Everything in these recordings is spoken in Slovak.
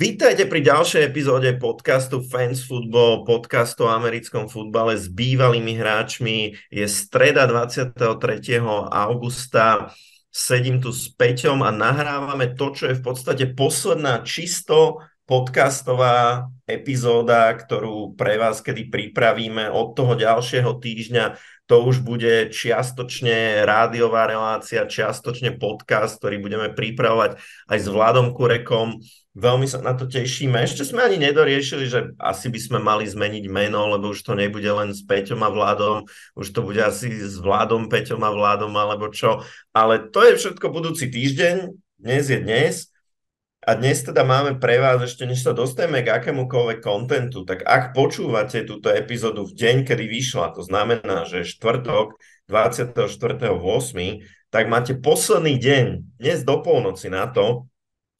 Vítajte pri ďalšej epizóde podcastu Fans Football, podcastu o americkom futbale s bývalými hráčmi. Je streda 23. augusta. Sedím tu s Peťom a nahrávame to, čo je v podstate posledná čisto podcastová epizóda, ktorú pre vás kedy pripravíme od toho ďalšieho týždňa. To už bude čiastočne rádiová relácia, čiastočne podcast, ktorý budeme pripravovať aj s Vladom Kurekom Veľmi sa na to tešíme. Ešte sme ani nedoriešili, že asi by sme mali zmeniť meno, lebo už to nebude len s Peťom a Vládom, už to bude asi s Vládom, Peťom a Vládom, alebo čo. Ale to je všetko budúci týždeň, dnes je dnes. A dnes teda máme pre vás, ešte než sa dostaneme k akémukoľvek kontentu, tak ak počúvate túto epizódu v deň, kedy vyšla, to znamená, že štvrtok 24.8., tak máte posledný deň, dnes do polnoci na to,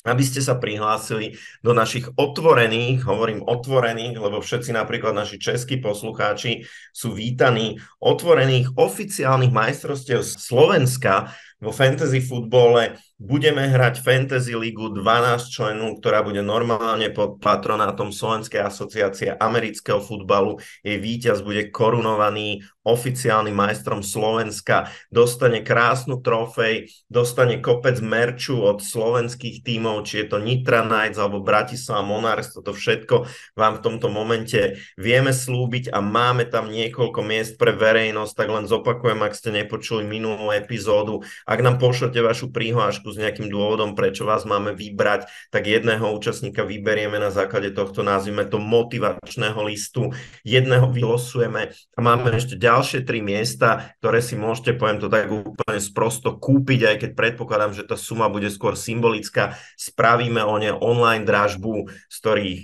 aby ste sa prihlásili do našich otvorených, hovorím otvorených, lebo všetci napríklad naši českí poslucháči sú vítaní, otvorených oficiálnych majstrovstiev Slovenska vo fantasy futbole budeme hrať Fantasy Ligu 12 členov, ktorá bude normálne pod patronátom Slovenskej asociácie amerického futbalu. Jej víťaz bude korunovaný oficiálnym majstrom Slovenska, dostane krásnu trofej, dostane kopec merču od slovenských tímov, či je to Nitra Knights alebo Bratislava Monarchs, toto všetko vám v tomto momente vieme slúbiť a máme tam niekoľko miest pre verejnosť, tak len zopakujem, ak ste nepočuli minulú epizódu, ak nám pošlete vašu prihlášku s nejakým dôvodom, prečo vás máme vybrať, tak jedného účastníka vyberieme na základe tohto, nazvime to motivačného listu, jedného vylosujeme a máme ešte ďalšie tri miesta, ktoré si môžete, poviem to tak úplne sprosto, kúpiť, aj keď predpokladám, že tá suma bude skôr symbolická. Spravíme o ne online dražbu, z ktorých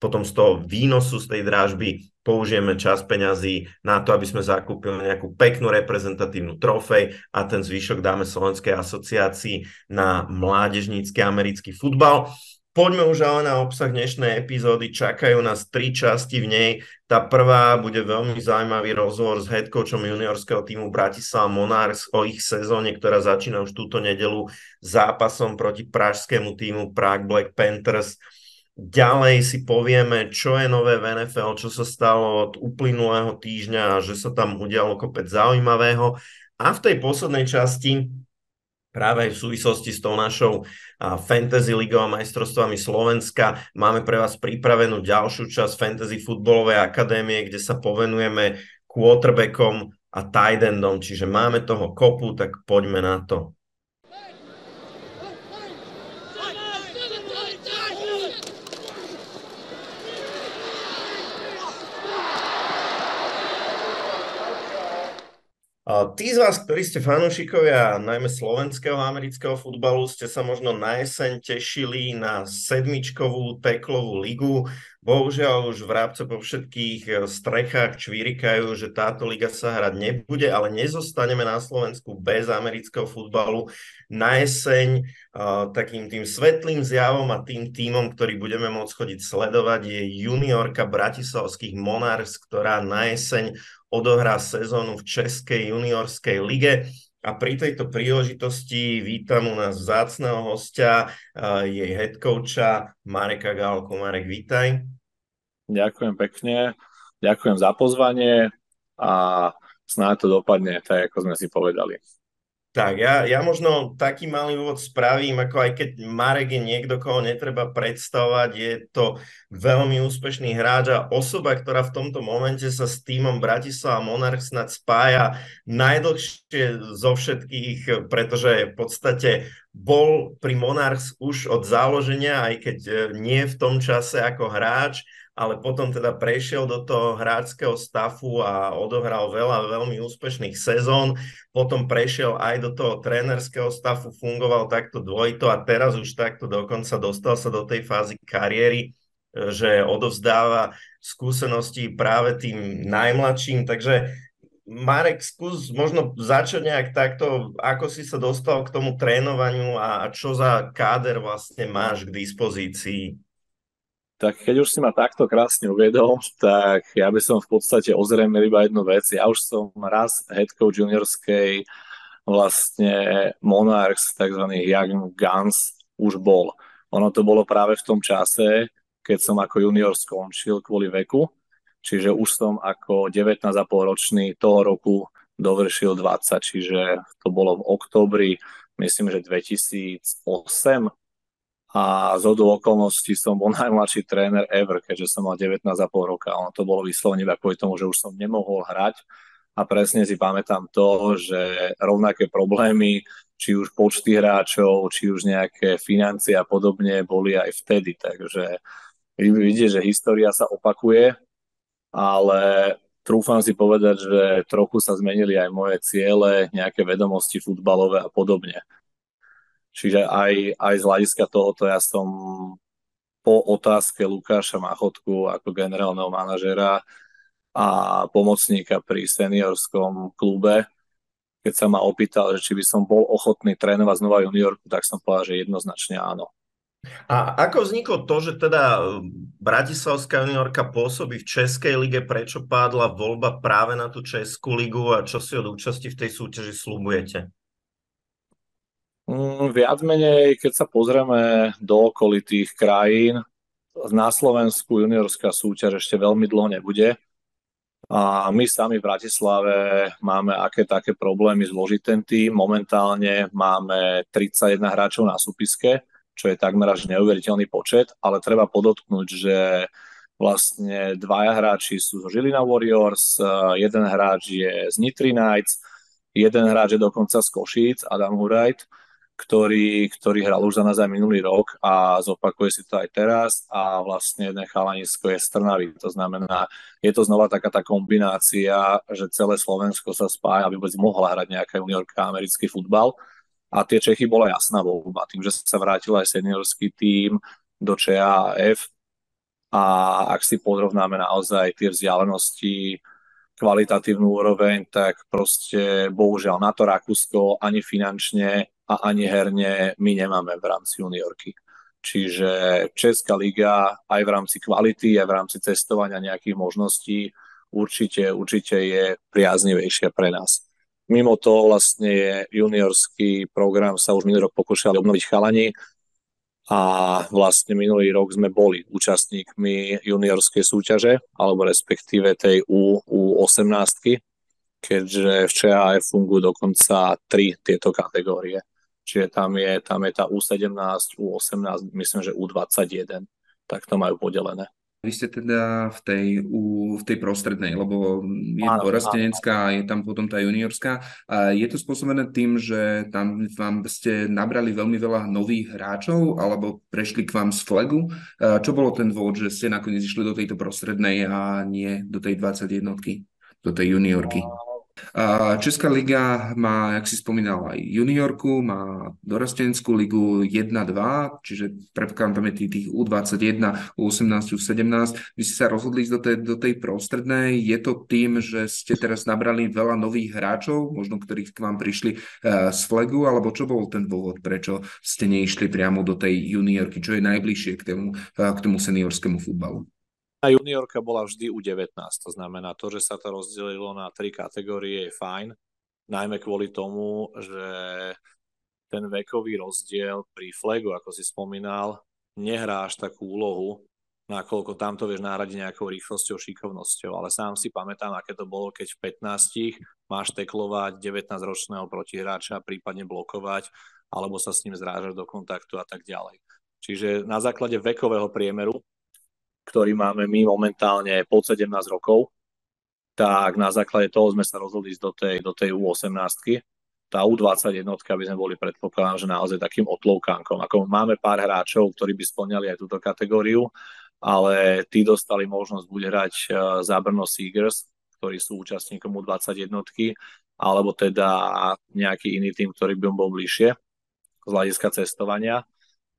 potom z toho výnosu z tej dražby použijeme čas peňazí na to, aby sme zakúpili nejakú peknú reprezentatívnu trofej a ten zvyšok dáme Slovenskej asociácii na mládežnícky americký futbal. Poďme už ale na obsah dnešnej epizódy. Čakajú nás tri časti v nej. Tá prvá bude veľmi zaujímavý rozhovor s headcoachom juniorského týmu Bratislava Monarchs o ich sezóne, ktorá začína už túto nedelu zápasom proti pražskému týmu Prague Black Panthers Ďalej si povieme, čo je nové v NFL, čo sa stalo od uplynulého týždňa a že sa tam udialo kopec zaujímavého. A v tej poslednej časti práve v súvislosti s tou našou Fantasy Ligou a majstrovstvami Slovenska máme pre vás pripravenú ďalšiu časť Fantasy futbolovej akadémie, kde sa povenujeme quarterbackom a tight endom, čiže máme toho kopu, tak poďme na to. Tí z vás, ktorí ste fanúšikovia najmä slovenského a amerického futbalu, ste sa možno na jeseň tešili na sedmičkovú teklovú ligu. Bohužiaľ už vrabce po všetkých eh, strechách čvírikajú, že táto liga sa hrať nebude, ale nezostaneme na Slovensku bez amerického futbalu. Na jeseň takým tým svetlým zjavom a tým týmom, ktorý budeme môcť chodiť sledovať, je juniorka bratislavských Monarchs, ktorá na jeseň odohrá sezónu v Českej juniorskej lige. A pri tejto príležitosti vítam u nás vzácného hostia, jej head coacha Mareka Gálko. Marek, vítaj. Ďakujem pekne, ďakujem za pozvanie a snáď to dopadne tak, ako sme si povedali. Tak, ja, ja možno taký malý úvod spravím, ako aj keď Marek je niekto, koho netreba predstavovať, je to veľmi úspešný hráč a osoba, ktorá v tomto momente sa s týmom Bratislava Monarch snad spája najdlhšie zo všetkých, pretože v podstate bol pri Monarchs už od založenia, aj keď e, nie v tom čase ako hráč, ale potom teda prešiel do toho hráčského stafu a odohral veľa veľmi úspešných sezón, potom prešiel aj do toho trénerského stafu, fungoval takto dvojito a teraz už takto dokonca dostal sa do tej fázy kariéry, e, že odovzdáva skúsenosti práve tým najmladším, takže Marek, skús možno začať nejak takto, ako si sa dostal k tomu trénovaniu a čo za káder vlastne máš k dispozícii? Tak keď už si ma takto krásne uvedol, tak ja by som v podstate ozrejmil iba jednu vec. Ja už som raz head coach juniorskej vlastne Monarchs, tzv. Young Guns, už bol. ono to bolo práve v tom čase, keď som ako junior skončil kvôli veku, čiže už som ako 19,5 ročný toho roku dovršil 20, čiže to bolo v oktobri, myslím, že 2008 a z hodu okolností som bol najmladší tréner ever, keďže som mal 19,5 roka. Ono to bolo vyslovene iba kvôli tomu, že už som nemohol hrať a presne si pamätám to, že rovnaké problémy, či už počty hráčov, či už nejaké financie a podobne boli aj vtedy. Takže vidíte, že história sa opakuje, ale trúfam si povedať, že trochu sa zmenili aj moje ciele, nejaké vedomosti futbalové a podobne. Čiže aj, aj z hľadiska tohoto ja som po otázke Lukáša Machotku ako generálneho manažera a pomocníka pri seniorskom klube. Keď sa ma opýtal, že či by som bol ochotný trénovať znova juniorku, tak som povedal, že jednoznačne áno. A ako vzniklo to, že teda Bratislavská juniorka pôsobí v Českej lige, prečo pádla voľba práve na tú Českú ligu a čo si od účasti v tej súťaži slúbujete? Mm, viac menej, keď sa pozrieme do okolitých krajín, na Slovensku juniorská súťaž ešte veľmi dlho nebude. A my sami v Bratislave máme aké také problémy zložiť ten tým. Momentálne máme 31 hráčov na súpiske, čo je takmer až neuveriteľný počet, ale treba podotknúť, že vlastne dvaja hráči sú zo Žilina Warriors, jeden hráč je z Nitry Knights, jeden hráč je dokonca z Košíc, Adam Hurajt, ktorý, ktorý hral už za nás aj minulý rok a zopakuje si to aj teraz a vlastne jeden chalanisko je z Trnavy. To znamená, je to znova taká tá kombinácia, že celé Slovensko sa spája, aby vôbec mohla hrať nejaká juniorka americký futbal. A tie Čechy bola jasná voľba. Tým, že sa vrátil aj seniorský tím do ČAF a ak si porovnáme naozaj tie vzdialenosti, kvalitatívnu úroveň, tak proste bohužiaľ na to Rakúsko ani finančne a ani herne my nemáme v rámci juniorky. Čiže Česká liga aj v rámci kvality, aj v rámci cestovania nejakých možností určite, určite je priaznivejšia pre nás. Mimo toho vlastne je juniorský program, sa už minulý rok pokúšali obnoviť chalani a vlastne minulý rok sme boli účastníkmi juniorskej súťaže, alebo respektíve tej U, U18, keďže v ČAF fungujú dokonca tri tieto kategórie. Čiže tam je, tam je tá U17, U18, myslím, že U21. Tak to majú podelené. Vy ste teda v tej, u, v tej prostrednej, lebo je áno, dorastenecká a je tam potom tá juniorská. A je to spôsobené tým, že tam vám ste nabrali veľmi veľa nových hráčov alebo prešli k vám z flagu. A čo bolo ten dôvod, že ste nakoniec išli do tejto prostrednej a nie do tej 21 do tej juniorky? Česká liga má, jak si spomínal, aj juniorku, má dorastenskú ligu 1-2, čiže predpokladám tam je tých, tých U21, U18, U17. Vy ste sa rozhodli ísť do tej, do tej prostrednej. Je to tým, že ste teraz nabrali veľa nových hráčov, možno ktorých k vám prišli uh, z flagu, alebo čo bol ten dôvod, prečo ste neišli priamo do tej juniorky, čo je najbližšie k tomu, uh, k tomu seniorskému futbalu? Juniorka bola vždy u 19, to znamená to, že sa to rozdelilo na tri kategórie je fajn, najmä kvôli tomu, že ten vekový rozdiel pri flagu, ako si spomínal, nehrá až takú úlohu, nakoľko tam to vieš nahradiť nejakou rýchlosťou, šikovnosťou, ale sám si pamätám, aké to bolo, keď v 15 máš teklovať 19-ročného protihráča, prípadne blokovať, alebo sa s ním zrážať do kontaktu a tak ďalej. Čiže na základe vekového priemeru ktorý máme my momentálne pod 17 rokov, tak na základe toho sme sa rozhodli ísť do tej, do tej U18. Tá U21 by sme boli predpokladám, že naozaj takým otlovkánkom. Ako máme pár hráčov, ktorí by splňali aj túto kategóriu, ale tí dostali možnosť buď hrať e, za Brno Seagers, ktorí sú účastníkom U21, alebo teda nejaký iný tým, ktorý by bol bližšie z hľadiska cestovania.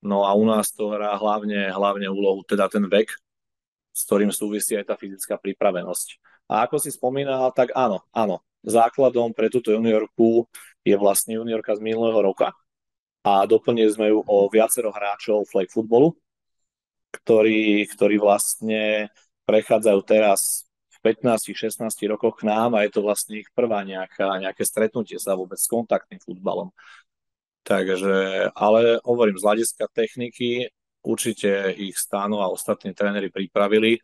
No a u nás to hrá hlavne, hlavne úlohu, teda ten vek, s ktorým súvisí aj tá fyzická pripravenosť. A ako si spomínal, tak áno, áno, základom pre túto juniorku je vlastne juniorka z minulého roka a doplnili sme ju o viacero hráčov flag futbolu, ktorí, ktorí vlastne prechádzajú teraz v 15-16 rokoch k nám a je to vlastne ich prvá nejaká, nejaké stretnutie sa vôbec s kontaktným futbalom. Takže, ale hovorím, z hľadiska techniky určite ich stánu a ostatní tréneri pripravili.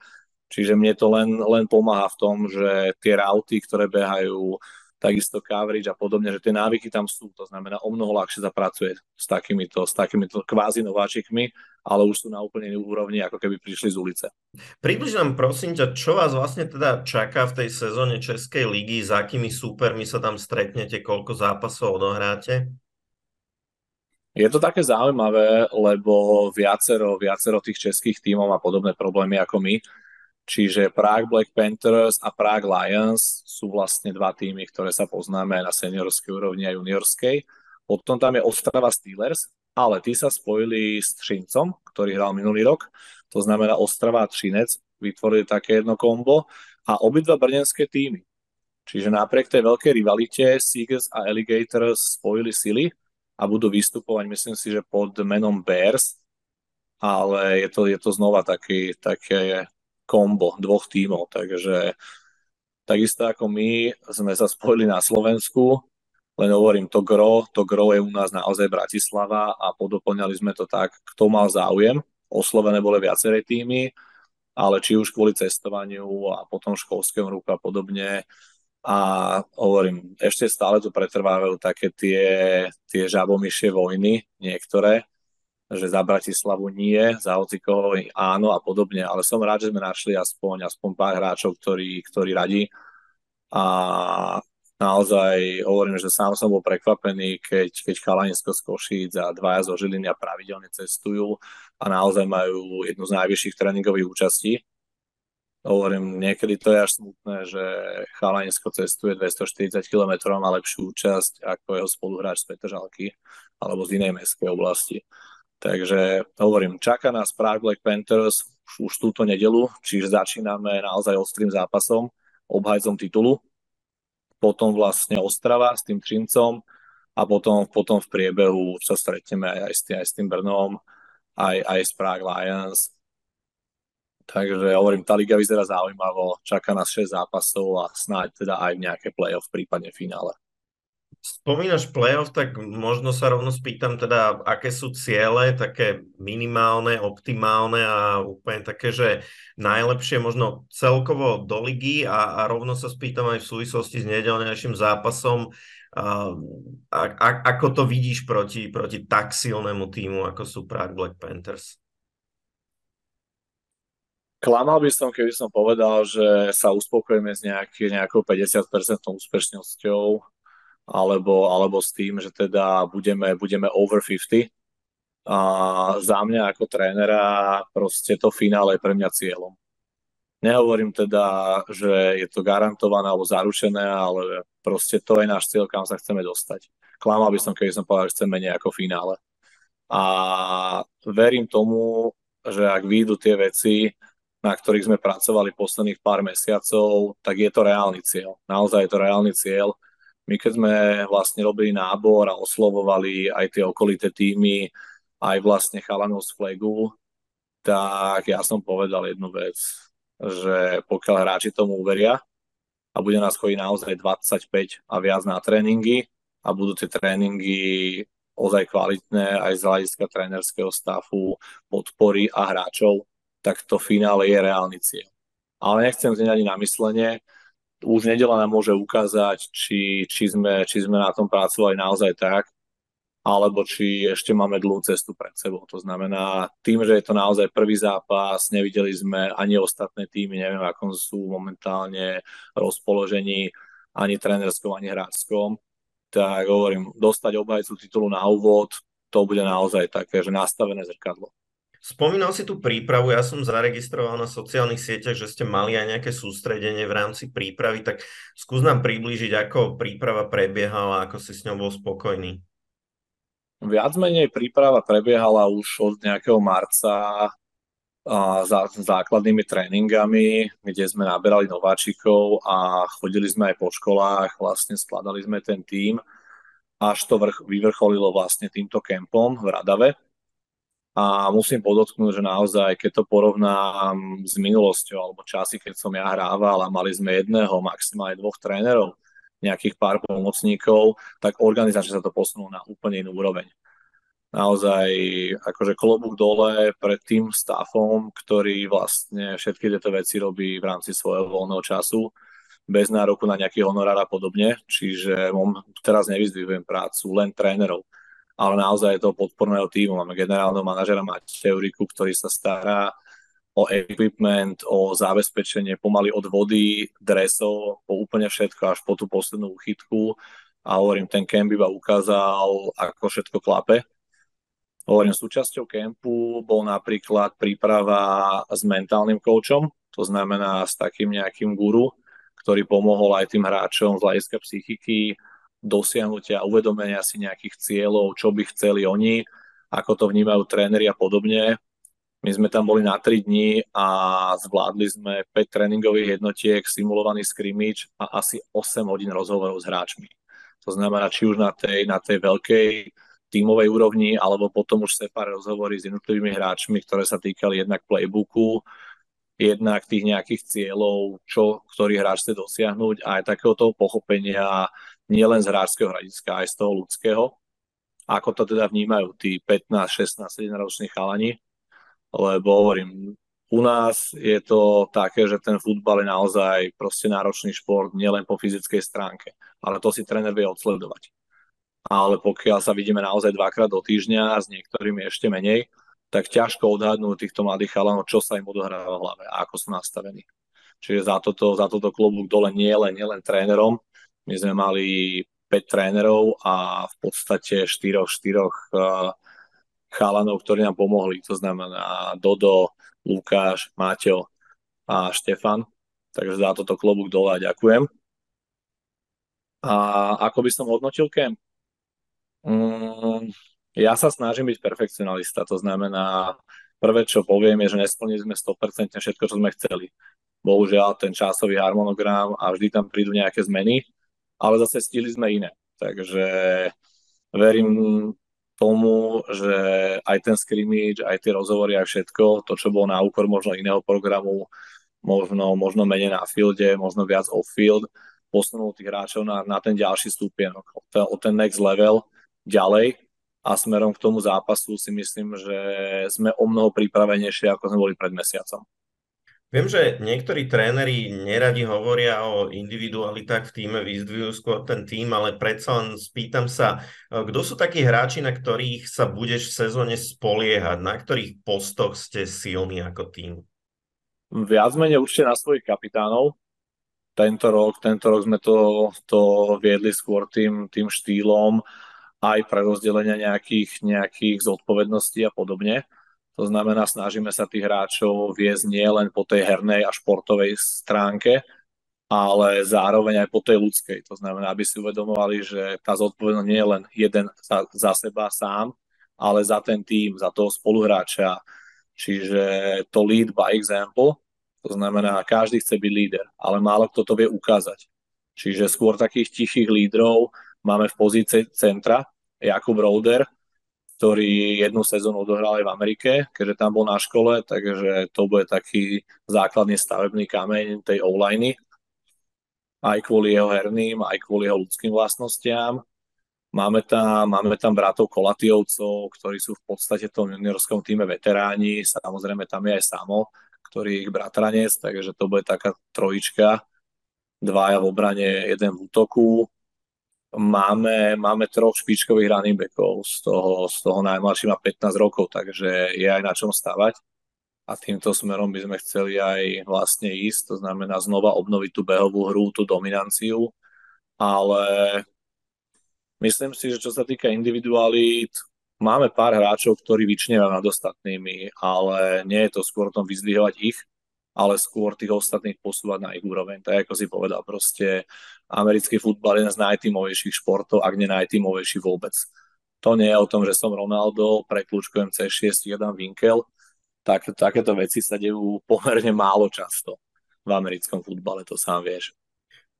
Čiže mne to len, len pomáha v tom, že tie rauty, ktoré behajú, takisto coverage a podobne, že tie návyky tam sú, to znamená o mnoho ľahšie zapracuje s takýmito, s takýmito kvázi nováčikmi, ale už sú na úplne úrovni, ako keby prišli z ulice. Približ nám prosím ťa, čo vás vlastne teda čaká v tej sezóne Českej ligy, s akými súpermi sa tam stretnete, koľko zápasov odohráte? Je to také zaujímavé, lebo viacero, viacero tých českých tímov má podobné problémy ako my. Čiže Prague Black Panthers a Prague Lions sú vlastne dva týmy, ktoré sa poznáme na seniorskej úrovni a juniorskej. Potom tam je Ostrava Steelers, ale tí sa spojili s Třincom, ktorý hral minulý rok. To znamená Ostrava a Třinec vytvorili také jedno kombo a obidva brnenské týmy. Čiže napriek tej veľkej rivalite Seagulls a Alligators spojili sily a budú vystupovať, myslím si, že pod menom Bears, ale je to, je to znova taký, také kombo dvoch tímov, takže takisto ako my sme sa spojili na Slovensku, len hovorím, to gro, to gro je u nás naozaj Bratislava a podoplňali sme to tak, kto mal záujem. Oslovené boli viaceré týmy, ale či už kvôli cestovaniu a potom školskému ruchu a podobne, a hovorím, ešte stále tu pretrvávajú také tie, tie žabomyšie vojny, niektoré, že za Bratislavu nie, za hocikoho áno a podobne, ale som rád, že sme našli aspoň, aspoň pár hráčov, ktorí, ktorí radí a naozaj hovorím, že sám som bol prekvapený, keď, keď Chalaninsko z Košíc a dvaja zo Žiliny pravidelne cestujú a naozaj majú jednu z najvyšších tréningových účastí hovorím, niekedy to je až smutné, že Chalaninsko cestuje 240 km, má lepšiu účasť ako jeho spoluhráč z Petržalky alebo z inej mestskej oblasti. Takže hovorím, čaká nás Prague Black Panthers už, už túto nedelu, čiže začíname naozaj ostrým zápasom, obhajcom titulu, potom vlastne Ostrava s tým Trincom a potom, potom v priebehu sa stretneme aj, aj, s, tým, aj s tým Brnom, aj, aj s Prague Lions Takže hovorím, tá liga vyzerá zaujímavo, čaká nás 6 zápasov a snáď teda aj nejaké play-off, prípadne finále. Spomínaš play-off, tak možno sa rovno spýtam teda, aké sú ciele, také minimálne, optimálne a úplne také, že najlepšie možno celkovo do ligy a, a rovno sa spýtam aj v súvislosti s nedelnejším zápasom, a, a, ako to vidíš proti, proti tak silnému týmu, ako sú Prague Black Panthers? Klamal by som, keby som povedal, že sa uspokojíme s nejaký, nejakou 50% úspešnosťou alebo, alebo s tým, že teda budeme, budeme over 50. A za mňa ako trénera proste to finále je pre mňa cieľom. Nehovorím teda, že je to garantované alebo zaručené, ale proste to je náš cieľ, kam sa chceme dostať. Klamal by som, keby som povedal, že chceme nejako finále. A verím tomu, že ak výjdu tie veci, na ktorých sme pracovali posledných pár mesiacov, tak je to reálny cieľ. Naozaj je to reálny cieľ. My keď sme vlastne robili nábor a oslovovali aj tie okolité týmy, aj vlastne chalanov z flagu, tak ja som povedal jednu vec, že pokiaľ hráči tomu uveria a bude nás chodiť naozaj 25 a viac na tréningy a budú tie tréningy ozaj kvalitné aj z hľadiska trénerského stafu, podpory a hráčov, tak to finále je reálny cieľ. Ale nechcem znieť ani na myslenie, už nedela nám môže ukázať, či, či, sme, či sme na tom pracovali naozaj tak, alebo či ešte máme dlhú cestu pred sebou. To znamená, tým, že je to naozaj prvý zápas, nevideli sme ani ostatné týmy, neviem, akom sú momentálne rozpoložení, ani trénerskom, ani hráčskom, tak hovorím, dostať obhajcu titulu na úvod, to bude naozaj také, že nastavené zrkadlo. Spomínal si tú prípravu, ja som zaregistroval na sociálnych sieťach, že ste mali aj nejaké sústredenie v rámci prípravy, tak skús nám priblížiť, ako príprava prebiehala, ako si s ňou bol spokojný. Viac menej príprava prebiehala už od nejakého marca za základnými tréningami, kde sme naberali nováčikov a chodili sme aj po školách, vlastne skladali sme ten tím, až to vrch, vyvrcholilo vlastne týmto kempom v Radave, a musím podotknúť, že naozaj, keď to porovnám s minulosťou alebo časy, keď som ja hrával a mali sme jedného, maximálne dvoch trénerov, nejakých pár pomocníkov, tak organizáčne sa to posunulo na úplne inú úroveň. naozaj akože klobúk dole pred tým staffom, ktorý vlastne všetky tieto veci robí v rámci svojho voľného času bez nároku na nejaký honorár a podobne. Čiže teraz nevyzdvihujem prácu len trénerov, ale naozaj to podporného týmu. Máme generálneho manažera Mateja Euriku, ktorý sa stará o equipment, o zabezpečenie pomaly od vody, dresov, po úplne všetko až po tú poslednú uchytku. A hovorím, ten kemp iba ukázal, ako všetko klape. Hovorím, súčasťou kempu bol napríklad príprava s mentálnym koučom, to znamená s takým nejakým guru, ktorý pomohol aj tým hráčom z hľadiska psychiky, dosiahnutia, uvedomenia si nejakých cieľov, čo by chceli oni, ako to vnímajú tréneri a podobne. My sme tam boli na 3 dní a zvládli sme 5 tréningových jednotiek, simulovaný scrimmage a asi 8 hodín rozhovorov s hráčmi. To znamená, či už na tej, na tej veľkej tímovej úrovni, alebo potom už separe rozhovory s jednotlivými hráčmi, ktoré sa týkali jednak playbooku, jednak tých nejakých cieľov, čo ktorý hráč chce dosiahnuť a aj takého toho pochopenia nielen z hráčského hľadiska, aj z toho ľudského. Ako to teda vnímajú tí 15, 16, 17 roční chalani, lebo hovorím, u nás je to také, že ten futbal je naozaj proste náročný šport, nielen po fyzickej stránke, ale to si tréner vie odsledovať. Ale pokiaľ sa vidíme naozaj dvakrát do týždňa, s niektorými ešte menej, tak ťažko odhadnúť týchto mladých chalanov, čo sa im odohráva v hlave a ako sú nastavení. Čiže za toto, za toto klobúk dole nie len, nie len trénerom. My sme mali 5 trénerov a v podstate 4 štyroch uh, chalanov, ktorí nám pomohli. To znamená Dodo, Lukáš, Maťo a Štefan. Takže za toto klobúk dole a ďakujem. A ako by som hodnotil kemp? Mm, ja sa snažím byť perfekcionalista, to znamená, prvé, čo poviem, je, že nesplnili sme 100% všetko, čo sme chceli. Bohužiaľ, ten časový harmonogram a vždy tam prídu nejaké zmeny, ale zase stihli sme iné. Takže verím tomu, že aj ten scrimmage, aj tie rozhovory, aj všetko, to, čo bolo na úkor možno iného programu, možno, možno menej na fielde, možno viac off-field, posunul tých hráčov na, na ten ďalší stupienok, o ten, o ten next level ďalej a smerom k tomu zápasu si myslím, že sme o mnoho pripravenejšie, ako sme boli pred mesiacom. Viem, že niektorí tréneri neradi hovoria o individualitách v týme, vyzdvihujú skôr ten tým, ale predsa len spýtam sa, kto sú takí hráči, na ktorých sa budeš v sezóne spoliehať, na ktorých postoch ste silní ako tým? Viac menej určite na svojich kapitánov. Tento rok, tento rok sme to, to viedli skôr tým, tým štýlom, aj pre rozdelenia nejakých, nejakých zodpovedností a podobne. To znamená, snažíme sa tých hráčov viesť nie len po tej hernej a športovej stránke, ale zároveň aj po tej ľudskej. To znamená, aby si uvedomovali, že tá zodpovednosť nie je len jeden za, za seba sám, ale za ten tým, za toho spoluhráča. Čiže to lead by example, to znamená, každý chce byť líder, ale málo kto to vie ukázať. Čiže skôr takých tichých lídrov, Máme v pozícii centra Jakub Rouder, ktorý jednu sezónu odohral aj v Amerike, keďže tam bol na škole, takže to bude taký základný stavebný kameň tej online aj kvôli jeho herným, aj kvôli jeho ľudským vlastnostiam. Máme tam, máme tam bratov Kolatiovcov, ktorí sú v podstate v tom juniorskom týme veteráni, samozrejme tam je aj Samo, ktorý je ich bratranec, takže to bude taká trojička, dvaja v obrane, jeden v útoku máme, máme troch špičkových running backov, z toho, z toho najmladší má 15 rokov, takže je aj na čom stavať. A týmto smerom by sme chceli aj vlastne ísť, to znamená znova obnoviť tú behovú hru, tú dominanciu, ale myslím si, že čo sa týka individualít, máme pár hráčov, ktorí vyčnievajú nad ostatnými, ale nie je to skôr o tom vyzdvihovať ich, ale skôr tých ostatných posúvať na ich úroveň. Tak ako si povedal, proste americký futbal je jeden z najtímovejších športov, ak nie najtímovejší vôbec. To nie je o tom, že som Ronaldo, prekľúčkujem C6, jeden Winkel. Tak, takéto veci sa dejú pomerne málo často v americkom futbale, to sám vieš.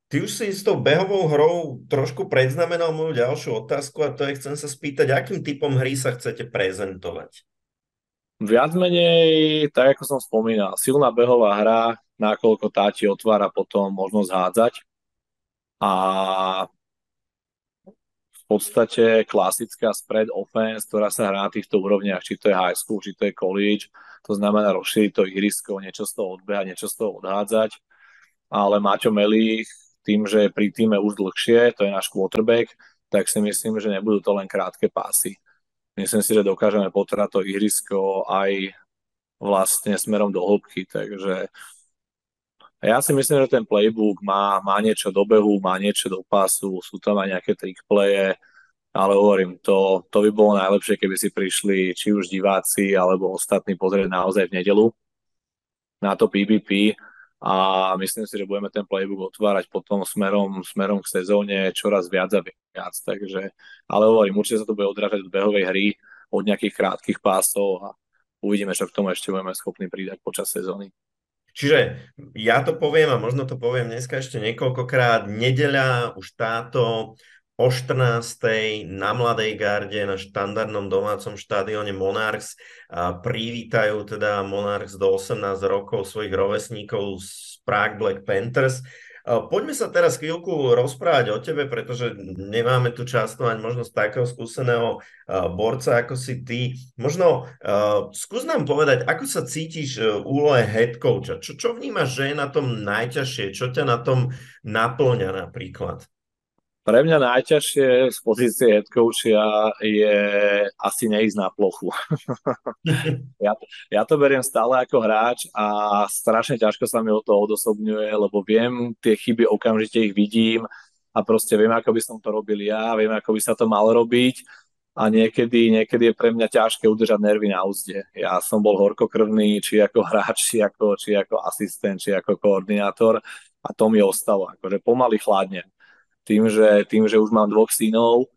Ty už si s tou behovou hrou trošku predznamenal moju ďalšiu otázku a to je, chcem sa spýtať, akým typom hry sa chcete prezentovať? Viac menej, tak ako som spomínal, silná behová hra, nakoľko tá ti otvára potom možnosť hádzať. A v podstate klasická spread offense, ktorá sa hrá na týchto úrovniach, či to je high school, či to je college, to znamená rozšíriť to ihrisko, niečo z toho odbehať, niečo z toho odhádzať. Ale Maťo Melích tým, že je pri týme už dlhšie, to je náš quarterback, tak si myslím, že nebudú to len krátke pásy. Myslím si, že dokážeme potrať to ihrisko aj vlastne smerom do hĺbky, takže ja si myslím, že ten playbook má, má niečo do behu, má niečo do pásu, sú tam aj nejaké trick playe, ale hovorím, to, to by bolo najlepšie, keby si prišli či už diváci alebo ostatní pozrieť naozaj v nedelu na to PBP a myslím si, že budeme ten playbook otvárať potom smerom, smerom k sezóne čoraz viac a viac. Takže, ale hovorím, určite sa to bude odrážať od behovej hry, od nejakých krátkých pásov a uvidíme, čo k tomu ešte budeme schopní pridať počas sezóny. Čiže ja to poviem a možno to poviem dneska ešte niekoľkokrát. Nedeľa už táto o 14. na Mladej garde na štandardnom domácom štádione Monarchs a privítajú teda Monarchs do 18 rokov svojich rovesníkov z Prague Black Panthers. Poďme sa teraz chvíľku rozprávať o tebe, pretože nemáme tu často ani možnosť takého skúseného borca ako si ty. Možno uh, skús nám povedať, ako sa cítiš v úlohe head coacha? Čo, čo vnímaš, že je na tom najťažšie? Čo ťa na tom naplňa napríklad? Pre mňa najťažšie z pozície head coacha je asi neísť na plochu. ja, ja to beriem stále ako hráč a strašne ťažko sa mi o to odosobňuje, lebo viem tie chyby, okamžite ich vidím a proste viem, ako by som to robil ja, viem, ako by sa to malo robiť a niekedy, niekedy je pre mňa ťažké udržať nervy na úzde. Ja som bol horkokrvný, či ako hráč, či ako, či ako asistent, či ako koordinátor a to mi ostalo, akože pomaly chladne tým, že, tým, že už mám dvoch synov,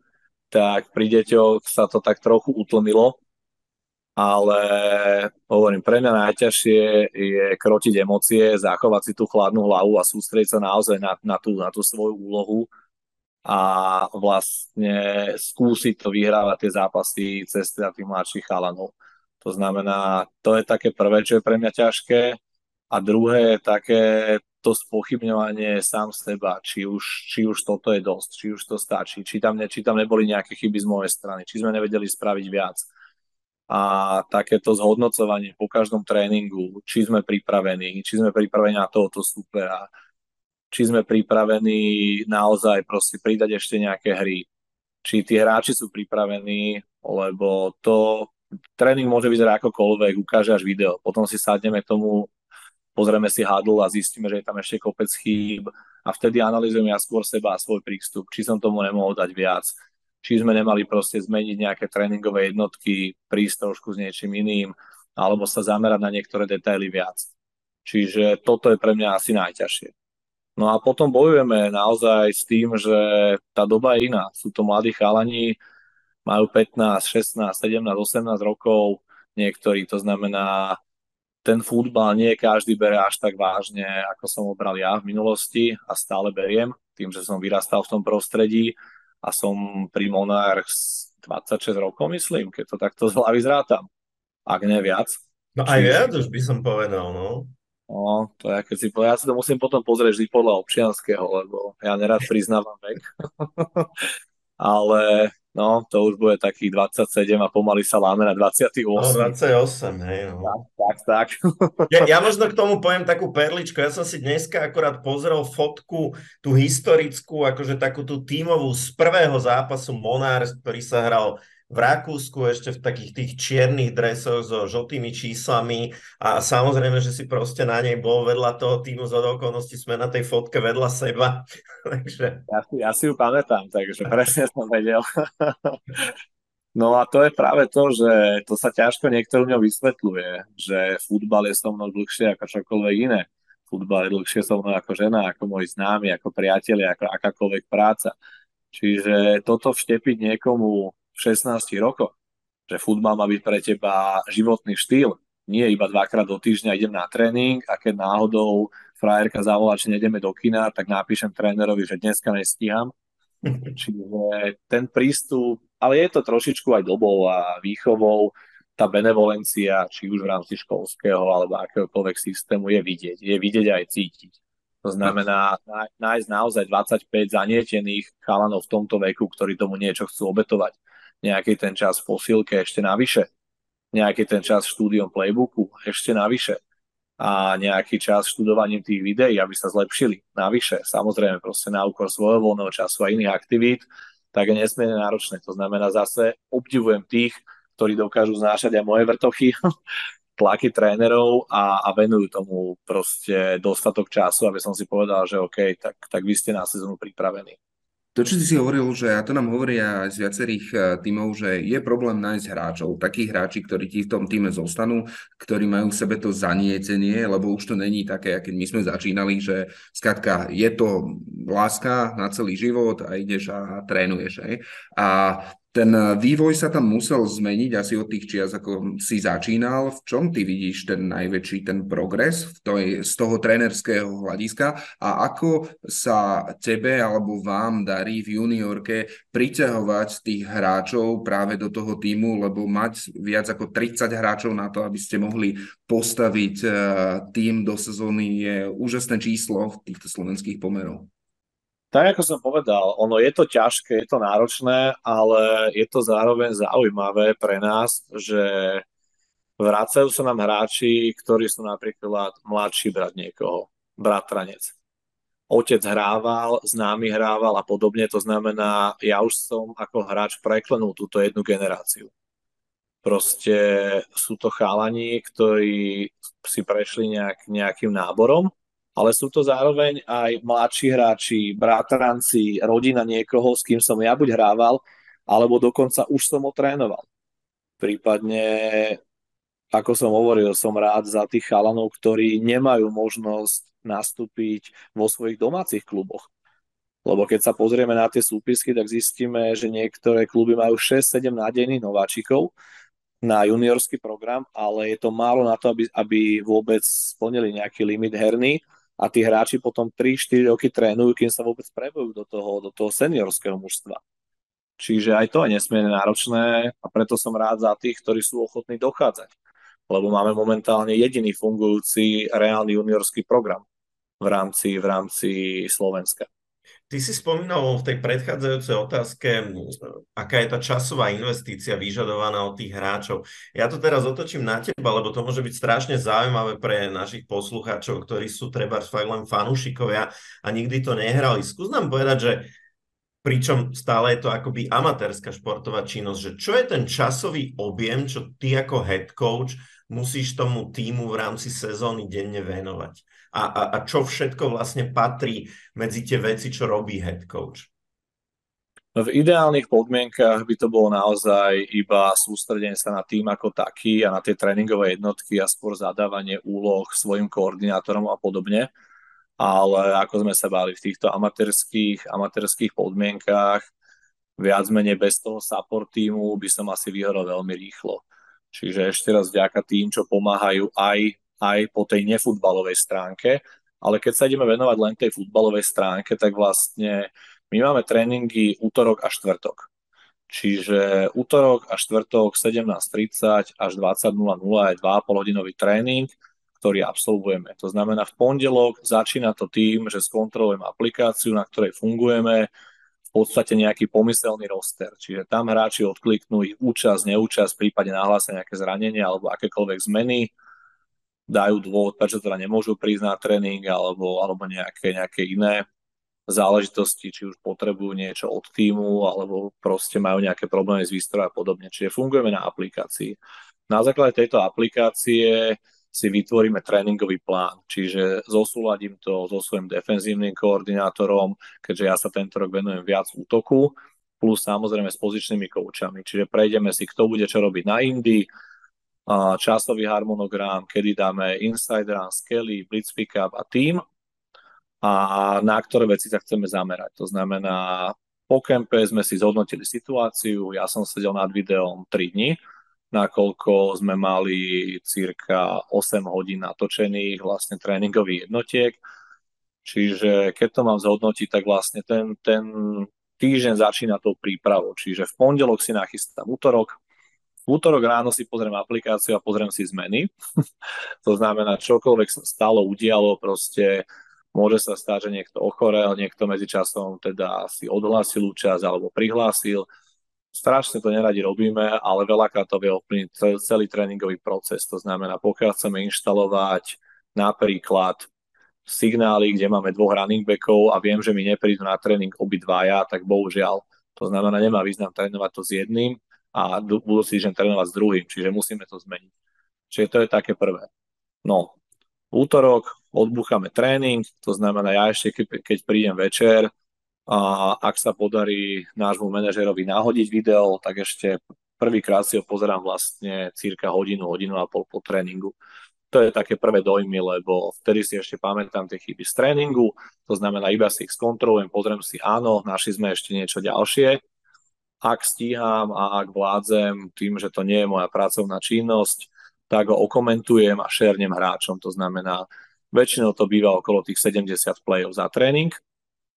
tak pri deťoch sa to tak trochu utlmilo, ale hovorím, pre mňa najťažšie je krotiť emócie, zachovať si tú chladnú hlavu a sústrediť sa naozaj na, na, tú, na tú svoju úlohu a vlastne skúsiť to vyhrávať tie zápasy cez teda tých mladších chalanov. To znamená, to je také prvé, čo je pre mňa ťažké a druhé je také to spochybňovanie sám seba, či už, či už toto je dosť, či už to stačí, či tam, ne, či tam neboli nejaké chyby z mojej strany, či sme nevedeli spraviť viac. A takéto zhodnocovanie po každom tréningu, či sme pripravení, či sme pripravení na tohoto supera, či sme pripravení naozaj proste pridať ešte nejaké hry, či tí hráči sú pripravení, lebo to tréning môže vyzerať akokoľvek, ukáže až video, potom si sadneme tomu pozrieme si hadl a zistíme, že je tam ešte kopec chýb a vtedy analýzujem ja skôr seba a svoj prístup, či som tomu nemohol dať viac, či sme nemali proste zmeniť nejaké tréningové jednotky, prísť trošku s niečím iným, alebo sa zamerať na niektoré detaily viac. Čiže toto je pre mňa asi najťažšie. No a potom bojujeme naozaj s tým, že tá doba je iná. Sú to mladí chalani, majú 15, 16, 17, 18 rokov, niektorí, to znamená, ten futbal nie každý bere až tak vážne, ako som ho bral ja v minulosti a stále beriem, tým, že som vyrastal v tom prostredí a som pri Monarchs 26 rokov, myslím, keď to takto z hlavy zrátam. Ak ne viac. No aj viac už by som povedal, no. No, to je, keď si povedal, ja si to musím potom pozrieť vždy podľa občianského, lebo ja nerad priznávam vek. Ale No, to už bude takých 27 a pomaly sa láme na 28. No, 28, hej. No. Tak, tak. ja, ja možno k tomu poviem takú perličku. Ja som si dneska akorát pozrel fotku, tú historickú, akože takú tú tímovú z prvého zápasu Monars, ktorý sa hral v Rakúsku ešte v takých tých čiernych dresoch so žltými číslami a samozrejme, že si proste na nej bol vedľa toho týmu z okolností sme na tej fotke vedľa seba. takže... ja, si, ja si ju pamätám, takže presne som vedel. no a to je práve to, že to sa ťažko niektorým ňom vysvetľuje, že futbal je so mnou dlhšie ako čokoľvek iné. Futbal je dlhšie so mnou ako žena, ako moji známi, ako priatelia, ako akákoľvek práca. Čiže toto vštepiť niekomu 16 rokoch, že futbal má byť pre teba životný štýl, nie iba dvakrát do týždňa idem na tréning a keď náhodou frajerka zavolá, či nejdeme do kina, tak napíšem trénerovi, že dneska nestíham. Čiže ten prístup, ale je to trošičku aj dobou a výchovou, tá benevolencia, či už v rámci školského alebo akéhokoľvek systému je vidieť. Je vidieť aj cítiť. To znamená nájsť naozaj 25 zanietených chalanov v tomto veku, ktorí tomu niečo chcú obetovať. Nejaký ten čas v posilke ešte navyše. Nejaký ten čas štúdiom playbooku ešte navyše. A nejaký čas študovaním tých videí, aby sa zlepšili navyše. Samozrejme proste na úkor svojho voľného času a iných aktivít, tak je nesmierne náročné. To znamená zase obdivujem tých, ktorí dokážu znášať aj moje vrtochy, tlaky trénerov a, a venujú tomu proste dostatok času, aby som si povedal, že OK, tak, tak vy ste na sezónu pripravení. To, čo si hovoril, že a to nám hovoria aj z viacerých e, tímov, že je problém nájsť hráčov, takých hráči, ktorí ti v tom týme zostanú, ktorí majú v sebe to zanietenie, lebo už to není také, keď my sme začínali, že skratka je to láska na celý život a ideš a trénuješ. Aj? A ten eh, vývoj sa tam musel zmeniť asi od tých čias, ako si začínal. V čom ty vidíš ten najväčší ten progres v toj, z toho trénerského hľadiska a ako sa tebe alebo vám darí v juniorke priťahovať tých hráčov práve do toho týmu, lebo mať viac ako 30 hráčov na to, aby ste mohli postaviť uh, tým do sezóny je úžasné číslo v týchto slovenských pomerov. Tak ako som povedal, ono je to ťažké, je to náročné, ale je to zároveň zaujímavé pre nás, že vracajú sa nám hráči, ktorí sú napríklad mladší brat niekoho, bratranec. Otec hrával, známy hrával a podobne, to znamená, ja už som ako hráč preklenul túto jednu generáciu. Proste sú to chalani, ktorí si prešli nejak, nejakým náborom ale sú to zároveň aj mladší hráči, bratranci, rodina niekoho, s kým som ja buď hrával, alebo dokonca už som ho trénoval. Prípadne, ako som hovoril, som rád za tých chalanov, ktorí nemajú možnosť nastúpiť vo svojich domácich kluboch. Lebo keď sa pozrieme na tie súpisky, tak zistíme, že niektoré kluby majú 6-7 nádejných nováčikov na juniorský program, ale je to málo na to, aby, aby vôbec splnili nejaký limit herný a tí hráči potom 3-4 roky trénujú, kým sa vôbec prebujú do toho, do toho seniorského mužstva. Čiže aj to je nesmierne náročné a preto som rád za tých, ktorí sú ochotní dochádzať. Lebo máme momentálne jediný fungujúci reálny juniorský program v rámci, v rámci Slovenska. Ty si spomínal v tej predchádzajúcej otázke, aká je tá časová investícia vyžadovaná od tých hráčov. Ja to teraz otočím na teba, lebo to môže byť strašne zaujímavé pre našich poslucháčov, ktorí sú treba fakt len fanúšikovia a nikdy to nehrali. Skús nám povedať, že pričom stále je to akoby amatérska športová činnosť, že čo je ten časový objem, čo ty ako head coach musíš tomu týmu v rámci sezóny denne venovať? A, a, a čo všetko vlastne patrí medzi tie veci, čo robí head coach? V ideálnych podmienkach by to bolo naozaj iba sústredenie sa na tým ako taký a na tie tréningové jednotky a skôr zadávanie úloh svojim koordinátorom a podobne. Ale ako sme sa bali v týchto amatérských, amatérských podmienkach, viac menej bez toho support týmu by som asi vyhorol veľmi rýchlo. Čiže ešte raz vďaka tým, čo pomáhajú aj aj po tej nefutbalovej stránke, ale keď sa ideme venovať len tej futbalovej stránke, tak vlastne my máme tréningy útorok a štvrtok. Čiže útorok a štvrtok 17.30 až 20.00 je 2,5 hodinový tréning, ktorý absolvujeme. To znamená, v pondelok začína to tým, že skontrolujem aplikáciu, na ktorej fungujeme, v podstate nejaký pomyselný roster. Čiže tam hráči odkliknú ich účasť, neúčasť, prípade nahlásia nejaké zranenie alebo akékoľvek zmeny dajú dôvod, prečo teda nemôžu prísť na tréning alebo, alebo nejaké, nejaké iné záležitosti, či už potrebujú niečo od týmu, alebo proste majú nejaké problémy s výstrojom a podobne. Čiže fungujeme na aplikácii. Na základe tejto aplikácie si vytvoríme tréningový plán, čiže zosúladím to so svojím defenzívnym koordinátorom, keďže ja sa tento rok venujem viac útoku, plus samozrejme s pozičnými koučami. Čiže prejdeme si, kto bude čo robiť na Indii, časový harmonogram, kedy dáme inside run, skelly, blitz pickup a team a na ktoré veci sa chceme zamerať. To znamená, po kempe sme si zhodnotili situáciu, ja som sedel nad videom 3 dní, nakoľko sme mali cirka 8 hodín natočených vlastne tréningových jednotiek. Čiže keď to mám zhodnotiť, tak vlastne ten, ten týždeň začína tou prípravou. Čiže v pondelok si nachystám útorok, útorok ráno si pozriem aplikáciu a pozriem si zmeny. to znamená, čokoľvek sa stalo, udialo, proste Môže sa stať, že niekto ochorel, niekto medzičasom teda si odhlásil účasť alebo prihlásil. Strašne to neradi robíme, ale veľakrát to vie ovplyvniť celý tréningový proces. To znamená, pokiaľ chceme inštalovať napríklad signály, kde máme dvoch running backov a viem, že mi neprídu na tréning obidvaja, tak bohužiaľ. To znamená, nemá význam trénovať to s jedným a budú si týždeň trénovať s druhým, čiže musíme to zmeniť. Čiže to je také prvé. No, útorok odbúchame tréning, to znamená, ja ešte keď, keď prídem večer, a ak sa podarí nášmu manažerovi nahodiť video, tak ešte prvýkrát si ho pozerám vlastne cirka hodinu, hodinu a pol po tréningu. To je také prvé dojmy, lebo vtedy si ešte pamätám tie chyby z tréningu, to znamená iba si ich skontrolujem, pozriem si, áno, našli sme ešte niečo ďalšie. Ak stíham a ak vládzem tým, že to nie je moja pracovná činnosť, tak ho okomentujem a šernem hráčom. To znamená, väčšinou to býva okolo tých 70 play-ov za tréning.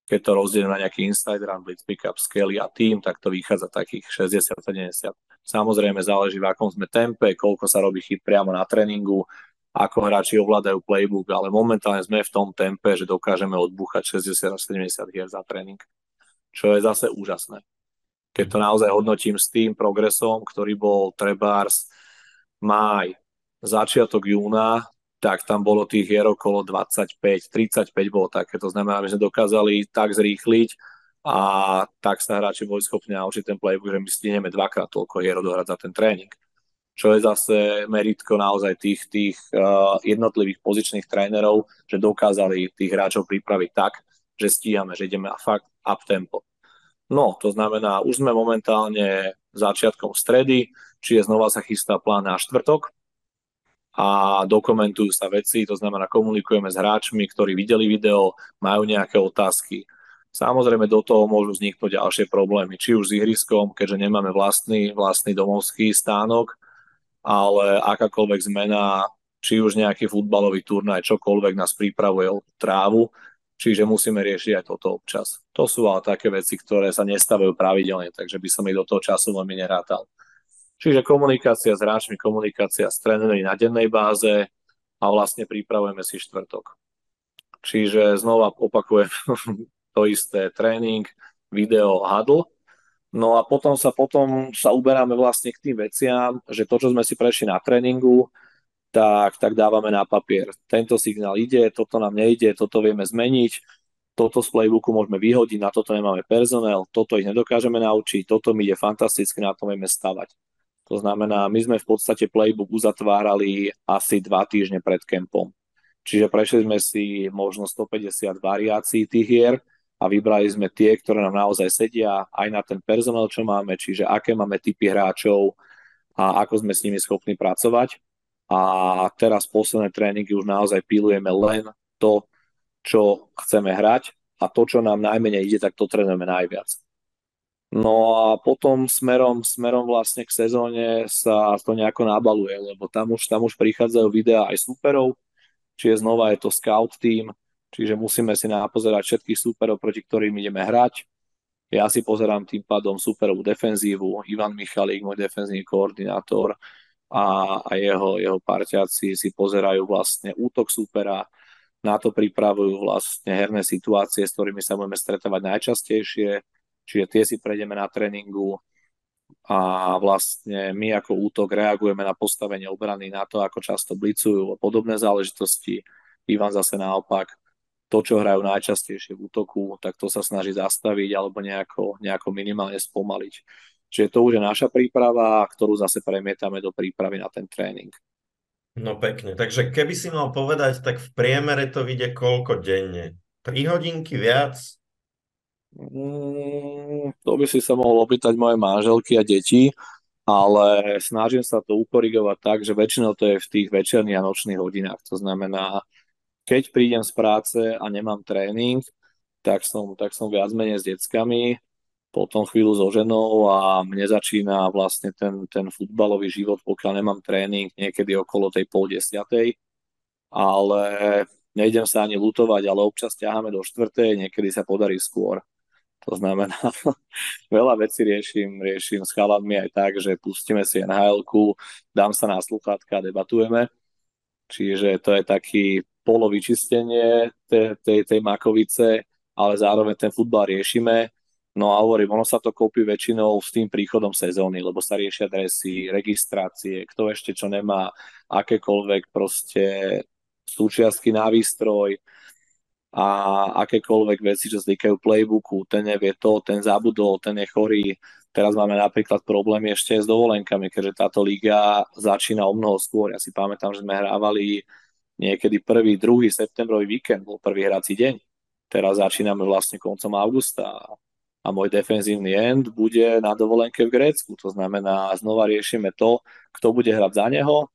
Keď to rozdelím na nejaký inside run, blitz pickup, skelly a team, tak to vychádza takých 60-70. Samozrejme záleží v akom sme tempe, koľko sa robí chyb priamo na tréningu, ako hráči ovládajú playbook, ale momentálne sme v tom tempe, že dokážeme odbúchať 60 až 70 hier za tréning, čo je zase úžasné. Keď to naozaj hodnotím s tým progresom, ktorý bol trebárs máj, začiatok júna, tak tam bolo tých hier okolo 25, 35 bolo také. To znamená, že sme dokázali tak zrýchliť a tak sa hráči boli schopní naučiť ten playbook, že my stihneme dvakrát toľko hier odohrať za ten tréning. Čo je zase meritko naozaj tých, tých uh, jednotlivých pozičných trénerov, že dokázali tých hráčov pripraviť tak, že stíhame, že ideme fakt up tempo. No, to znamená, už sme momentálne začiatkom stredy, čiže znova sa chystá plán na štvrtok, a dokumentujú sa veci, to znamená komunikujeme s hráčmi, ktorí videli video, majú nejaké otázky. Samozrejme do toho môžu vzniknúť ďalšie problémy, či už s ihriskom, keďže nemáme vlastný, vlastný domovský stánok, ale akákoľvek zmena, či už nejaký futbalový turnaj, čokoľvek nás pripravuje o trávu, čiže musíme riešiť aj toto občas. To sú ale také veci, ktoré sa nestavujú pravidelne, takže by som ich do toho času veľmi nerátal. Čiže komunikácia s hráčmi, komunikácia s trénermi na dennej báze a vlastne pripravujeme si štvrtok. Čiže znova opakujem to isté tréning, video, huddle. No a potom sa, potom sa uberáme vlastne k tým veciam, že to, čo sme si prešli na tréningu, tak, tak dávame na papier. Tento signál ide, toto nám nejde, toto vieme zmeniť, toto z playbooku môžeme vyhodiť, na toto nemáme personel, toto ich nedokážeme naučiť, toto mi ide fantasticky, na to vieme stavať. To znamená, my sme v podstate playbook uzatvárali asi dva týždne pred kempom. Čiže prešli sme si možno 150 variácií tých hier a vybrali sme tie, ktoré nám naozaj sedia aj na ten personál, čo máme, čiže aké máme typy hráčov a ako sme s nimi schopní pracovať. A teraz posledné tréningy už naozaj pilujeme len to, čo chceme hrať a to, čo nám najmenej ide, tak to trénujeme najviac. No a potom smerom, smerom vlastne k sezóne sa to nejako nabaluje, lebo tam už, tam už prichádzajú videá aj superov, čiže znova je to scout team, čiže musíme si napozerať všetkých superov, proti ktorým ideme hrať. Ja si pozerám tým pádom superovú defenzívu, Ivan Michalík, môj defenzívny koordinátor a, a jeho, jeho parťáci si pozerajú vlastne útok supera, na to pripravujú vlastne herné situácie, s ktorými sa budeme stretávať najčastejšie, čiže tie si prejdeme na tréningu a vlastne my ako útok reagujeme na postavenie obrany, na to, ako často blicujú a podobné záležitosti. Ivan zase naopak, to, čo hrajú najčastejšie v útoku, tak to sa snaží zastaviť alebo nejako, nejako minimálne spomaliť. Čiže to už je naša príprava, ktorú zase premietame do prípravy na ten tréning. No pekne, takže keby si mal povedať, tak v priemere to vyjde koľko denne? 3 hodinky viac? Mm, to by si sa mohol opýtať moje manželky a deti, ale snažím sa to ukorigovať tak, že väčšinou to je v tých večerných a nočných hodinách. To znamená, keď prídem z práce a nemám tréning, tak som, tak som viac menej s deckami, potom chvíľu so ženou a mne začína vlastne ten, ten futbalový život, pokiaľ nemám tréning, niekedy okolo tej pol desiatej, ale nejdem sa ani lutovať, ale občas ťaháme do štvrtej, niekedy sa podarí skôr. To znamená, veľa vecí riešim, riešim s chaladmi aj tak, že pustíme si nhl dám sa na sluchátka a debatujeme. Čiže to je taký polo vyčistenie tej, tej, tej Makovice, ale zároveň ten futbal riešime. No a hovorím, ono sa to kopí väčšinou s tým príchodom sezóny, lebo sa riešia dresy, registrácie, kto ešte čo nemá, akékoľvek proste súčiastky na výstroj a akékoľvek veci, čo týkajú playbooku, ten nevie to, ten zabudol, ten je chorý. Teraz máme napríklad problémy ešte s dovolenkami, keďže táto liga začína o mnoho skôr. Ja si pamätám, že sme hrávali niekedy prvý, druhý septembrový víkend, bol prvý hrací deň. Teraz začíname vlastne koncom augusta a môj defenzívny end bude na dovolenke v Grécku. To znamená, znova riešime to, kto bude hrať za neho,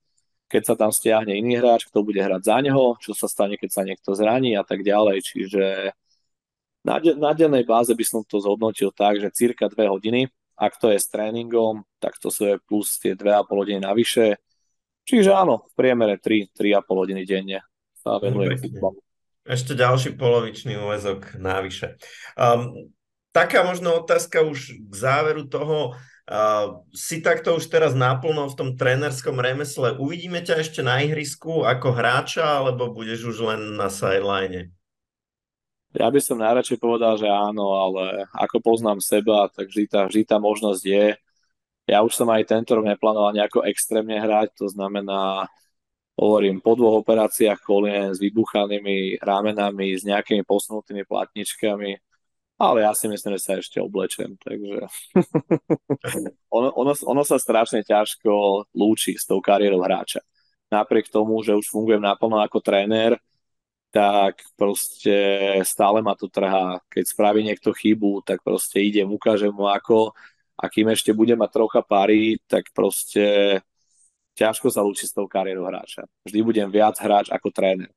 keď sa tam stiahne iný hráč, kto bude hrať za neho, čo sa stane, keď sa niekto zraní a tak ďalej. Čiže na, de- na dennej báze by som to zhodnotil tak, že cirka 2 hodiny, ak to je s tréningom, tak to sú plus tie 2,5 hodiny navyše. Čiže áno, v priemere 3, 3,5 hodiny denne sa venuje futbalu. Ešte ďalší polovičný úvezok návyše. Um, taká možno otázka už k záveru toho. Uh, si takto už teraz naplno v tom trénerskom remesle. Uvidíme ťa ešte na ihrisku ako hráča, alebo budeš už len na sideline? Ja by som najradšej povedal, že áno, ale ako poznám seba, tak vždy tá, vždy tá možnosť je. Ja už som aj tento rok neplánoval nejako extrémne hrať, to znamená, hovorím, po dvoch operáciách kolien s vybuchanými ramenami, s nejakými posunutými platničkami, ale ja si myslím, že sa ešte oblečem, takže ono, ono, ono sa strašne ťažko lúči s tou kariérou hráča. Napriek tomu, že už fungujem naplno ako tréner, tak proste stále ma to trhá. Keď spraví niekto chybu, tak proste idem, ukážem mu ako a kým ešte bude mať trocha pary, tak proste ťažko sa lúči s tou kariérou hráča. Vždy budem viac hráč ako tréner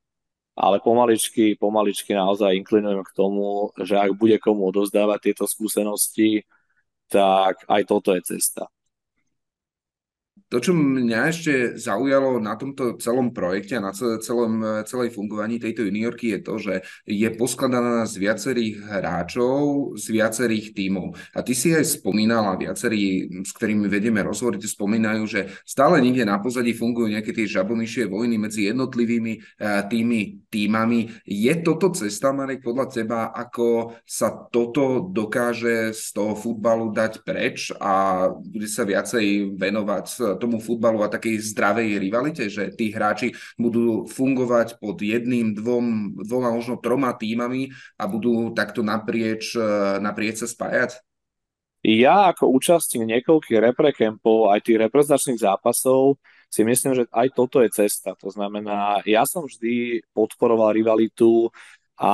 ale pomaličky, pomaličky naozaj inklinujem k tomu, že ak bude komu odozdávať tieto skúsenosti, tak aj toto je cesta. To, čo mňa ešte zaujalo na tomto celom projekte a na celom, celej fungovaní tejto juniorky je to, že je poskladaná z viacerých hráčov, z viacerých tímov. A ty si aj spomínala, viacerí, s ktorými vedieme rozhovory, ty spomínajú, že stále niekde na pozadí fungujú nejaké tie žabomyšie vojny medzi jednotlivými eh, tými týmami. Je toto cesta, Marek, podľa teba, ako sa toto dokáže z toho futbalu dať preč a bude sa viacej venovať tomu futbalu a takej zdravej rivalite, že tí hráči budú fungovať pod jedným, dvom, dvoma, možno troma týmami a budú takto naprieč, e, naprieč sa spájať? Ja ako účastník niekoľkých reprekempov, aj tých reprezentačných zápasov, si myslím, že aj toto je cesta. To znamená, ja som vždy podporoval rivalitu a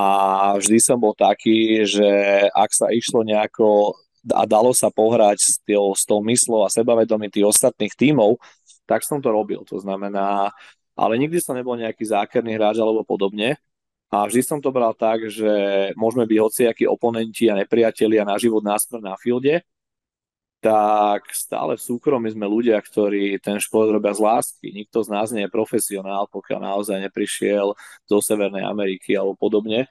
vždy som bol taký, že ak sa išlo nejako a dalo sa pohrať s, tým, s tou myslou a sebavedomím tých ostatných tímov, tak som to robil. To znamená, ale nikdy som nebol nejaký zákerný hráč alebo podobne. A vždy som to bral tak, že môžeme byť hociakí oponenti a nepriatelia na život, na smrť na fielde, tak stále v súkromí sme ľudia, ktorí ten šport robia z lásky. Nikto z nás nie je profesionál, pokiaľ naozaj neprišiel zo Severnej Ameriky alebo podobne.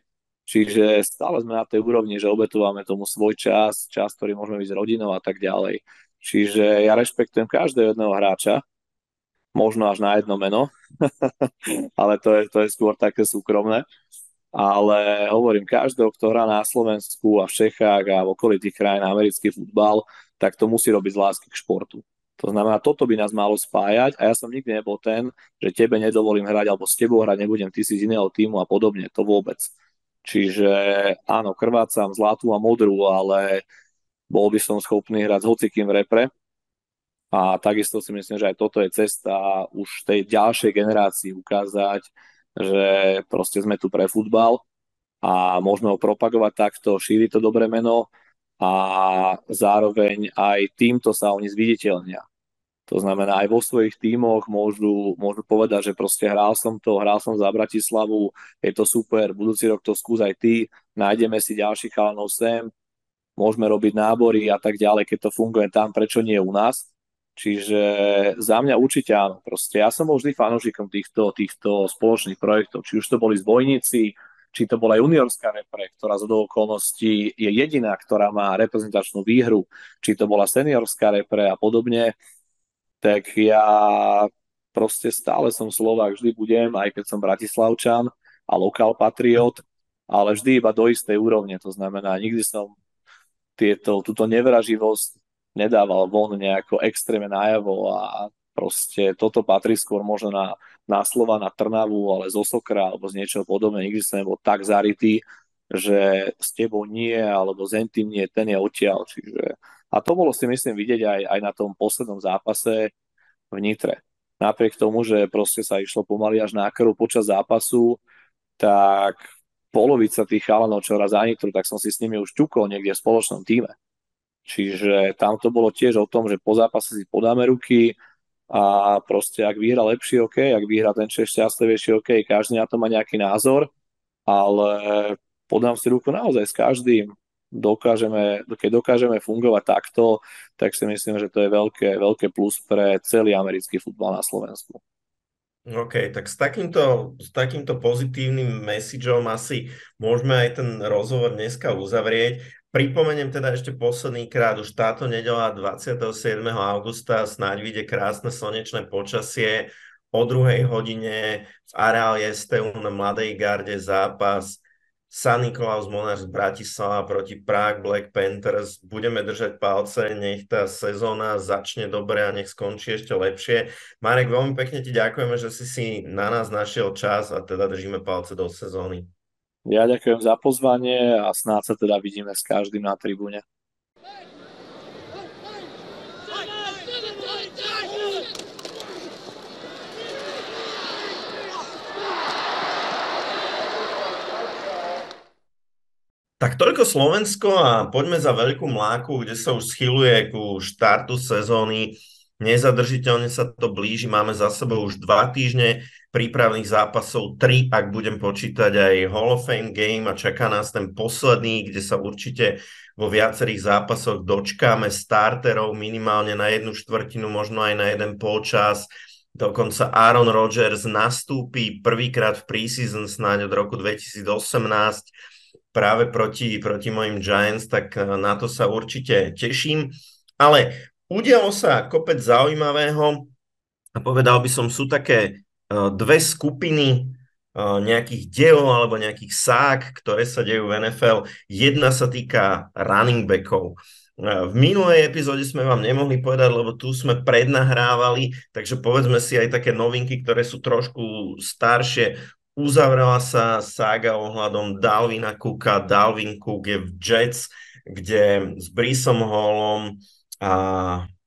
Čiže stále sme na tej úrovni, že obetúvame tomu svoj čas, čas, ktorý môžeme byť s rodinou a tak ďalej. Čiže ja rešpektujem každého jedného hráča, možno až na jedno meno, ale to je, to je skôr také súkromné. Ale hovorím, každého, kto hrá na Slovensku a v Čechách a v okolitých krajín americký futbal, tak to musí robiť z lásky k športu. To znamená, toto by nás malo spájať a ja som nikdy nebol ten, že tebe nedovolím hrať alebo s tebou hrať nebudem, ty si z iného týmu a podobne, to vôbec. Čiže áno, krvácam zlatú a modrú, ale bol by som schopný hrať s hocikým v repre. A takisto si myslím, že aj toto je cesta už tej ďalšej generácii ukázať, že proste sme tu pre futbal a môžeme ho propagovať takto, šíriť to dobré meno a zároveň aj týmto sa oni zviditeľnia. To znamená, aj vo svojich tímoch môžu, môžu povedať, že proste hral som to, hral som za Bratislavu, je to super, budúci rok to skús aj ty, nájdeme si ďalších chalanov sem, môžeme robiť nábory a tak ďalej, keď to funguje tam, prečo nie u nás. Čiže za mňa určite áno. Proste ja som bol vždy fanúšikom týchto, týchto spoločných projektov. Či už to boli zbojníci, či to bola juniorská repre, ktorá z okolností je jediná, ktorá má reprezentačnú výhru, či to bola seniorská repre a podobne tak ja proste stále som Slovák, vždy budem, aj keď som Bratislavčan a lokál patriot, ale vždy iba do istej úrovne. To znamená, nikdy som tieto, túto nevraživosť nedával von nejako extrémne najavo a proste toto patrí skôr možno na, na slova, na Trnavu, ale zo Sokra alebo z niečoho podobné. Nikdy som nebol tak zarytý, že s tebou nie, alebo s tým nie, ten je odtiaľ. Čiže... A to bolo si myslím vidieť aj, aj na tom poslednom zápase v Nitre. Napriek tomu, že proste sa išlo pomaly až na krv počas zápasu, tak polovica tých chalanov, čo raz za Nitru, tak som si s nimi už ťukol niekde v spoločnom týme. Čiže tam to bolo tiež o tom, že po zápase si podáme ruky a proste ak vyhra lepší, OK, ak vyhra ten, čo šťastlivejší, OK, každý na to má nejaký názor, ale podám si ruku naozaj s každým, dokážeme, keď dokážeme fungovať takto, tak si myslím, že to je veľké, veľké plus pre celý americký futbal na Slovensku. OK, tak s takýmto, s takýmto pozitívnym messageom asi môžeme aj ten rozhovor dneska uzavrieť. Pripomeniem teda ešte posledný krát, už táto nedela 27. augusta snáď vyjde krásne slnečné počasie. O druhej hodine v areáli STU na Mladej garde zápas San Nikolaus Monáš z Bratislava proti Prague Black Panthers. Budeme držať palce, nech tá sezóna začne dobre a nech skončí ešte lepšie. Marek, veľmi pekne ti ďakujeme, že si si na nás našiel čas a teda držíme palce do sezóny. Ja ďakujem za pozvanie a snáď sa teda vidíme s každým na tribúne. Tak toľko Slovensko a poďme za veľkú mláku, kde sa už schyluje ku štartu sezóny. Nezadržiteľne sa to blíži, máme za sebou už dva týždne prípravných zápasov, tri, ak budem počítať aj Hall of Fame game a čaká nás ten posledný, kde sa určite vo viacerých zápasoch dočkáme starterov minimálne na jednu štvrtinu, možno aj na jeden polčas. Dokonca Aaron Rodgers nastúpi prvýkrát v preseason snáď od roku 2018 práve proti, proti mojim Giants, tak eh, na to sa určite teším. Ale udialo sa kopec zaujímavého a povedal by som, sú také uh, dve skupiny uh, nejakých dielov alebo nejakých sák, ktoré sa dejú v NFL. Jedna sa týka running backov. V minulej epizóde sme vám nemohli povedať, lebo tu sme prednahrávali, takže povedzme si aj také novinky, ktoré sú trošku staršie. Uzavrela sa sága ohľadom Dalvina Cooka. Dalvin Cook je v Jets, kde s Brisom Hallom a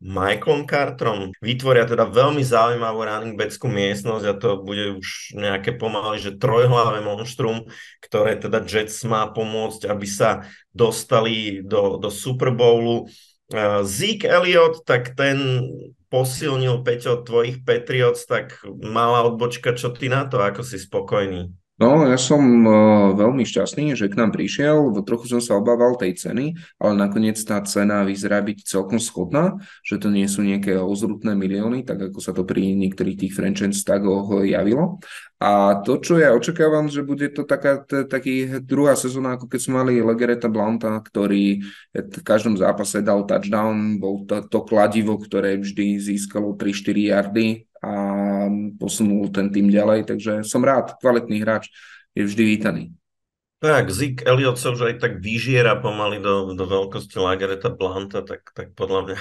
Michaelom Carterom vytvoria teda veľmi zaujímavú running backskú miestnosť a to bude už nejaké pomaly, že trojhlavé monštrum, ktoré teda Jets má pomôcť, aby sa dostali do, do Super Bowlu. Zeke Elliott, tak ten posilnil Peťo tvojich Patriots, tak malá odbočka, čo ty na to, ako si spokojný? No, ja som uh, veľmi šťastný, že k nám prišiel. Trochu som sa obával tej ceny, ale nakoniec tá cena vyzerá byť celkom schodná, že to nie sú nejaké ozrutné milióny, tak ako sa to pri niektorých tých franchise tagoch javilo. A to, čo ja očakávam, že bude to taká, t- taký druhá sezóna, ako keď sme mali Legereta Blanta, ktorý v každom zápase dal touchdown, bol to, to kladivo, ktoré vždy získalo 3-4 yardy a posunul ten tým ďalej, takže som rád, kvalitný hráč je vždy vítaný. Tak, Zik Elliot sa už aj tak vyžiera pomaly do, do veľkosti Lagereta Blanta, tak, tak podľa mňa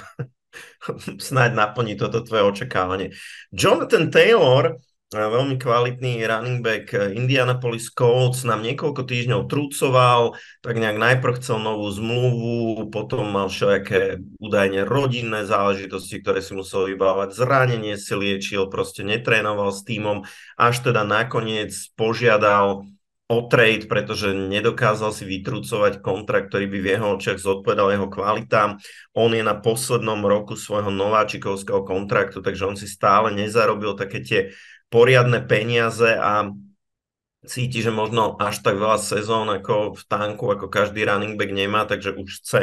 snáď naplní toto tvoje očakávanie. Jonathan Taylor veľmi kvalitný running back eh, Indianapolis Colts nám niekoľko týždňov trúcoval, tak nejak najprv chcel novú zmluvu, potom mal všelijaké údajne rodinné záležitosti, ktoré si musel vybávať, zranenie si liečil, proste netrénoval s týmom, až teda nakoniec požiadal o trade, pretože nedokázal si vytrúcovať kontrakt, ktorý by v jeho očiach zodpovedal jeho kvalitám. On je na poslednom roku svojho nováčikovského kontraktu, takže on si stále nezarobil také tie poriadne peniaze a cíti, že možno až tak veľa sezón ako v tanku, ako každý running back nemá, takže už chce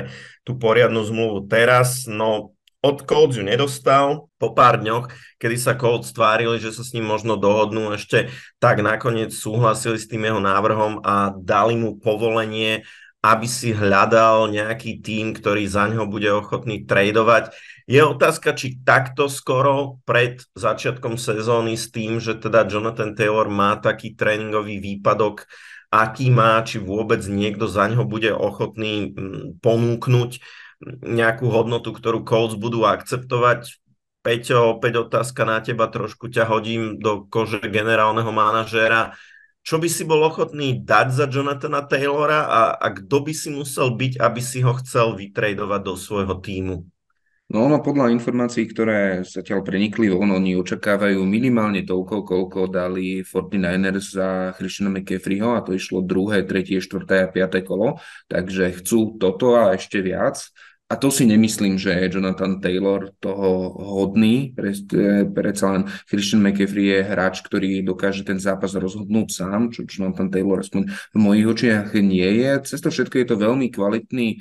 tú poriadnu zmluvu teraz. No od Colts ju nedostal po pár dňoch, kedy sa Colts stvárili, že sa s ním možno dohodnú ešte, tak nakoniec súhlasili s tým jeho návrhom a dali mu povolenie aby si hľadal nejaký tým, ktorý za ňo bude ochotný tradovať. Je otázka, či takto skoro pred začiatkom sezóny s tým, že teda Jonathan Taylor má taký tréningový výpadok, aký má, či vôbec niekto za ňo bude ochotný mm, ponúknuť nejakú hodnotu, ktorú Colts budú akceptovať. Peťo, opäť otázka na teba, trošku ťa hodím do kože generálneho manažéra čo by si bol ochotný dať za Jonathana Taylora a, a kto by si musel byť, aby si ho chcel vytredovať do svojho týmu? No ono podľa informácií, ktoré zatiaľ prenikli von, oni očakávajú minimálne toľko, koľko dali 49ers za Christiana McCaffreyho a to išlo druhé, tretie, štvrté a piaté kolo, takže chcú toto a ešte viac. A to si nemyslím, že je Jonathan Taylor toho hodný. Predsa len Christian McCaffrey je hráč, ktorý dokáže ten zápas rozhodnúť sám, čo Jonathan Taylor aspoň v mojich očiach nie je. Cez to všetko je to veľmi kvalitný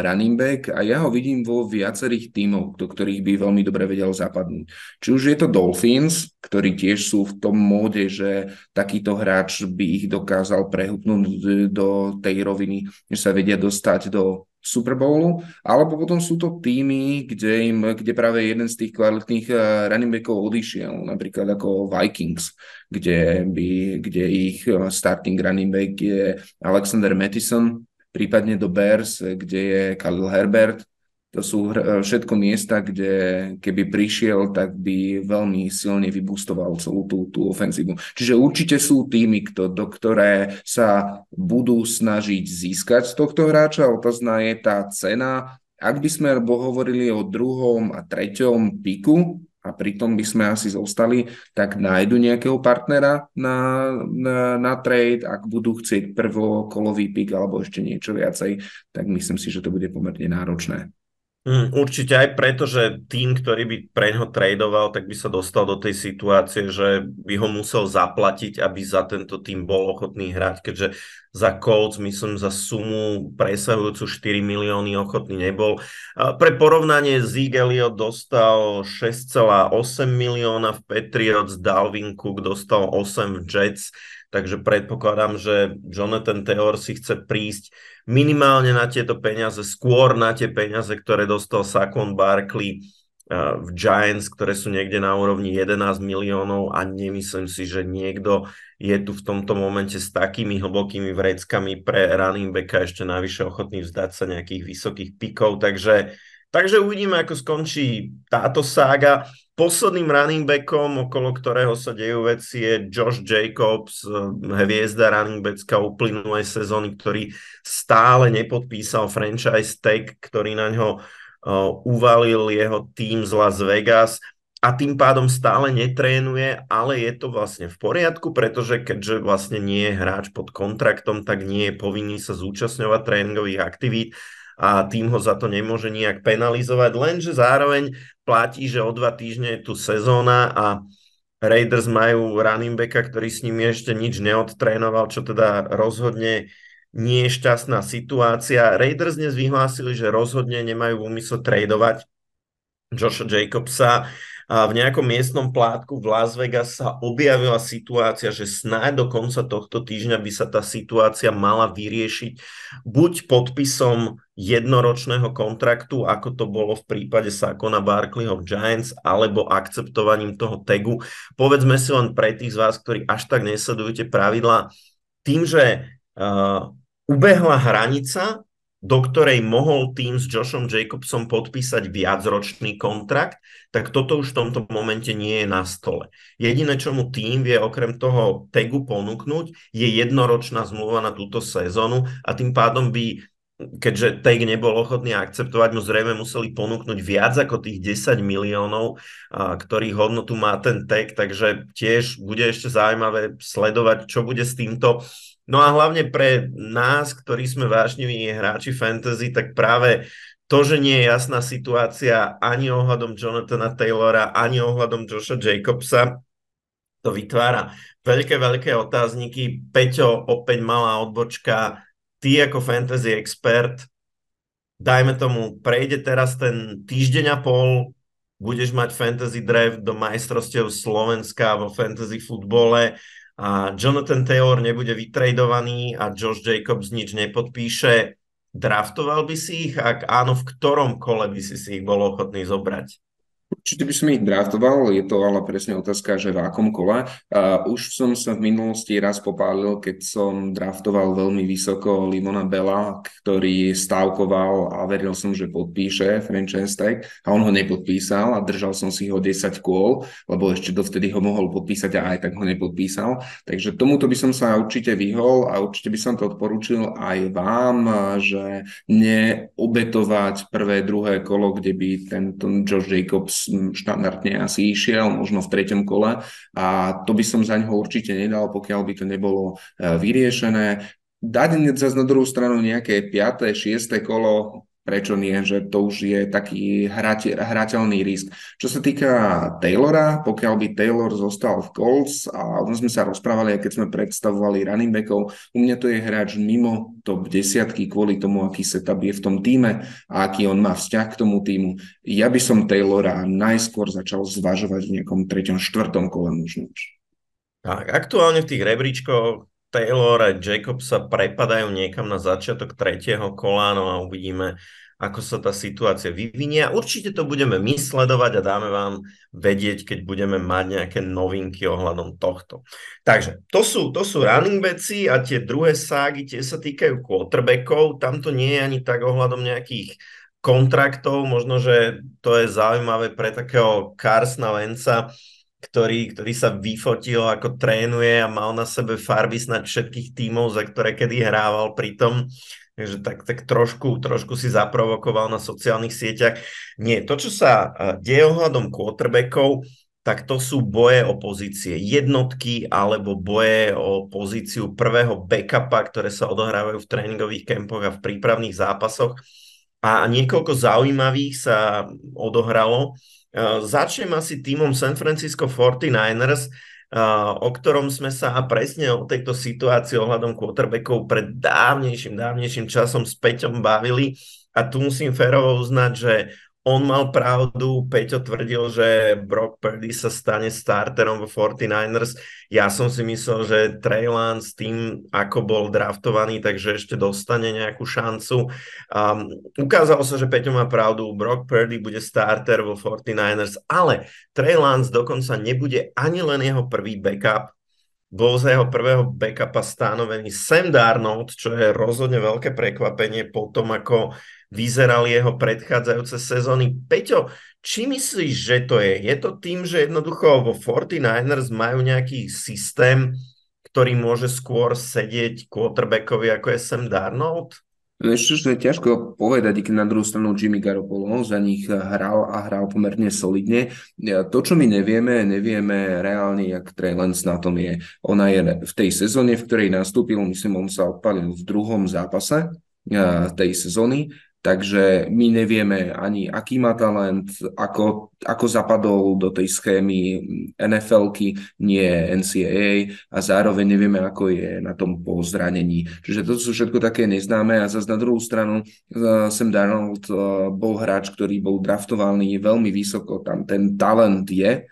running back a ja ho vidím vo viacerých tímoch, do ktorých by veľmi dobre vedel zapadnúť. Či už je to Dolphins, ktorí tiež sú v tom móde, že takýto hráč by ich dokázal prehupnúť do tej roviny, že sa vedia dostať do Super Bowlu, alebo potom sú to týmy, kde, im, kde práve jeden z tých kvalitných uh, running backov odišiel, napríklad ako Vikings, kde, by, kde ich uh, starting running back je Alexander Mattison, prípadne do Bears, kde je Khalil Herbert, to sú e, všetko miesta, kde keby prišiel, tak by veľmi silne vybustoval celú tú, tú ofenzívu. Čiže určite sú týmy, kto, do ktoré sa budú snažiť získať z tohto hráča. Otázna je tá cena. Ak by sme hovorili o druhom a treťom piku, a pritom by sme asi zostali, tak nájdu nejakého partnera na, na, na trade, ak budú chcieť prvokolový pik alebo ešte niečo viacej, tak myslím si, že to bude pomerne náročné. Mm, určite aj preto, že tým, ktorý by pre ňo tradoval, tak by sa dostal do tej situácie, že by ho musel zaplatiť, aby za tento tým bol ochotný hrať, keďže za Colts, myslím, za sumu presahujúcu 4 milióny ochotný nebol. Pre porovnanie Zeke Elliott dostal 6,8 milióna v Patriots, Dalvin Cook dostal 8 v Jets, takže predpokladám, že Jonathan Taylor si chce prísť minimálne na tieto peniaze, skôr na tie peniaze, ktoré dostal Saquon Barkley uh, v Giants, ktoré sú niekde na úrovni 11 miliónov a nemyslím si, že niekto je tu v tomto momente s takými hlbokými vreckami pre running backa ešte navyše ochotný vzdať sa nejakých vysokých pikov, takže Takže uvidíme, ako skončí táto sága. Posledným running backom, okolo ktorého sa dejú veci, je Josh Jacobs, hviezda running backa uplynulej sezóny, ktorý stále nepodpísal franchise tag, ktorý na ňo uh, uvalil jeho tým z Las Vegas a tým pádom stále netrénuje, ale je to vlastne v poriadku, pretože keďže vlastne nie je hráč pod kontraktom, tak nie je povinný sa zúčastňovať tréningových aktivít a tým ho za to nemôže nejak penalizovať, lenže zároveň platí, že o dva týždne je tu sezóna a Raiders majú running backa, ktorý s nimi ešte nič neodtrénoval, čo teda rozhodne nie je šťastná situácia. Raiders dnes vyhlásili, že rozhodne nemajú v úmysle tradovať Josha Jacobsa v nejakom miestnom plátku v Las Vegas sa objavila situácia, že snáď do konca tohto týždňa by sa tá situácia mala vyriešiť buď podpisom jednoročného kontraktu, ako to bolo v prípade Sakona Barkleyho Giants, alebo akceptovaním toho tagu. Povedzme si len pre tých z vás, ktorí až tak nesledujete pravidla, tým, že uh, ubehla hranica do ktorej mohol tým s Joshom Jacobsom podpísať viacročný kontrakt, tak toto už v tomto momente nie je na stole. Jediné, čo mu tým vie okrem toho tagu ponúknuť, je jednoročná zmluva na túto sezónu a tým pádom by keďže tag nebol ochotný akceptovať, mu zrejme museli ponúknuť viac ako tých 10 miliónov, ktorých hodnotu má ten tag, takže tiež bude ešte zaujímavé sledovať, čo bude s týmto No a hlavne pre nás, ktorí sme vážniví hráči fantasy, tak práve to, že nie je jasná situácia ani ohľadom Jonathana Taylora, ani ohľadom Josha Jacobsa, to vytvára veľké, veľké otázniky. Peťo, opäť malá odbočka. Ty ako fantasy expert, dajme tomu, prejde teraz ten týždeň a pol, budeš mať fantasy draft do majstrovstiev Slovenska vo fantasy futbole a Jonathan Taylor nebude vytradovaný a Josh Jacobs nič nepodpíše, draftoval by si ich? Ak áno, v ktorom kole by si si ich bol ochotný zobrať? Určite by som ich draftoval, je to ale presne otázka, že v akom kole. Uh, už som sa v minulosti raz popálil, keď som draftoval veľmi vysoko Limona Bela, ktorý stávkoval a veril som, že podpíše franchise tag a on ho nepodpísal a držal som si ho 10 kôl, lebo ešte dovtedy ho mohol podpísať a aj tak ho nepodpísal. Takže tomuto by som sa určite vyhol a určite by som to odporúčil aj vám, že neobetovať prvé, druhé kolo, kde by tento Josh Jacobs štandardne asi išiel, možno v treťom kole a to by som za ňoho určite nedal, pokiaľ by to nebolo e, vyriešené. Dať zase na druhú stranu nejaké 5. 6. kolo prečo nie, že to už je taký hrate, hrateľný risk. Čo sa týka Taylora, pokiaľ by Taylor zostal v Colts a o sme sa rozprávali, aj keď sme predstavovali running backov, u mňa to je hráč mimo top desiatky kvôli tomu, aký setup je v tom týme a aký on má vzťah k tomu týmu. Ja by som Taylora najskôr začal zvažovať v nejakom treťom, štvrtom kole možno už. Tak, aktuálne v tých rebríčkoch Taylor a Jacob sa prepadajú niekam na začiatok tretieho kola, no a uvidíme, ako sa tá situácia vyvinie. Určite to budeme my sledovať a dáme vám vedieť, keď budeme mať nejaké novinky ohľadom tohto. Takže to sú, to sú running veci a tie druhé ságy, tie sa týkajú quarterbackov. Tam to nie je ani tak ohľadom nejakých kontraktov, možno, že to je zaujímavé pre takého Carsna Lenca, ktorý, ktorý sa vyfotil, ako trénuje a mal na sebe farby snad všetkých tímov, za ktoré kedy hrával pritom. Takže tak, tak trošku, trošku si zaprovokoval na sociálnych sieťach. Nie, to, čo sa deje ohľadom quarterbackov, tak to sú boje o pozície jednotky alebo boje o pozíciu prvého backupa, ktoré sa odohrávajú v tréningových kempoch a v prípravných zápasoch. A niekoľko zaujímavých sa odohralo. Eh, začnem asi týmom San Francisco 49ers, eh, o ktorom sme sa presne o tejto situácii ohľadom quarterbackov pred dávnejším, dávnejším časom s Peťom bavili. A tu musím férovo uznať, že on mal pravdu, Peťo tvrdil, že Brock Purdy sa stane starterom vo 49ers. Ja som si myslel, že Trey Lance tým, ako bol draftovaný, takže ešte dostane nejakú šancu. Um, ukázalo sa, že Peťo má pravdu, Brock Purdy bude starter vo 49ers, ale Trey Lance dokonca nebude ani len jeho prvý backup, bol za jeho prvého backupa stanovený Sam Darnold, čo je rozhodne veľké prekvapenie po tom, ako vyzerali jeho predchádzajúce sezóny. Peťo, či myslíš, že to je? Je to tým, že jednoducho vo 49ers majú nejaký systém, ktorý môže skôr sedieť quarterbackovi ako je Sam Darnold? No ešte, že je ťažko povedať, keď na druhú stranu Jimmy Garoppolo za nich hral a hral pomerne solidne. To, čo my nevieme, nevieme reálne, jak Trey Lance na tom je. Ona je v tej sezóne, v ktorej nastúpil, myslím, on sa odpalil v druhom zápase tej sezóny Takže my nevieme ani, aký má talent, ako, ako zapadol do tej schémy NFL-ky, nie NCAA a zároveň nevieme, ako je na tom po zranení. Čiže to sú všetko také neznáme a zase na druhú stranu uh, Sam Darnold uh, bol hráč, ktorý bol draftovaný veľmi vysoko, tam ten talent je,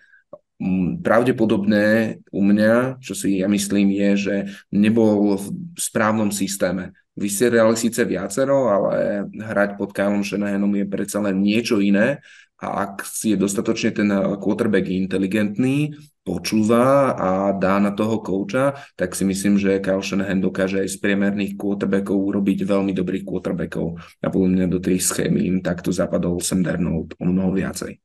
Pravdepodobné u mňa, čo si ja myslím, je, že nebol v správnom systéme Vysielali síce viacero, ale hrať pod Kylom Shanahanom je predsa len niečo iné a ak si je dostatočne ten quarterback inteligentný, počúva a dá na toho kouča, tak si myslím, že Kyle Shanahan dokáže aj z priemerných quarterbackov urobiť veľmi dobrých quarterbackov. A podľa mňa do tej schémy im takto zapadol Sam Darnold o mnoho viacej.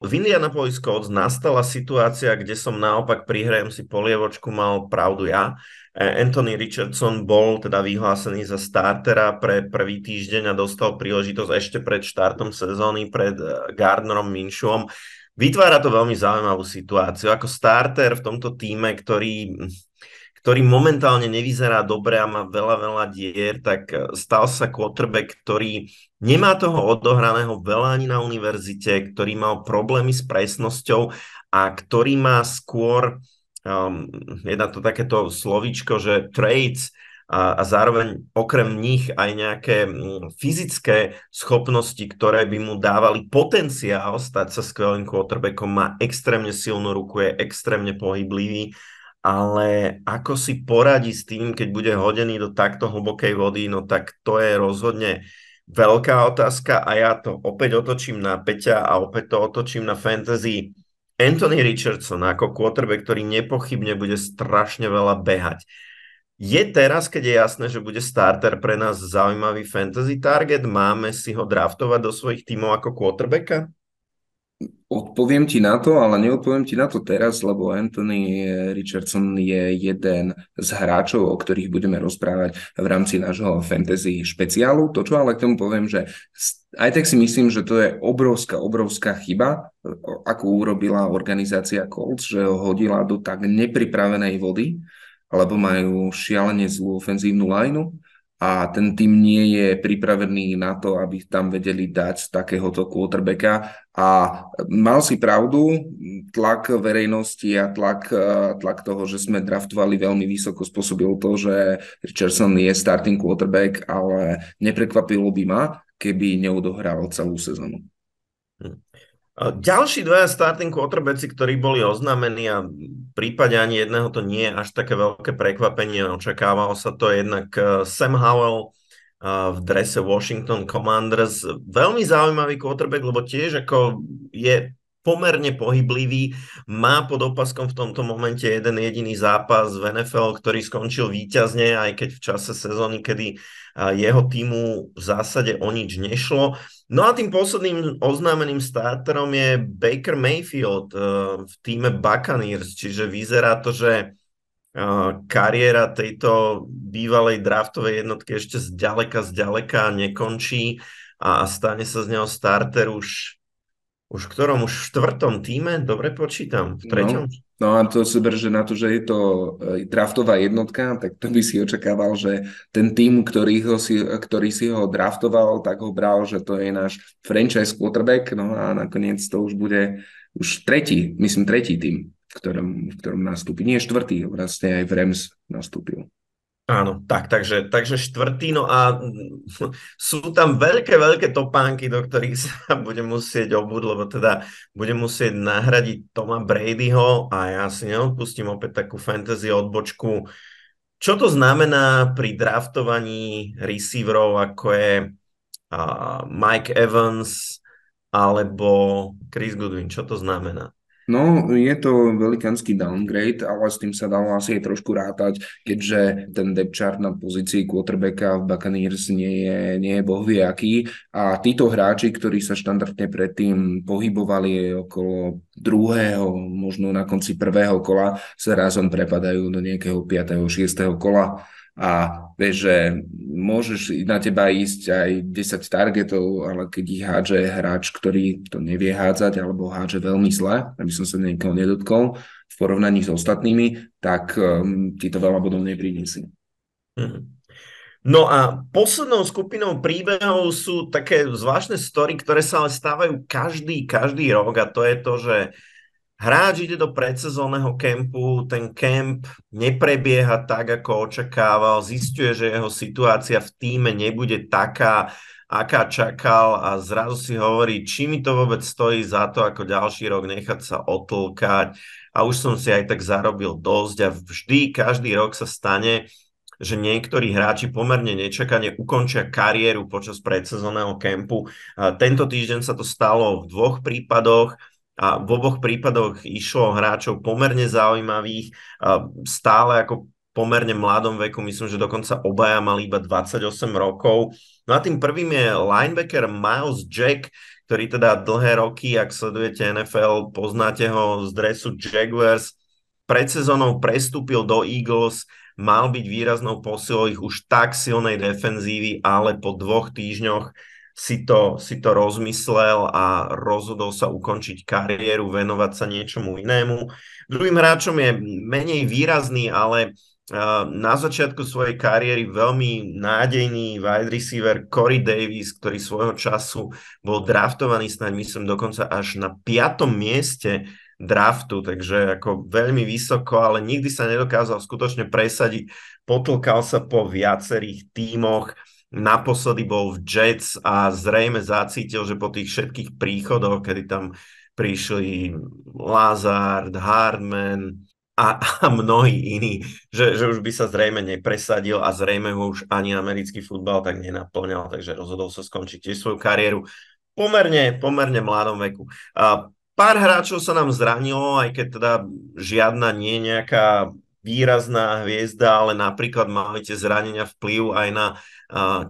V Indianapolis Colts nastala situácia, kde som naopak prihrajem si polievočku mal pravdu ja. E, Anthony Richardson bol teda vyhlásený za startera pre prvý týždeň a dostal príležitosť ešte pred štartom sezóny pred e, Gardnerom Minshewom. Vytvára to veľmi zaujímavú situáciu. Ako starter v tomto týme, ktorý ktorý momentálne nevyzerá dobre a má veľa, veľa dier, tak e, stal sa quarterback, ktorý nemá toho odohraného veľa ani na univerzite, ktorý mal problémy s presnosťou a ktorý má skôr, um, jedna to takéto slovíčko, že traits a, a zároveň okrem nich aj nejaké um, fyzické schopnosti, ktoré by mu dávali potenciál stať sa skvelým quarterbackom, má extrémne silnú ruku, je extrémne pohyblivý ale ako si poradí s tým, keď bude hodený do takto hlbokej vody, no tak to je rozhodne veľká otázka a ja to opäť otočím na Peťa a opäť to otočím na fantasy. Anthony Richardson ako quarterback, ktorý nepochybne bude strašne veľa behať. Je teraz, keď je jasné, že bude starter pre nás zaujímavý fantasy target, máme si ho draftovať do svojich tímov ako quarterbacka? Odpoviem ti na to, ale neodpoviem ti na to teraz, lebo Anthony Richardson je jeden z hráčov, o ktorých budeme rozprávať v rámci nášho fantasy špeciálu. To, čo ale k tomu poviem, že aj tak si myslím, že to je obrovská, obrovská chyba, ako urobila organizácia Colts, že ho hodila do tak nepripravenej vody, lebo majú šialene zlú ofenzívnu lineu a ten tým nie je pripravený na to, aby tam vedeli dať takéhoto quarterbacka a mal si pravdu, tlak verejnosti a tlak, tlak toho, že sme draftovali veľmi vysoko, spôsobil to, že Richardson je starting quarterback, ale neprekvapilo by ma, keby neudohral celú sezónu. Ďalší dvaja starting quarterbacki, ktorí boli oznámení a v prípade ani jedného to nie je až také veľké prekvapenie, očakávalo sa to jednak eh, Sam Howell eh, v drese Washington Commanders. Veľmi zaujímavý quarterback, lebo tiež ako je pomerne pohyblivý, má pod opaskom v tomto momente jeden jediný zápas v NFL, ktorý skončil výťazne, aj keď v čase sezóny, kedy jeho týmu v zásade o nič nešlo. No a tým posledným oznámeným starterom je Baker Mayfield v týme Buccaneers, čiže vyzerá to, že kariéra tejto bývalej draftovej jednotky ešte zďaleka, zďaleka nekončí a stane sa z neho starter už už v ktorom? Už v štvrtom týme? Dobre počítam. V treťom? No, no a to si že na to, že je to e, draftová jednotka, tak to by si očakával, že ten tým, ktorý, ho si, ktorý si ho draftoval, tak ho bral, že to je náš franchise quarterback, no a nakoniec to už bude už tretí, myslím tretí tým, v ktorom, v ktorom nastúpi. Nie štvrtý, vlastne aj v Rams nastúpil. Áno, tak, takže, takže štvrtý, no a sú tam veľké, veľké topánky, do ktorých sa budem musieť obúť, lebo teda budem musieť nahradiť Toma Bradyho a ja si neodpustím opäť takú fantasy odbočku. Čo to znamená pri draftovaní receiverov, ako je uh, Mike Evans alebo Chris Goodwin? Čo to znamená? No, je to velikánsky downgrade, ale s tým sa dalo asi aj trošku rátať, keďže ten depth chart na pozícii quarterbacka v Buccaneers nie je, nie je bohvie aký. A títo hráči, ktorí sa štandardne predtým pohybovali okolo druhého, možno na konci prvého kola, sa razom prepadajú do nejakého 5. 6. kola a vieš, že môžeš na teba ísť aj 10 targetov, ale keď ich hádže hráč, ktorý to nevie hádzať alebo hádže veľmi zle, aby som sa niekoho nedotkol v porovnaní s ostatnými, tak um, ti to veľa bodov nepriniesie. Mm. No a poslednou skupinou príbehov sú také zvláštne story, ktoré sa ale stávajú každý, každý rok a to je to, že Hráč ide do predsezónneho kempu, ten kemp neprebieha tak, ako očakával, zistuje, že jeho situácia v týme nebude taká, aká čakal a zrazu si hovorí, či mi to vôbec stojí za to, ako ďalší rok nechať sa otlkať a už som si aj tak zarobil dosť a vždy, každý rok sa stane, že niektorí hráči pomerne nečakane ukončia kariéru počas predsezónneho kempu. Tento týždeň sa to stalo v dvoch prípadoch a v oboch prípadoch išlo hráčov pomerne zaujímavých, stále ako pomerne mladom veku, myslím, že dokonca obaja mali iba 28 rokov. No a tým prvým je linebacker Miles Jack, ktorý teda dlhé roky, ak sledujete NFL, poznáte ho z dresu Jaguars, pred sezónou prestúpil do Eagles, mal byť výraznou posilou ich už tak silnej defenzívy, ale po dvoch týždňoch si to, si to rozmyslel a rozhodol sa ukončiť kariéru, venovať sa niečomu inému. Druhým hráčom je menej výrazný, ale na začiatku svojej kariéry veľmi nádejný wide receiver Corey Davis, ktorý svojho času bol draftovaný snáď myslím dokonca až na piatom mieste draftu, takže ako veľmi vysoko, ale nikdy sa nedokázal skutočne presadiť. Potlkal sa po viacerých tímoch naposledy bol v Jets a zrejme zacítil, že po tých všetkých príchodoch, kedy tam prišli Lazard, Hardman a, a mnohí iní, že, že už by sa zrejme nepresadil a zrejme ho už ani americký futbal tak nenaplňal, takže rozhodol sa skončiť tiež svoju kariéru pomerne, pomerne mladom veku. A pár hráčov sa nám zranilo, aj keď teda žiadna nie nejaká výrazná hviezda, ale napríklad mali tie zranenia vplyv aj na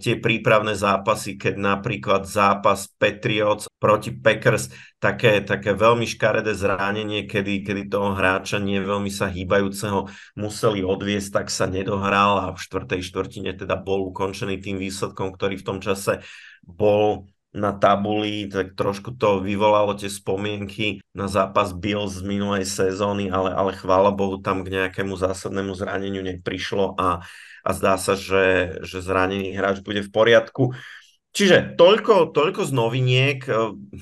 tie prípravné zápasy, keď napríklad zápas Patriots proti Packers, také, také veľmi škaredé zranenie, kedy, kedy toho hráča nie veľmi sa hýbajúceho museli odviesť, tak sa nedohral a v štvrtej štvrtine teda bol ukončený tým výsledkom, ktorý v tom čase bol na tabuli, tak trošku to vyvolalo tie spomienky na zápas Bills z minulej sezóny, ale, ale chvála Bohu tam k nejakému zásadnému zraneniu neprišlo a, a zdá sa, že, že zranený hráč bude v poriadku. Čiže toľko, toľko z noviniek,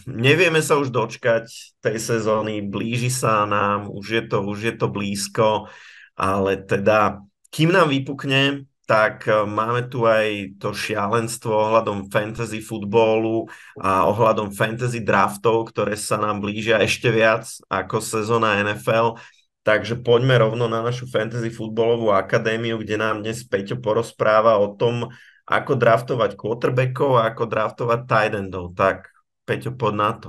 nevieme sa už dočkať tej sezóny, blíži sa nám, už je to, už je to blízko, ale teda kým nám vypukne, tak e, máme tu aj to šialenstvo ohľadom fantasy futbolu a ohľadom fantasy draftov, ktoré sa nám blížia ešte viac ako sezóna NFL. Takže poďme rovno na našu fantasy futbolovú akadémiu, kde nám dnes Peťo porozpráva o tom, ako draftovať quarterbackov a ako draftovať tight endov. Tak Peťo, poď na to.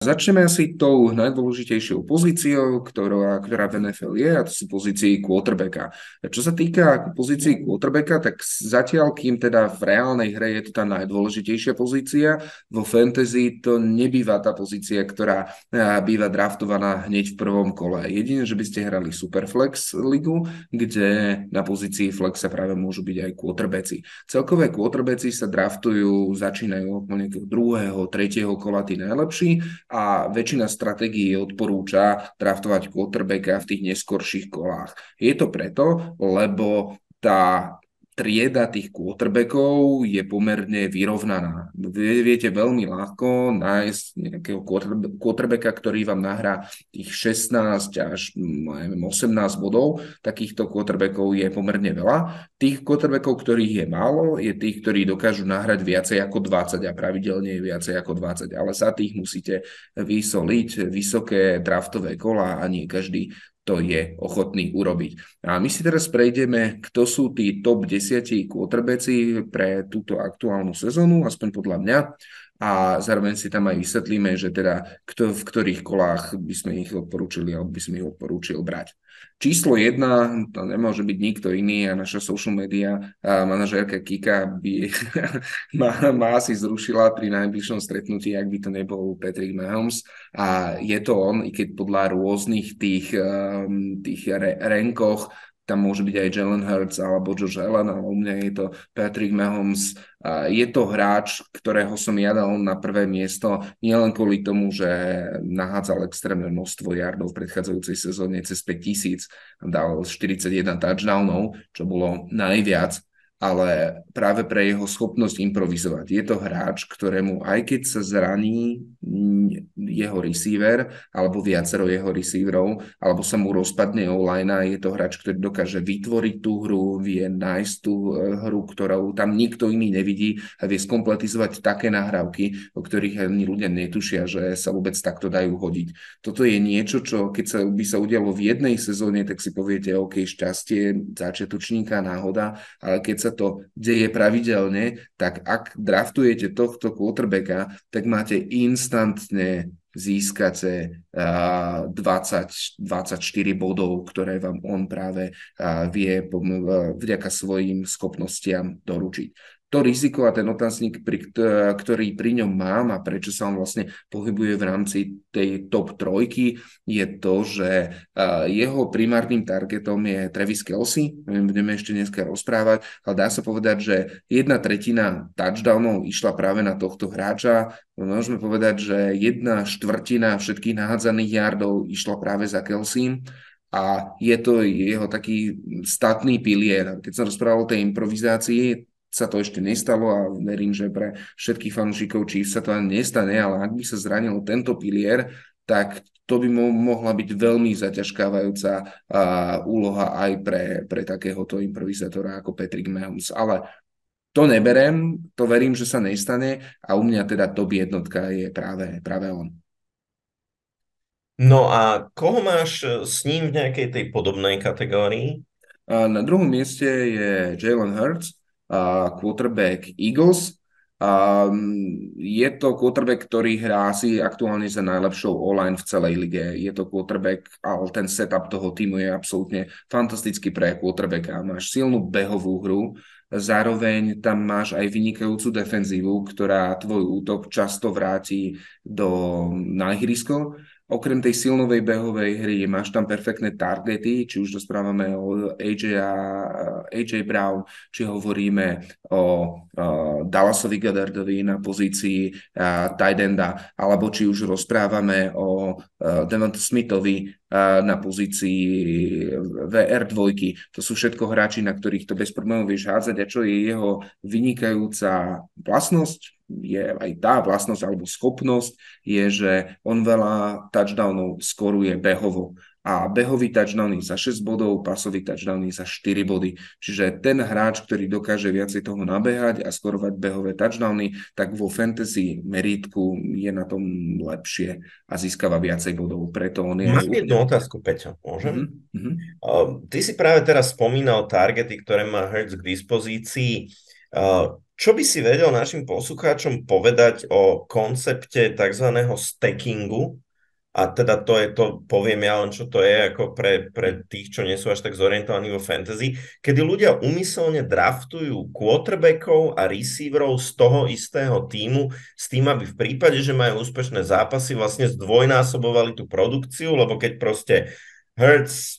Začneme asi tou najdôležitejšou pozíciou, ktorá, ktorá v NFL je, a to sú pozícii quarterbacka. Čo sa týka pozícií quarterbacka, tak zatiaľ, kým teda v reálnej hre je to tá najdôležitejšia pozícia, vo fantasy to nebýva tá pozícia, ktorá býva draftovaná hneď v prvom kole. Jedine, že by ste hrali Superflex ligu, kde na pozícii flexa práve môžu byť aj quarterbacki. Celkové quarterbacki sa draftujú, začínajú od nejakého druhého, tretieho kola tí najlepší a väčšina stratégií odporúča draftovať quarterbacka v tých neskorších kolách. Je to preto, lebo tá trieda tých quarterbackov je pomerne vyrovnaná. Viete veľmi ľahko nájsť nejakého quarterbacka, ktorý vám nahrá tých 16 až neviem, 18 bodov. Takýchto quarterbackov je pomerne veľa. Tých quarterbackov, ktorých je málo, je tých, ktorí dokážu nahrať viacej ako 20 a pravidelne je viacej ako 20. Ale za tých musíte vysoliť vysoké draftové kola a nie každý to je ochotný urobiť. A my si teraz prejdeme, kto sú tí top 10 quarterbacki pre túto aktuálnu sezónu, aspoň podľa mňa a zároveň si tam aj vysvetlíme, že teda kto, v ktorých kolách by sme ich odporúčili alebo by sme ich odporúčil brať. Číslo jedna, to nemôže byť nikto iný a naša social media a manažérka Kika by ma, ma asi zrušila pri najbližšom stretnutí, ak by to nebol Patrick Mahomes a je to on, i keď podľa rôznych tých, um, tých re, renkoch tam môže byť aj Jalen Hurts alebo Josh Allen, ale u mňa je to Patrick Mahomes. Je to hráč, ktorého som ja dal na prvé miesto, nielen kvôli tomu, že nahádzal extrémne množstvo yardov v predchádzajúcej sezóne cez 5000, dal 41 touchdownov, čo bolo najviac ale práve pre jeho schopnosť improvizovať. Je to hráč, ktorému aj keď sa zraní jeho receiver alebo viacero jeho receiverov, alebo sa mu rozpadne online, je to hráč, ktorý dokáže vytvoriť tú hru, vie nájsť tú e, hru, ktorú tam nikto iný nevidí a vie skompletizovať také nahrávky, o ktorých ani ľudia netušia, že sa vôbec takto dajú hodiť. Toto je niečo, čo keď sa by sa udialo v jednej sezóne, tak si poviete, OK, šťastie, začiatočníka, náhoda, ale keď sa to deje pravidelne, tak ak draftujete tohto quarterbacka, tak máte instantne získate 20, 24 bodov, ktoré vám on práve vie vďaka svojim schopnostiam doručiť to riziko a ten otáznik, pri, ktorý pri ňom mám a prečo sa on vlastne pohybuje v rámci tej top trojky, je to, že jeho primárnym targetom je Travis Kelsey, budeme ešte dneska rozprávať, ale dá sa povedať, že jedna tretina touchdownov išla práve na tohto hráča, môžeme povedať, že jedna štvrtina všetkých nahádzaných yardov išla práve za Kelsey a je to jeho taký statný pilier. Keď som rozprával o tej improvizácii, sa to ešte nestalo a verím, že pre všetkých fanúšikov či sa to ani nestane, ale ak by sa zranil tento pilier, tak to by mo- mohla byť veľmi zaťažkávajúca uh, úloha aj pre, pre takéhoto improvizátora ako Patrick Mahomes. Ale to neberem, to verím, že sa nestane a u mňa teda top jednotka je práve, práve on. No a koho máš s ním v nejakej tej podobnej kategórii? Na druhom mieste je Jalen Hurts, quarterback Eagles. Um, je to quarterback, ktorý hrá asi aktuálne za najlepšou online v celej lige. Je to quarterback, ale ten setup toho týmu je absolútne fantastický pre quarterbacka. Máš silnú behovú hru, zároveň tam máš aj vynikajúcu defenzívu, ktorá tvoj útok často vráti do, na ihrisko okrem tej silnovej behovej hry máš tam perfektné targety, či už rozprávame o AJ, AJ Brown, či hovoríme o uh, Dallasovi Gaddardovi na pozícii tight alebo či už rozprávame o uh, Devonta Smithovi na pozícii VR2. To sú všetko hráči, na ktorých to bez problémov vieš hádzať a čo je jeho vynikajúca vlastnosť, je aj tá vlastnosť alebo schopnosť, je, že on veľa touchdownov skoruje behovo. A behový touchdown je za 6 bodov, pasový touchdown je za 4 body. Čiže ten hráč, ktorý dokáže viacej toho nabehať a skorovať behové touchdowny, tak vo fantasy meritku je na tom lepšie a získava viacej bodov. Preto on je... Mám jednu otázku, Peťo, môžem? Mm-hmm. Uh, ty si práve teraz spomínal targety, ktoré má Hertz k dispozícii. Uh, čo by si vedel našim poslucháčom povedať o koncepte tzv. stackingu? A teda to je to, poviem ja len, čo to je ako pre, pre tých, čo nie sú až tak zorientovaní vo fantasy, kedy ľudia umyselne draftujú quarterbackov a receiverov z toho istého týmu s tým, aby v prípade, že majú úspešné zápasy, vlastne zdvojnásobovali tú produkciu, lebo keď proste Hertz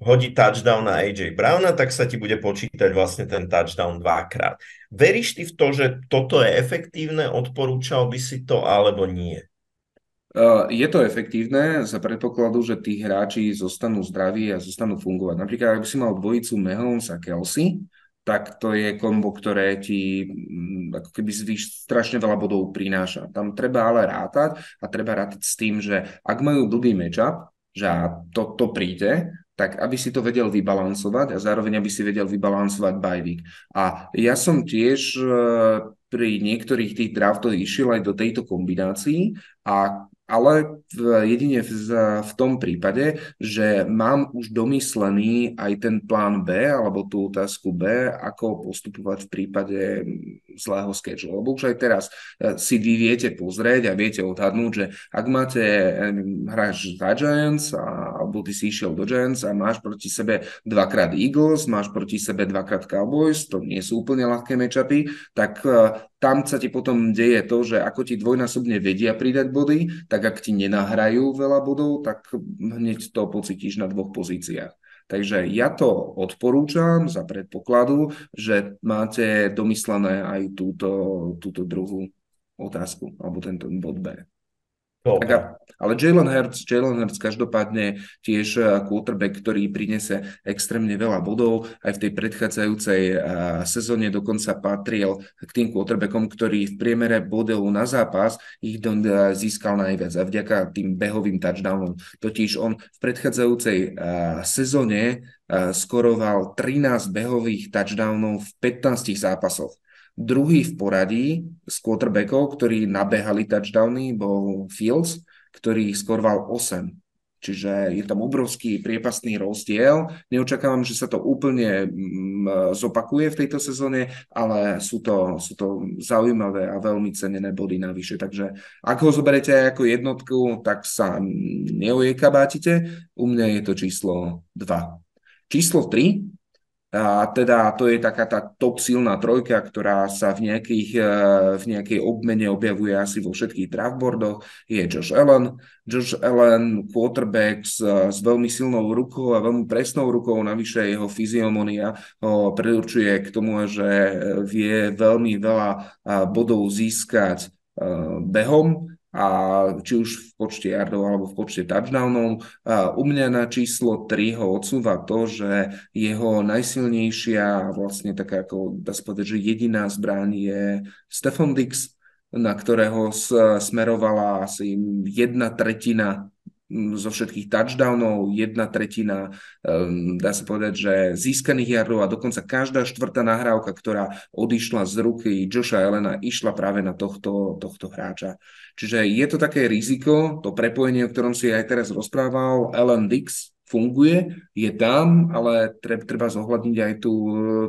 hodí touchdown na AJ Browna, tak sa ti bude počítať vlastne ten touchdown dvakrát. Veríš ty v to, že toto je efektívne, odporúčal by si to alebo nie? Je to efektívne za predpokladu, že tí hráči zostanú zdraví a zostanú fungovať. Napríklad, ak si mal dvojicu Mahomes a Kelsey, tak to je kombo, ktoré ti mm, ako keby zvýš, strašne veľa bodov prináša. Tam treba ale rátať a treba rátať s tým, že ak majú dlhý matchup, že to, to príde, tak aby si to vedel vybalansovať a zároveň aby si vedel vybalansovať bajvík. A ja som tiež e, pri niektorých tých draftoch išiel aj do tejto kombinácii a ale v, jedine v, v tom prípade, že mám už domyslený aj ten plán B alebo tú otázku B, ako postupovať v prípade zlého schedule. Lebo už aj teraz eh, si vy viete pozrieť a viete odhadnúť, že ak máte, hráš za Giants a, alebo ty si išiel do Giants a máš proti sebe dvakrát Eagles, máš proti sebe dvakrát Cowboys, to nie sú úplne ľahké matchupy, tak eh, tam sa ti potom deje to, že ako ti dvojnásobne vedia pridať body, tak ak ti nenahrajú veľa bodov, tak hneď to pocítiš na dvoch pozíciách. Takže ja to odporúčam za predpokladu, že máte domyslené aj túto, túto druhú otázku, alebo tento bod B. Tak, ale Jalen Hurts, Jalen Hurts každopádne tiež eh, quarterback, ktorý prinese extrémne veľa bodov. Aj v tej predchádzajúcej uh, sezóne dokonca patril k tým quarterbackom, ktorý v priemere bodov na zápas ich uh, získal najviac a vďaka tým behovým touchdownom. Totiž on v predchádzajúcej sezóne skoroval 13 behových touchdownov v 15 zápasoch. Druhý v poradí z quarterbackov, ktorí nabehali touchdowny, bol Fields, ktorý skorval 8. Čiže je tam obrovský priepastný rozdiel. Neočakávam, že sa to úplne mm, zopakuje v tejto sezóne, ale sú to, sú to zaujímavé a veľmi cenené body navyše. Takže ak ho zoberete aj ako jednotku, tak sa neojekabátite. U mňa je to číslo 2. Číslo 3 a teda to je taká tá top silná trojka, ktorá sa v, nejakých, e, v nejakej obmene objavuje asi vo všetkých draftboardoch. Je Josh Allen. Josh Allen, quarterback s, s veľmi silnou rukou a veľmi presnou rukou, navyše jeho fyziomonia ho predurčuje k tomu, že vie veľmi veľa bodov získať e, behom a či už v počte yardov alebo v počte touchdownov. U mňa na číslo 3 ho odsúva to, že jeho najsilnejšia, vlastne taká ako dá sa povedať, že jediná zbraň je Stefan Dix, na ktorého smerovala asi jedna tretina zo všetkých touchdownov, jedna tretina, um, dá sa povedať, že získaných jardov a dokonca každá štvrtá nahrávka, ktorá odišla z ruky Joša Elena, išla práve na tohto, tohto hráča. Čiže je to také riziko, to prepojenie, o ktorom si aj teraz rozprával, Ellen Dix, funguje, je tam, ale treba, zohľadniť aj tú,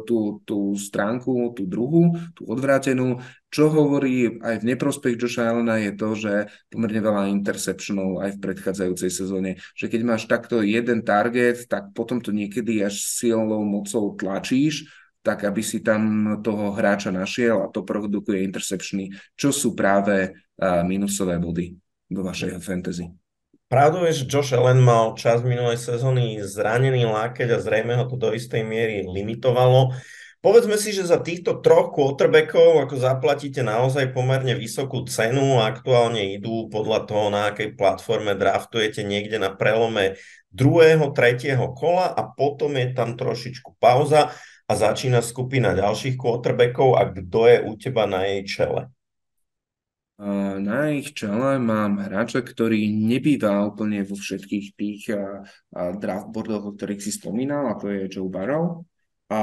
tú, tú stránku, tú druhú, tú odvrátenú. Čo hovorí aj v neprospech Joša Allena je to, že pomerne veľa interceptionov aj v predchádzajúcej sezóne, že keď máš takto jeden target, tak potom to niekedy až silnou mocou tlačíš, tak aby si tam toho hráča našiel a to produkuje interceptiony, čo sú práve minusové body vo vašej fantasy. Pravdou je, že Josh Allen mal čas minulej sezóny zranený lákeť a zrejme ho to do istej miery limitovalo. Povedzme si, že za týchto troch quarterbackov, ako zaplatíte naozaj pomerne vysokú cenu, aktuálne idú podľa toho, na akej platforme draftujete niekde na prelome druhého, tretieho kola a potom je tam trošičku pauza a začína skupina ďalších quarterbackov a kto je u teba na jej čele? Na ich čele mám hráča, ktorý nebýva úplne vo všetkých tých draft boardoch, o ktorých si spomínal, a to je Joe Burrow, a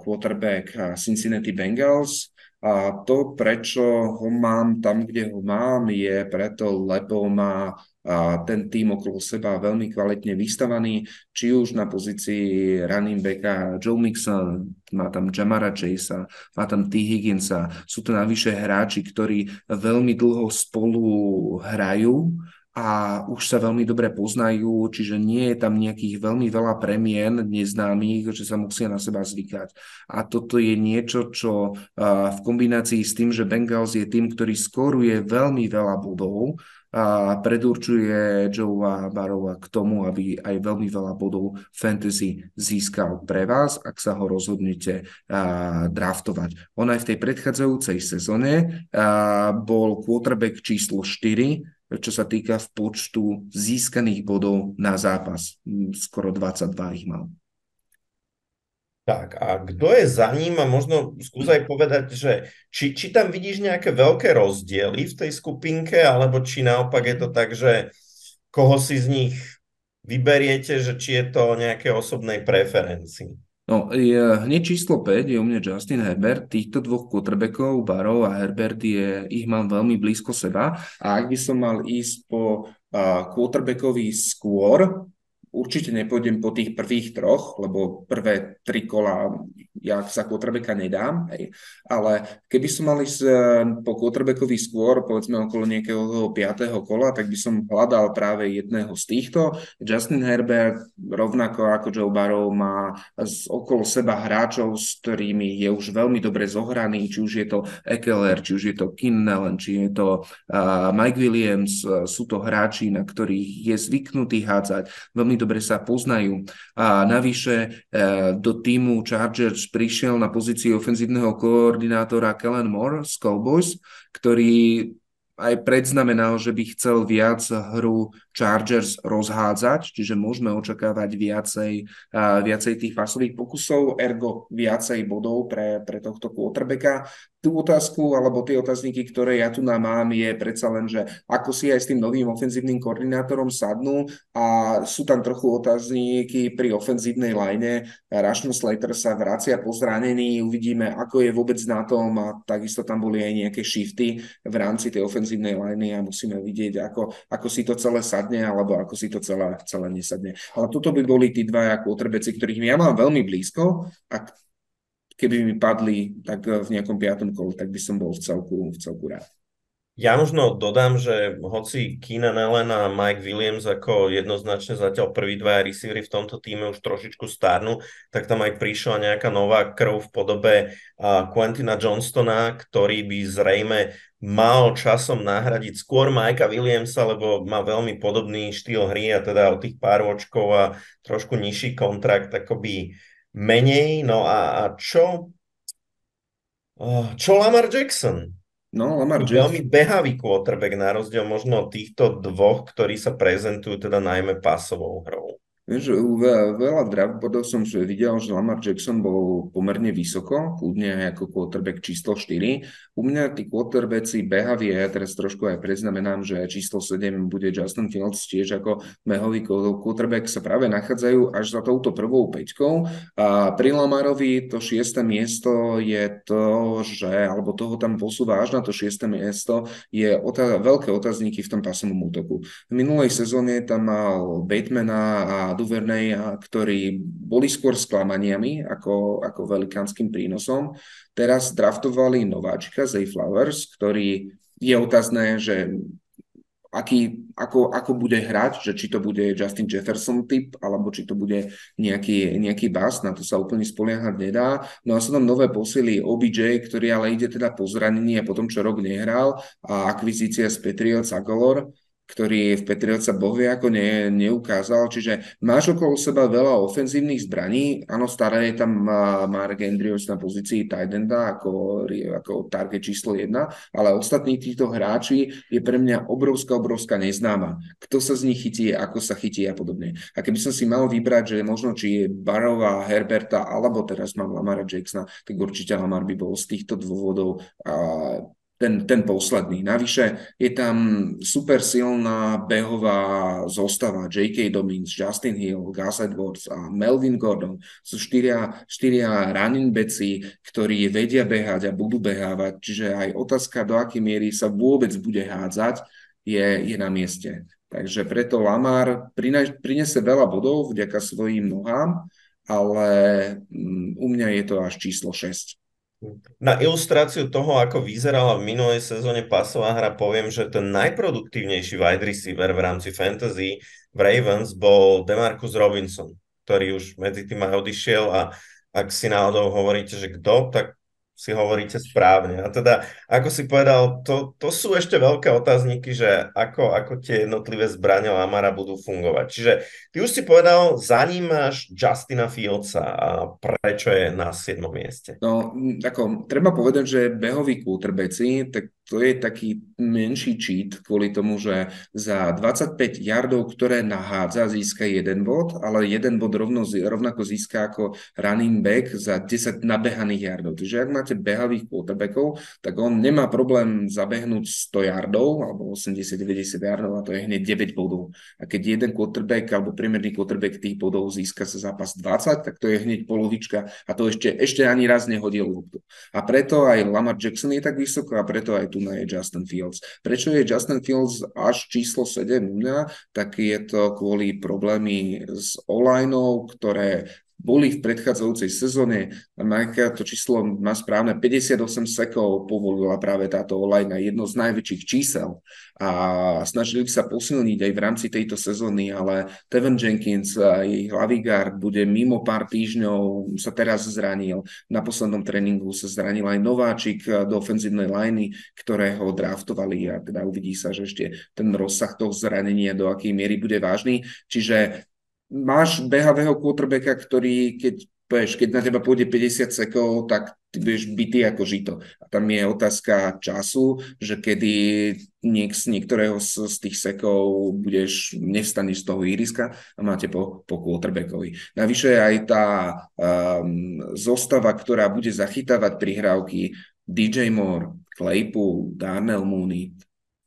quarterback Cincinnati Bengals. A to, prečo ho mám tam, kde ho mám, je preto, lebo má ten tým okolo seba veľmi kvalitne vystavaný, či už na pozícii running backa Joe Mixon, má tam Jamara Chasea, má tam T. Higginsa, sú to navyše hráči, ktorí veľmi dlho spolu hrajú a už sa veľmi dobre poznajú, čiže nie je tam nejakých veľmi veľa premien neznámych, že sa musia na seba zvykať. A toto je niečo, čo v kombinácii s tým, že Bengals je tým, ktorý skoruje veľmi veľa bodov, a predurčuje Joea Barova k tomu, aby aj veľmi veľa bodov fantasy získal pre vás, ak sa ho rozhodnete draftovať. On aj v tej predchádzajúcej sezóne bol quarterback číslo 4, čo sa týka v počtu získaných bodov na zápas. Skoro 22 ich mal. Tak a kto je za ním a možno skús aj povedať, že či, či tam vidíš nejaké veľké rozdiely v tej skupinke, alebo či naopak je to tak, že koho si z nich vyberiete, že či je to nejaké osobnej preferencii? No, je, hneď číslo 5 je u mňa Justin Herbert. Týchto dvoch quarterbackov, Barov a Herbert, je, ich mám veľmi blízko seba. A ak by som mal ísť po uh, quarterbackový skôr, určite nepôjdem po tých prvých troch, lebo prvé tri kola ja sa quarterbacka nedám, hej. ale keby som mal ísť eh, po quarterbackovi skôr, povedzme okolo nejakého 5. kola, tak by som hľadal práve jedného z týchto. Justin Herbert, rovnako ako Joe Barrow, má okolo seba hráčov, s ktorými je už veľmi dobre zohraný, či už je to Ekeler, či už je to Kinnellen, či je to uh, Mike Williams, uh, sú to hráči, na ktorých je zvyknutý hádzať, veľmi dobre sa poznajú. A navyše uh, do týmu Chargers prišiel na pozícii ofenzívneho koordinátora Kellen Moore z Cowboys, ktorý aj predznamenal, že by chcel viac hru Chargers rozhádzať, čiže môžeme očakávať viacej, viacej tých pasových pokusov, ergo viacej bodov pre, pre tohto quarterbacka tú otázku alebo tie otázniky, ktoré ja tu nám mám, je predsa len, že ako si aj s tým novým ofenzívnym koordinátorom sadnú a sú tam trochu otázniky pri ofenzívnej line. Rashon Slater sa vracia po zranení, uvidíme, ako je vôbec na tom a takisto tam boli aj nejaké shifty v rámci tej ofenzívnej line a musíme vidieť, ako, ako si to celé sadne alebo ako si to celé, celé nesadne. Ale toto by boli tí dvaja quarterbacki, ktorých ja mám veľmi blízko a keby mi padli tak eh, v nejakom piatom kole, tak by som bol v celku, v celku rád. Ja možno dodám, že hoci Keenan Allen a Mike Williams ako jednoznačne zatiaľ prví dvaja receivery v tomto týme už trošičku starnú, tak tam aj prišla nejaká nová krv v podobe uh, Quentina Johnstona, ktorý by zrejme mal časom nahradiť skôr Mikea Williamsa, lebo má veľmi podobný štýl hry a teda o tých pár očkov a trošku nižší kontrakt akoby menej. No a, a čo? Čo Lamar Jackson? No, Lamar Jackson. Veľmi behavý quarterback na rozdiel možno od týchto dvoch, ktorí sa prezentujú teda najmä pasovou hrou. Vieš, veľa draft bodov som videl, že Lamar Jackson bol pomerne vysoko, kľudne ako quarterback číslo 4. U mňa tí quarterbacki behaví, ja teraz trošku aj predznamenám, že číslo 7 bude Justin Fields tiež ako behový quarterback sa práve nachádzajú až za touto prvou peťkou. A pri Lamarovi to šieste miesto je to, že, alebo toho tam posúva až na to šieste miesto, je otá- veľké otázniky v tom pasovom útoku. V minulej sezóne tam mal Batemana a Duvernay, ktorí boli skôr sklamaniami ako, ako velikánskym prínosom. Teraz draftovali nováčika Zay Flowers, ktorý je otázne, že aký, ako, ako bude hrať, že či to bude Justin Jefferson typ, alebo či to bude nejaký, nejaký bas, na to sa úplne spoliehať nedá. No a sú tam nové posily OBJ, ktorý ale ide teda po zranení a potom, čo rok nehral a akvizícia z Patriots a Galore, ktorý v Petriovca bohvie ako ne, neukázal. Čiže máš okolo seba veľa ofenzívnych zbraní. Áno, staré je tam Mark Andrews na pozícii Tidenda ako, ako target číslo jedna, ale ostatní týchto hráči je pre mňa obrovská, obrovská neznáma. Kto sa z nich chytí, ako sa chytí a podobne. A keby som si mal vybrať, že možno či je Barova, Herberta, alebo teraz mám Lamara Jacksona, tak určite Lamar by bol z týchto dôvodov ten, ten posledný. Navyše je tam super silná behová zostava J.K. Dobbins, Justin Hill, Gus Edwards a Melvin Gordon. Sú štyria, štyria running backi, ktorí vedia behať a budú behávať. Čiže aj otázka, do akej miery sa vôbec bude hádzať, je, je na mieste. Takže preto Lamar prinese veľa bodov vďaka svojim nohám, ale mm, u mňa je to až číslo 6. Na ilustráciu toho, ako vyzerala v minulej sezóne pasová hra, poviem, že ten najproduktívnejší wide receiver v rámci fantasy v Ravens bol Demarcus Robinson, ktorý už medzi tým aj odišiel a ak si náhodou hovoríte, že kto, tak si hovoríte správne. A teda, ako si povedal, to, to sú ešte veľké otázniky, že ako, ako tie jednotlivé zbrania Lamara budú fungovať. Čiže ty už si povedal, za ním máš Justina Fieldsa a prečo je na 7. mieste? No, ako, treba povedať, že behoví quarterbacki, tak to je taký menší cheat kvôli tomu, že za 25 yardov, ktoré nahádza, získa jeden bod, ale jeden bod rovno, rovnako získa ako running back za 10 nabehaných yardov. Takže ak máte behavých quarterbackov, tak on nemá problém zabehnúť 100 yardov alebo 80-90 yardov a to je hneď 9 bodov. A keď jeden quarterback alebo priemerný quarterback tých bodov získa sa zápas 20, tak to je hneď polovička a to ešte, ešte ani raz nehodil loptu. A preto aj Lamar Jackson je tak vysoko a preto aj tu na je Justin Fields. Prečo je Justin Fields až číslo 7 u mňa? Tak je to kvôli problémy s online ktoré boli v predchádzajúcej sezóne. Majka to číslo má správne, 58 sekov povolila práve táto online na jedno z najväčších čísel a snažili sa posilniť aj v rámci tejto sezóny, ale Tevin Jenkins, jej hlavý guard, bude mimo pár týždňov, sa teraz zranil. Na poslednom tréningu sa zranil aj nováčik do ofenzívnej liney, ktorého draftovali a teda uvidí sa, že ešte ten rozsah toho zranenia do akej miery bude vážny. Čiže máš behavého quarterbacka, ktorý keď Vieš, keď na teba pôjde 50 sekov, tak ty budeš bytý ako žito. A tam je otázka času, že kedy niek z niektorého z, z tých sekov budeš, nevstaneš z toho iriska a máte po, po quarterbackovi. Navyše aj tá um, zostava, ktorá bude zachytávať prihrávky DJ Moore, Claypool, Darnell Mooney,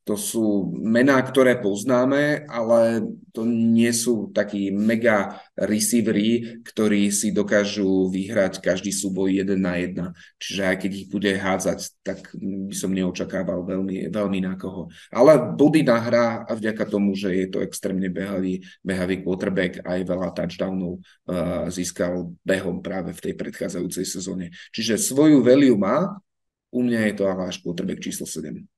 to sú mená, ktoré poznáme, ale to nie sú takí mega receivery, ktorí si dokážu vyhrať každý súboj jeden na jedna. Čiže aj keď ich bude hádzať, tak by som neočakával veľmi, veľmi na koho. Ale body nahrá a vďaka tomu, že je to extrémne behavý, behavý quarterback aj veľa touchdownov uh, získal behom práve v tej predchádzajúcej sezóne. Čiže svoju value má, u mňa je to ale až quarterback číslo 7.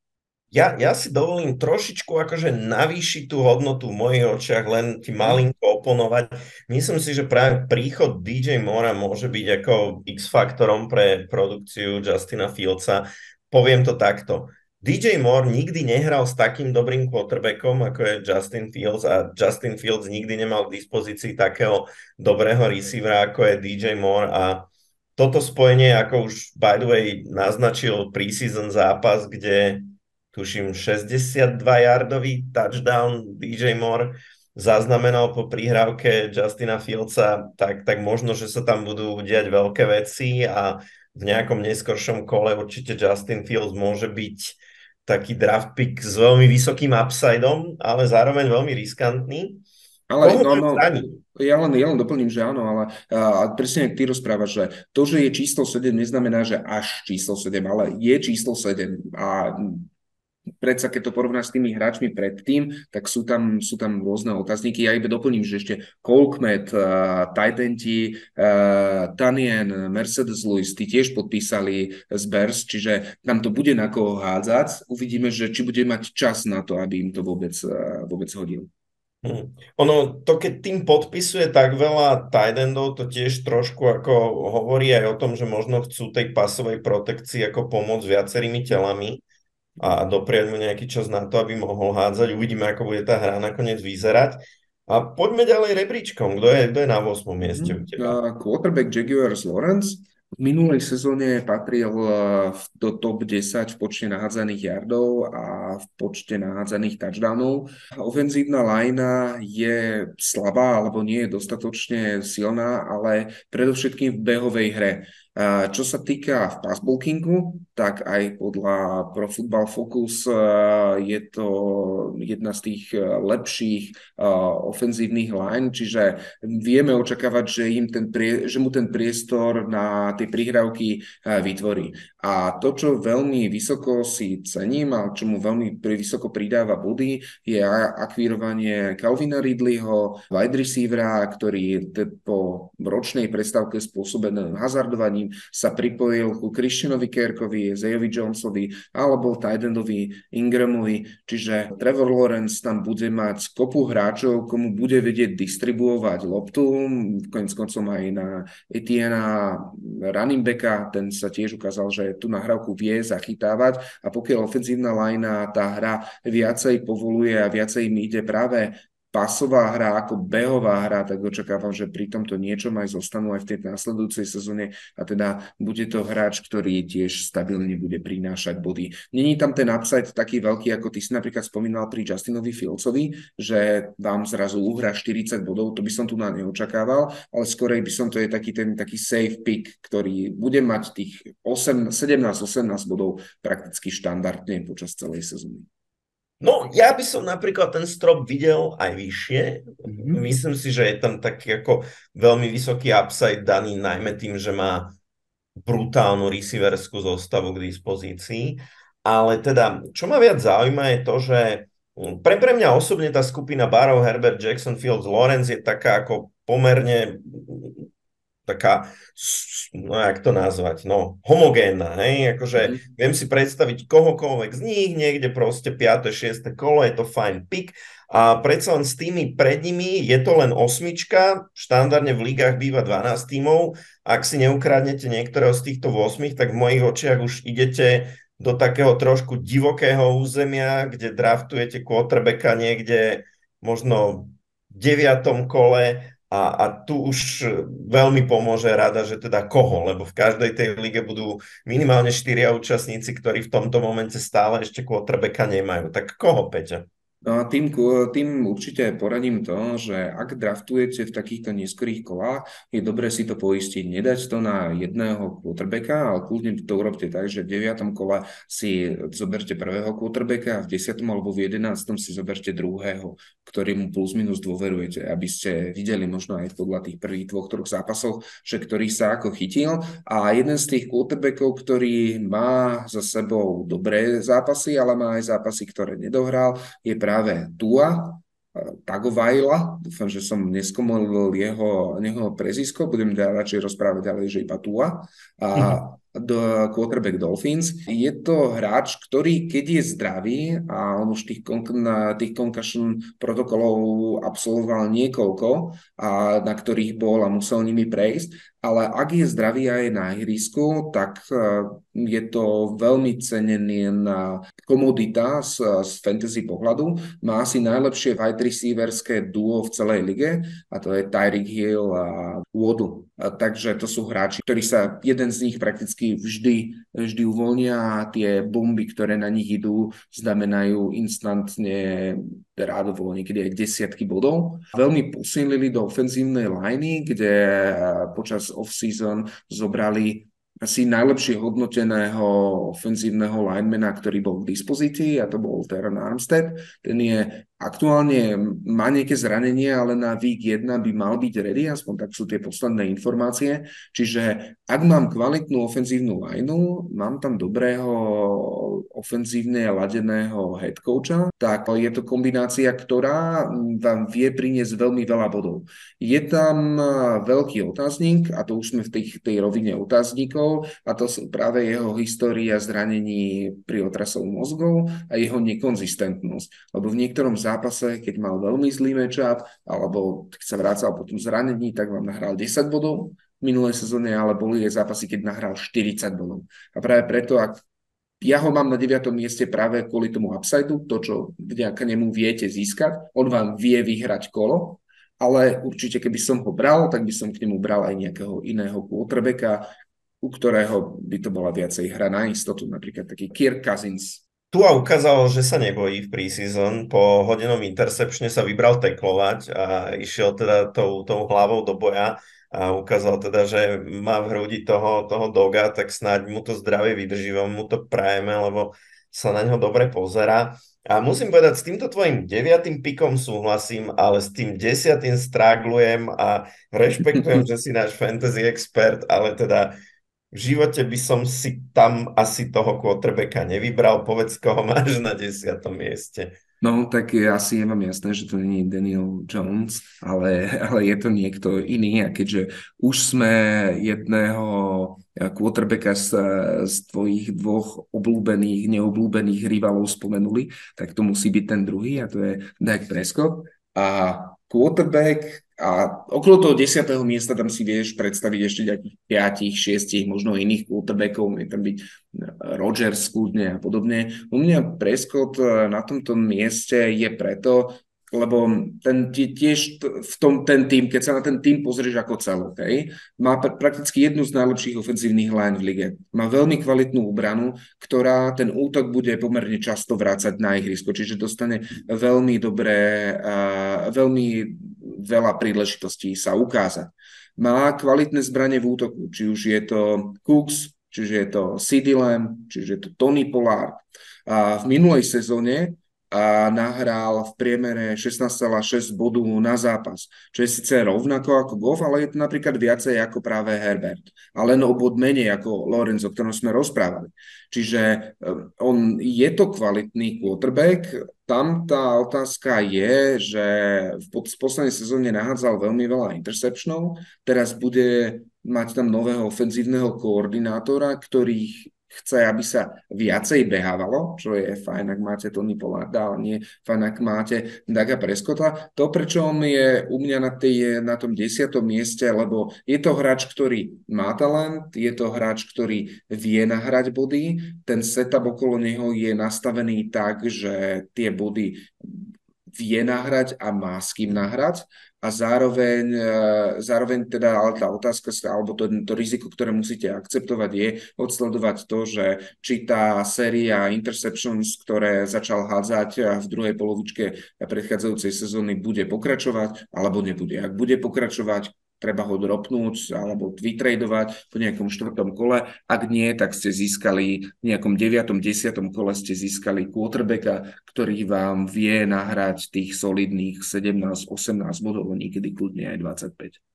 Ja, ja si dovolím trošičku akože navýšiť tú hodnotu v mojich očiach, len ti malinko oponovať. Myslím si, že práve príchod DJ Mora môže byť ako X-faktorom pre produkciu Justina Fieldsa. Poviem to takto. DJ Moore nikdy nehral s takým dobrým quarterbackom, ako je Justin Fields a Justin Fields nikdy nemal k dispozícii takého dobrého receivera, ako je DJ Moore a toto spojenie, ako už by the way naznačil preseason zápas, kde tuším 62 yardový touchdown DJ Moore zaznamenal po prihrávke Justina Fieldsa, tak, tak možno, že sa tam budú diať veľké veci a v nejakom neskoršom kole určite Justin Fields môže byť taký draft pick s veľmi vysokým upsideom, ale zároveň veľmi riskantný. Ale no, no, ja len, ja len doplním, že áno, ale a, presne ty rozprávaš, že to, že je číslo 7, neznamená, že až číslo 7, ale je číslo 7 a predsa keď to porovnáš s tými hráčmi predtým, tak sú tam, sú tam rôzne otázniky. Ja iba doplním, že ešte Colkmet, uh, Titenti, uh, Tanien, Mercedes Lewis, tí tiež podpísali z Bears, čiže tam to bude na koho hádzať. Uvidíme, že či bude mať čas na to, aby im to vôbec, uh, vôbec hodil. Hmm. Ono, to keď tým podpisuje tak veľa tight endov, to tiež trošku ako hovorí aj o tom, že možno chcú tej pasovej protekcii ako pomôcť viacerými telami a dopriať mu nejaký čas na to, aby mohol hádzať. Uvidíme, ako bude tá hra nakoniec vyzerať. A poďme ďalej rebríčkom. Kto je, kto je na 8. mieste u teba? Uh, quarterback Jaguars Lawrence v minulej sezóne patril eh, do top 10 v počte nahádzaných yardov a v počte nahádzaných touchdownov. Ofenzívna lajna je slabá alebo nie je dostatočne silná, ale predovšetkým v behovej hre. Čo sa týka v passbookingu, tak aj podľa Pro Football Focus eh, je to jedna z tých eh, lepších eh, ofenzívnych line, čiže vieme očakávať, že, im ten že mu ten priestor na tie prihrávky vytvorí. A to, čo veľmi vysoko si cením a čo mu veľmi vysoko pridáva body, je akvírovanie Calvina Ridleyho, wide receivera, ktorý po ročnej predstavke spôsobeným hazardovaním sa pripojil ku Christianovi Kerkovi, Zayovi Jonesovi alebo Tidendovi Ingramovi. Čiže Trevor Lawrence tam bude mať kopu hráčov, komu bude vedieť distribuovať loptu, konec koncom aj na Etiena running backa, ten sa tiež ukázal, že tú nahrávku vie zachytávať. A pokiaľ ofenzívna lajna tá hra viacej povoluje a viacej im ide práve pasová hra ako behová hra, tak očakávam, že pri tomto niečom aj zostanú aj v tej následujúcej sezóne a teda bude to hráč, ktorý tiež stabilne bude prinášať body. Není tam ten upside taký veľký, ako ty si napríklad spomínal pri Justinovi Fieldsovi, že vám zrazu uhra 40 bodov, to by som tu na neočakával, ale skorej by som to je taký ten taký safe pick, ktorý bude mať tých 17-18 bodov prakticky štandardne počas celej sezóny. No, ja by som napríklad ten strop videl aj vyššie. Mm-hmm. Myslím si, že je tam taký ako veľmi vysoký upside daný najmä tým, že má brutálnu receiverskú zostavu k dispozícii. Ale teda, čo ma viac zaujíma je to, že pre, pre mňa osobne tá skupina Barrow, Herbert, Jackson, Fields, Lawrence je taká ako pomerne taká, no jak to nazvať, no homogénna, hej, akože mm. viem si predstaviť kohokoľvek z nich, niekde proste 5. 6. kolo, je to fajn pick a predsa len s tými pred nimi je to len osmička, štandardne v ligách býva 12 tímov, ak si neukradnete niektorého z týchto 8, tak v mojich očiach už idete do takého trošku divokého územia, kde draftujete quarterbacka niekde možno v deviatom kole a, a tu už veľmi pomôže rada, že teda koho, lebo v každej tej lige budú minimálne štyria účastníci, ktorí v tomto momente stále ešte quarterbacka nemajú. Tak koho, Peťa? No a tým, tým určite poradím to, že ak draftujete v takýchto neskorých kolách, je dobré si to poistiť. Nedať to na jedného quarterbacka, ale kľudne to urobte tak, že v 9. kole si zoberte prvého quarterbacka a v 10. alebo v 11. si zoberte druhého, ktorý mu plus minus dôverujete, aby ste videli možno aj podľa tých prvých dvoch, troch zápasov, že ktorý sa ako chytil. A jeden z tých quarterbackov, ktorý má za sebou dobré zápasy, ale má aj zápasy, ktoré nedohral, je práve Tua, Tagovajla, dúfam, že som neskomolil jeho, jeho prezisko, budem radšej rozprávať ďalej, že iba Tua. A do quarterback Dolphins. Je to hráč, ktorý keď je zdravý a on už tých, na tých concussion protokolov absolvoval niekoľko, a na ktorých bol a musel nimi prejsť, ale ak je zdravý aj na ihrisku, tak e, je to veľmi cenená komodita z, z fantasy pohľadu. Má asi najlepšie wide receiverské duo v celej lige a to je Tyreek Hill a Wodu. Takže to sú hráči, ktorí sa, jeden z nich prakticky prakticky vždy, vždy uvoľnia a tie bomby, ktoré na nich idú, znamenajú instantne rádovo niekedy aj desiatky bodov. Veľmi posilnili do ofenzívnej liney, kde počas off-season zobrali asi najlepšie hodnoteného ofenzívneho linemana, ktorý bol k dispozícii a to bol Teron Armstead. Ten je aktuálne, má nejaké zranenie, ale na week 1 by mal byť ready, aspoň tak sú tie posledné informácie. Čiže ak mám kvalitnú ofenzívnu lineu, mám tam dobrého ofenzívne ladeného head coacha, tak je to kombinácia, ktorá vám vie priniesť veľmi veľa bodov. Je tam veľký otáznik, a to už sme v tej, tej rovine otáznikov, a to sú práve jeho história zranení pri otrasov mozgov a jeho nekonzistentnosť. Lebo v niektorom zápase, keď mal veľmi zlý matchup, alebo keď sa vracal po tom zranení, tak vám nahral 10 bodov v minulej sezóne, ale boli aj zápasy, keď nahral 40 bodov. A práve preto, ak ja ho mám na 9. mieste práve kvôli tomu upsideu, to, čo vďaka nemu viete získať. On vám vie vyhrať kolo, ale určite keby som ho bral, tak by som k nemu bral aj nejakého iného quarterbacka, u ktorého by to bola viacej hra na istotu, napríklad taký Kirk Cousins, tu a ukázalo, že sa nebojí v preseason. Po hodinom intercepčne sa vybral teklovať a išiel teda tou, tou hlavou do boja a ukázal teda, že má v hrudi toho, toho doga, tak snáď mu to zdravie vydrží, mu to prajeme, lebo sa na ňo dobre pozera. A musím povedať, s týmto tvojim deviatým pikom súhlasím, ale s tým desiatým stráglujem a rešpektujem, že si náš fantasy expert, ale teda v živote by som si tam asi toho quarterbacka nevybral. Povedz, koho máš na desiatom mieste. No, tak asi je vám jasné, že to nie je Daniel Jones, ale, ale je to niekto iný a keďže už sme jedného quarterbacka z, z tvojich dvoch obľúbených, neobľúbených rivalov spomenuli, tak to musí byť ten druhý a to je Dak Prescott. A quarterback a okolo toho 10. miesta tam si vieš predstaviť ešte nejakých 5, 6, možno iných quarterbackov, môže tam byť Rodgers kľudne a podobne. U mňa Prescott eh, na tomto mieste je preto, lebo ten tiež v tom, ten tým, keď sa na ten tým pozrieš ako celok, okay, má pr- prakticky jednu z najlepších ofenzívnych line v lige. Má veľmi kvalitnú obranu, ktorá ten útok bude pomerne často vrácať na ihrisko, čiže dostane veľmi dobré, uh, veľmi veľa príležitostí sa ukázať. Má kvalitné zbranie v útoku, či už je to Cooks, čiže je to CD Lamb, čiže je to Tony Pollard. A v minulej sezóne a nahral v priemere 16,6 bodu na zápas, čo je síce rovnako ako Goff, ale je to napríklad viacej ako práve Herbert. A len o bod menej ako Lorenzo, o ktorom sme rozprávali. Čiže um, on je to kvalitný quarterback, tam tá otázka je, že v poslednej sezóne nahádzal veľmi veľa interceptionov, teraz bude mať tam nového ofenzívneho koordinátora, ktorých chce, aby sa viacej behávalo, čo je fajn, ak máte Tony Pollarda, ale nie fajn, ak máte Daga Preskota. To, prečo on je u mňa na, tej, na tom desiatom mieste, lebo je to hráč, ktorý má talent, je to hráč, ktorý vie nahrať body, ten setup okolo neho je nastavený tak, že tie body vie nahrať a má s kým nahrať a zároveň, e, zároveň teda ale tá otázka, alebo to, to riziko, ktoré musíte akceptovať je odsledovať to, že či tá séria interceptions, ktoré začal hádzať v druhej polovičke predchádzajúcej sezóny bude pokračovať alebo nebude. Ak bude pokračovať, treba ho dropnúť alebo vytradovať po nejakom štvrtom kole. Ak nie, tak ste získali v nejakom 9. 10. kole ste získali quarterbacka, ktorý vám vie nahrať tých solidných 17-18 bodov, niekedy kľudne aj 25.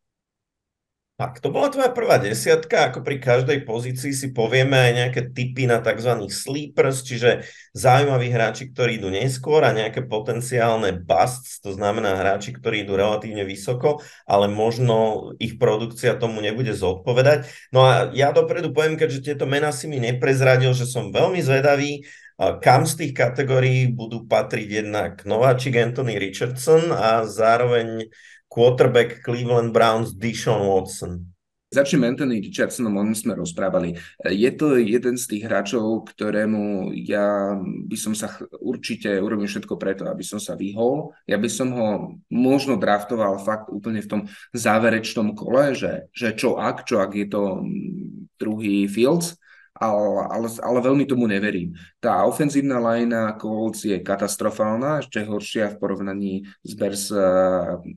Tak, to bola tvoja prvá desiatka, ako pri každej pozícii si povieme aj nejaké typy na tzv. sleepers, čiže zaujímaví hráči, ktorí idú neskôr a nejaké potenciálne busts, to znamená hráči, ktorí idú relatívne vysoko, ale možno ich produkcia tomu nebude zodpovedať. No a ja dopredu poviem, keďže tieto mená si mi neprezradil, že som veľmi zvedavý, kam z tých kategórií budú patriť jednak nováčik Anthony Richardson a zároveň quarterback Cleveland Browns Deshaun Watson. Začneme Anthony Richardsonom, o sme rozprávali. Je to jeden z tých hráčov, ktorému ja by som sa určite urobil všetko preto, aby som sa vyhol. Ja by som ho možno draftoval fakt úplne v tom záverečnom kole, že, že čo ak, čo ak je to druhý Fields, ale, ale, ale veľmi tomu neverím. Tá ofenzívna linea Colts je katastrofálna, ešte horšia v porovnaní s Bears, eh,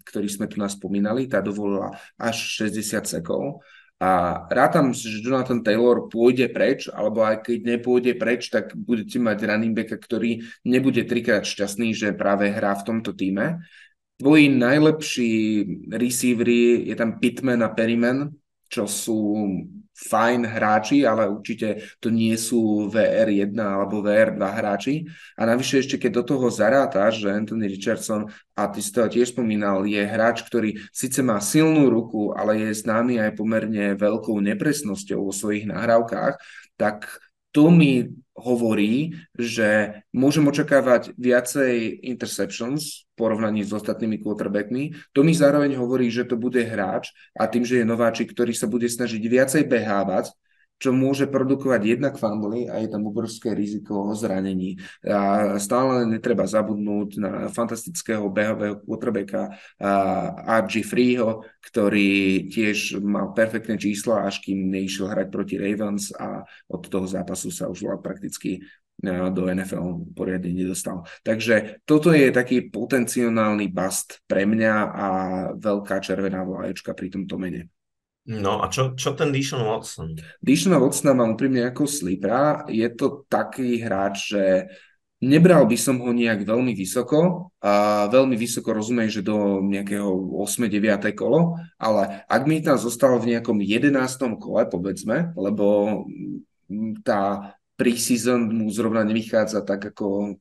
ktorý sme tu nás spomínali, tá dovolila až 60 sekov. A rátam, že Jonathan Taylor pôjde preč, alebo aj keď nepôjde preč, tak budete mať running backa, ktorý nebude trikrát šťastný, že práve hrá v tomto týme. Tvoji najlepší receivery je tam Pittman a Perryman, čo sú fajn hráči, ale určite to nie sú VR1 alebo VR2 hráči. A navyše ešte, keď do toho zaráta, že Anthony Richardson, a ty si to tiež spomínal, je hráč, ktorý síce má silnú ruku, ale je známy aj pomerne veľkou nepresnosťou vo svojich nahrávkach, tak to mi hovorí, že môžem očakávať viacej interceptions v porovnaní s ostatnými quarterbackmi. To mi zároveň hovorí, že to bude hráč a tým, že je nováčik, ktorý sa bude snažiť viacej behávať, čo môže produkovať jednak fumble a je tam obrovské riziko zranení. A stále netreba zabudnúť na fantastického behového quarterbacka RG Freeho, ktorý tiež mal perfektné čísla, až kým neišiel hrať proti Ravens a od toho zápasu sa už prakticky do NFL poriadne nedostal. Takže toto je taký potenciálny bust pre mňa a veľká červená vlaječka pri tomto mene. No a čo, čo ten Dishon Watson? Dishon Watson mám úprimne ako slipra. Je to taký hráč, že nebral by som ho nejak veľmi vysoko. A veľmi vysoko rozumiem, že do nejakého 8-9 kolo, ale ak mi tam zostal v nejakom 11. kole, povedzme, lebo tá preseason mu zrovna nevychádza tak, ako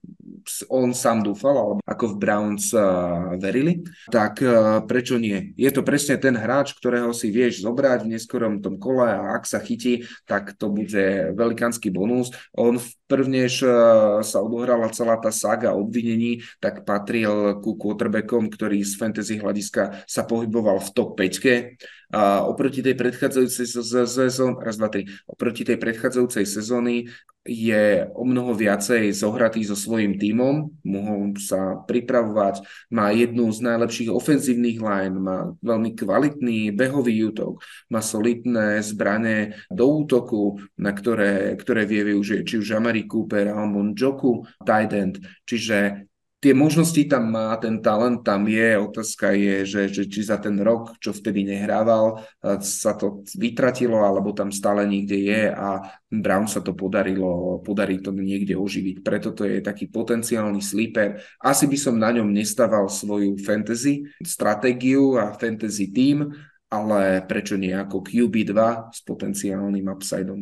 on sám dúfal, alebo ako v Browns uh, verili, tak prečo nie? Je to presne ten hráč, ktorého si vieš zobrať v neskorom tom kole a ak sa chytí, tak to bude velikánsky bonus. On prvnež uh, sa odohrala celá tá saga obvinení, tak patril ku quarterbackom, ktorý z fantasy hľadiska sa pohyboval v top 5 a oproti tej predchádzajúcej sezóny, raz, dva, tri, oproti tej predchádzajúcej sezóny je o mnoho viacej zohratý so svojím tímom, mohol sa pripravovať, má jednu z najlepších ofenzívnych line, má veľmi kvalitný behový útok, má solidné zbranie do útoku, na ktoré, ktoré vie využiť či už Amari Cooper alebo Joku, tight. Čiže tie možnosti tam má, ten talent tam je, otázka je, že, že či za ten rok, čo vtedy nehrával, sa to vytratilo, alebo tam stále niekde je a Brown sa to podarilo, podarí to niekde oživiť. Preto to je taký potenciálny sleeper. Asi by som na ňom nestával svoju fantasy stratégiu a fantasy team, ale prečo nie ako QB2 s potenciálnym upsideom.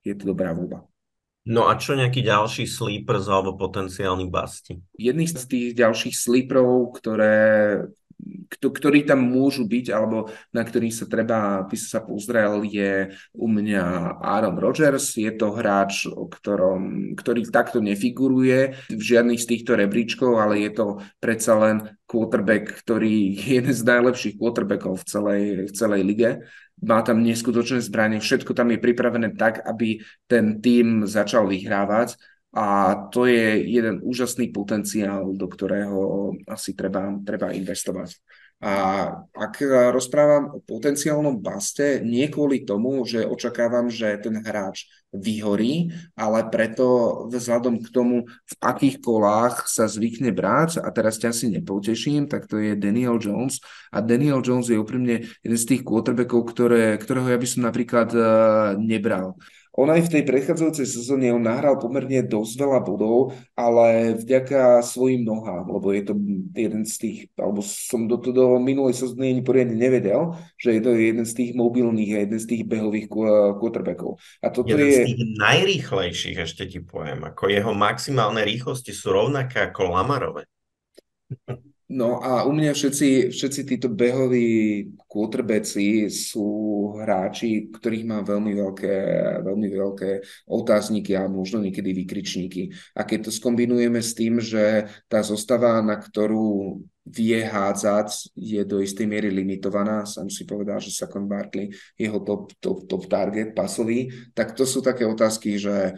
Je to dobrá voľba. No a čo nejaký ďalší sleepers alebo potenciálny basti? Jedný z tých ďalších sleeperov, ktoré ktorí tam môžu byť, alebo na ktorých sa treba, by sa pozrel, je u mňa Aaron Rodgers. Je to hráč, o ktorom, ktorý takto nefiguruje v žiadnych z týchto rebríčkov, ale je to predsa len quarterback, ktorý je jeden z najlepších quarterbackov v celej, v celej lige. Má tam neskutočné zbranie, všetko tam je pripravené tak, aby ten tým začal vyhrávať a to je jeden úžasný potenciál, do ktorého asi treba, treba investovať. A ak rozprávam o potenciálnom baste, nie kvôli tomu, že očakávam, že ten hráč vyhorí, ale preto vzhľadom k tomu, v akých kolách sa zvykne brať, a teraz ťa si nepoteším, tak to je Daniel Jones. A Daniel Jones je úprimne jeden z tých quarterbackov, ktoré, ktorého ja by som napríklad uh, nebral. On aj v tej predchádzajúcej sezóne on nahral pomerne dosť veľa bodov, ale vďaka svojim nohám, lebo je to jeden z tých, alebo som do, do minulej sezóny ani poriadne nevedel, že je to jeden z tých mobilných a jeden z tých behových quarterbackov. A toto jeden je... z tých najrýchlejších, ešte ti poviem, ako jeho maximálne rýchlosti sú rovnaké ako Lamarové. No a u mňa všetci, všetci títo behoví quarterbacki sú hráči, ktorých mám veľmi veľké, veľmi veľké otázniky a možno niekedy vykričníky. A keď to skombinujeme s tým, že tá zostava, na ktorú vie hádzať, je do istej miery limitovaná. Sam si povedal, že Sakon Barkley, jeho top, top, top target pasový, tak to sú také otázky, že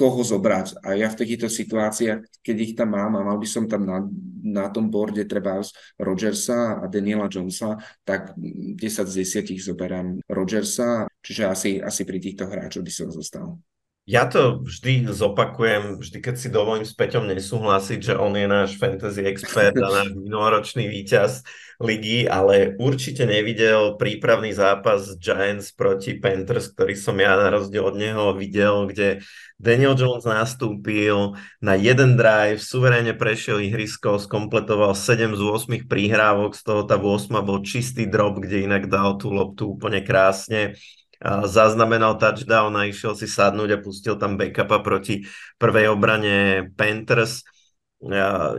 koho zobrať. A ja v takýchto situáciách, keď ich tam mám a mal by som tam na, na tom borde treba Rogersa a Daniela Jonesa, tak 10 z 10 zoberám Rogersa. Čiže asi, asi pri týchto hráčoch by som zostal. Ja to vždy zopakujem, vždy keď si dovolím s Peťom nesúhlasiť, že on je náš fantasy expert a náš minuloročný víťaz ligy, ale určite nevidel prípravný zápas Giants proti Panthers, ktorý som ja na rozdiel od neho videl, kde Daniel Jones nastúpil na jeden drive, suverénne prešiel ihrisko, skompletoval 7 z 8 prihrávok, z toho tá 8 bol čistý drop, kde inak dal tú loptu úplne krásne zaznamenal touchdown a išiel si sadnúť a pustil tam backupa proti prvej obrane Panthers.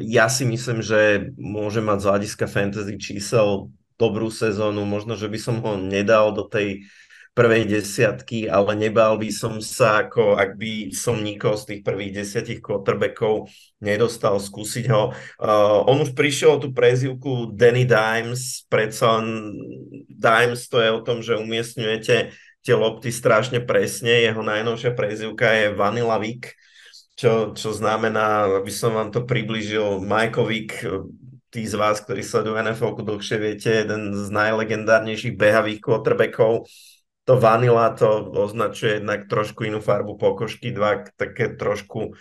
Ja si myslím, že môže mať z hľadiska fantasy čísel dobrú sezónu, možno, že by som ho nedal do tej prvej desiatky, ale nebal by som sa, ako ak by som nikoho z tých prvých desiatich quarterbackov nedostal skúsiť ho. Uh, on už prišiel o tú prezivku Danny Dimes, predsa Dimes to je o tom, že umiestňujete tie lopty strašne presne. Jeho najnovšia prezivka je Vanilla Vick, čo, čo znamená, aby som vám to približil, Michael Vick, tí z vás, ktorí sledujú NFL dlhšie, viete, jeden z najlegendárnejších behavých quarterbackov. To Vanilla to označuje jednak trošku inú farbu pokožky, dva také trošku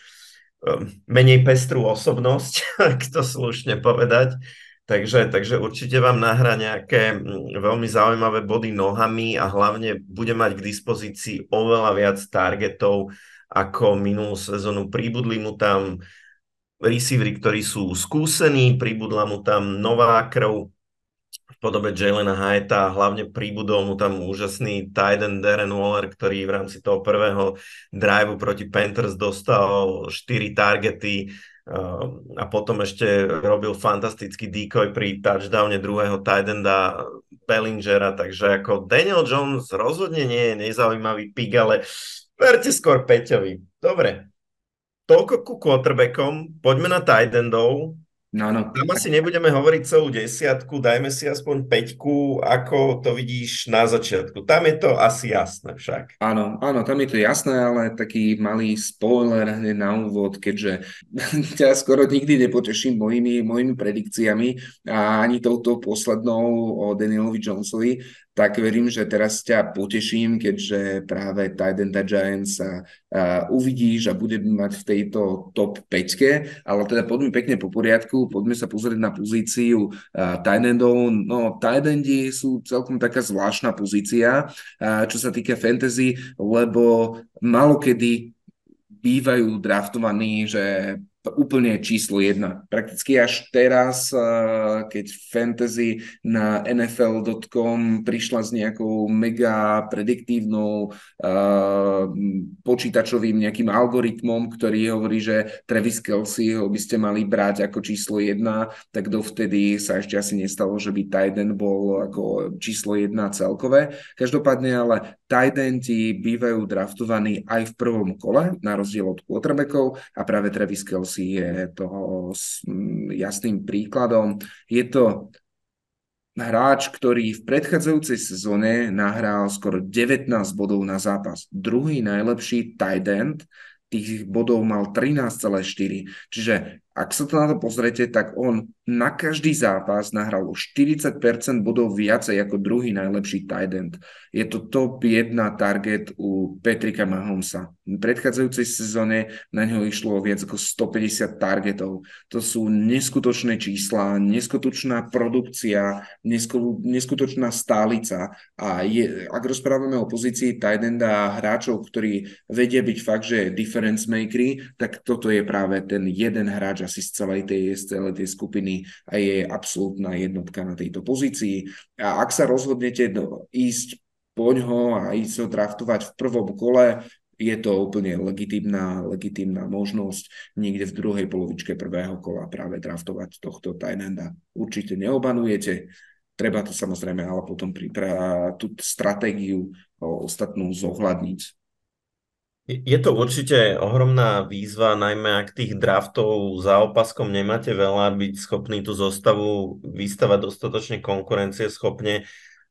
um, menej pestrú osobnosť, ak to slušne povedať. Takže, takže určite vám nahrá nejaké mm, veľmi zaujímavé body nohami a hlavne bude mať k dispozícii oveľa viac targetov ako minulú sezónu. Pribudli mu tam receivery, ktorí sú skúsení, pribudla mu tam nová krv v podobe Jalena Hyata, hlavne pribudol mu tam úžasný end Darren Waller, ktorý v rámci toho prvého driveu proti Panthers dostal 4 targety, a potom ešte robil fantastický decoy pri touchdowne druhého tidenda Bellingera, takže ako Daniel Jones rozhodne nie je nezaujímavý pik, ale verte skôr Peťovi. Dobre, toľko ku quarterbackom, poďme na tidendov. No, no. Tam asi nebudeme hovoriť celú desiatku, dajme si aspoň peťku, ako to vidíš na začiatku. Tam je to asi jasné však. Áno, áno, tam je to jasné, ale taký malý spoiler hneď na úvod, keďže ťa skoro nikdy nepoteším mojimi, mojimi predikciami a ani touto poslednou o Danielovi Jonesovi, tak verím, že teraz ťa poteším, keďže práve Tidenta Giants sa uh, uvidíš a bude mať v tejto top 5, ale teda poďme pekne po poriadku, poďme sa pozrieť na pozíciu Tidendov. No, Tidendi sú celkom taká zvláštna pozícia, uh, čo sa týka fantasy, lebo malokedy bývajú draftovaní, že úplne číslo jedna. Prakticky až teraz, keď fantasy na NFL.com prišla s nejakou mega prediktívnou počítačovým nejakým algoritmom, ktorý hovorí, že Travis Kelsey ho by ste mali brať ako číslo jedna, tak dovtedy sa ešte asi nestalo, že by Titan bol ako číslo jedna celkové. Každopádne ale Tidenti bývajú draftovaní aj v prvom kole, na rozdiel od quarterbackov a práve Travis Kelsey Chelsea je toho jasným príkladom. Je to hráč, ktorý v predchádzajúcej sezóne nahral skoro 19 bodov na zápas. Druhý najlepší tight end, tých bodov mal 13,4. Čiže ak sa to na to pozrete, tak on na každý zápas nahral o 40% bodov viacej ako druhý najlepší tight end. Je to top 1 target u Petrika Mahomesa. V predchádzajúcej sezóne na neho išlo viac ako 150 targetov. To sú neskutočné čísla, neskutočná produkcia, neskutočná stálica. A je, ak rozprávame o pozícii tight enda a hráčov, ktorí vedia byť fakt, že difference makery, tak toto je práve ten jeden hráč asi z celej tej, z celej tej skupiny a je absolútna jednotka na tejto pozícii. A ak sa rozhodnete do, ísť poňho a ísť ho draftovať v prvom kole, je to úplne legitimná, legitimná možnosť niekde v druhej polovičke prvého kola práve draftovať tohto Tajnenda. Určite neobanujete, treba to samozrejme ale potom pripra- tú stratégiu ostatnú zohľadniť. Je to určite ohromná výzva, najmä ak tých draftov za opaskom nemáte veľa, byť schopný tú zostavu vystavať dostatočne konkurencieschopne,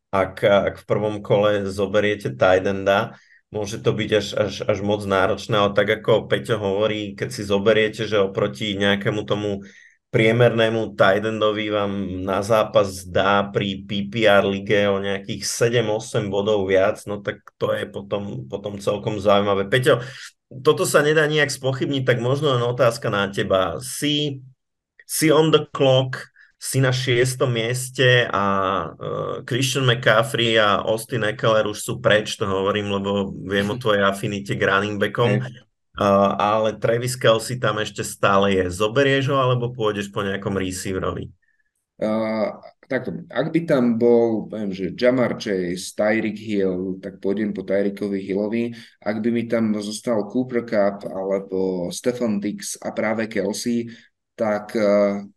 ak, ak v prvom kole zoberiete Tidenda, môže to byť až, až, až moc náročné, ale tak ako Peťo hovorí, keď si zoberiete, že oproti nejakému tomu priemernému Tidendovi vám na zápas dá pri PPR lige o nejakých 7-8 bodov viac, no tak to je potom, potom celkom zaujímavé. Peťo, toto sa nedá nejak spochybniť, tak možno len otázka na teba. Si, si on the clock, si na šiestom mieste a uh, Christian McCaffrey a Austin Eckler už sú preč, to hovorím, lebo viem o tvojej afinite k running backom. Ale Travis Kelsey tam ešte stále je. Zoberieš ho alebo pôjdeš po nejakom receiverovi? Uh, takto, ak by tam bol, poviem, že Jamar Chase, Tyreek Hill, tak pôjdem po Tyrickovi Hillovi. Ak by mi tam zostal Cooper Cup alebo Stefan Dix a práve Kelsey, tak, uh,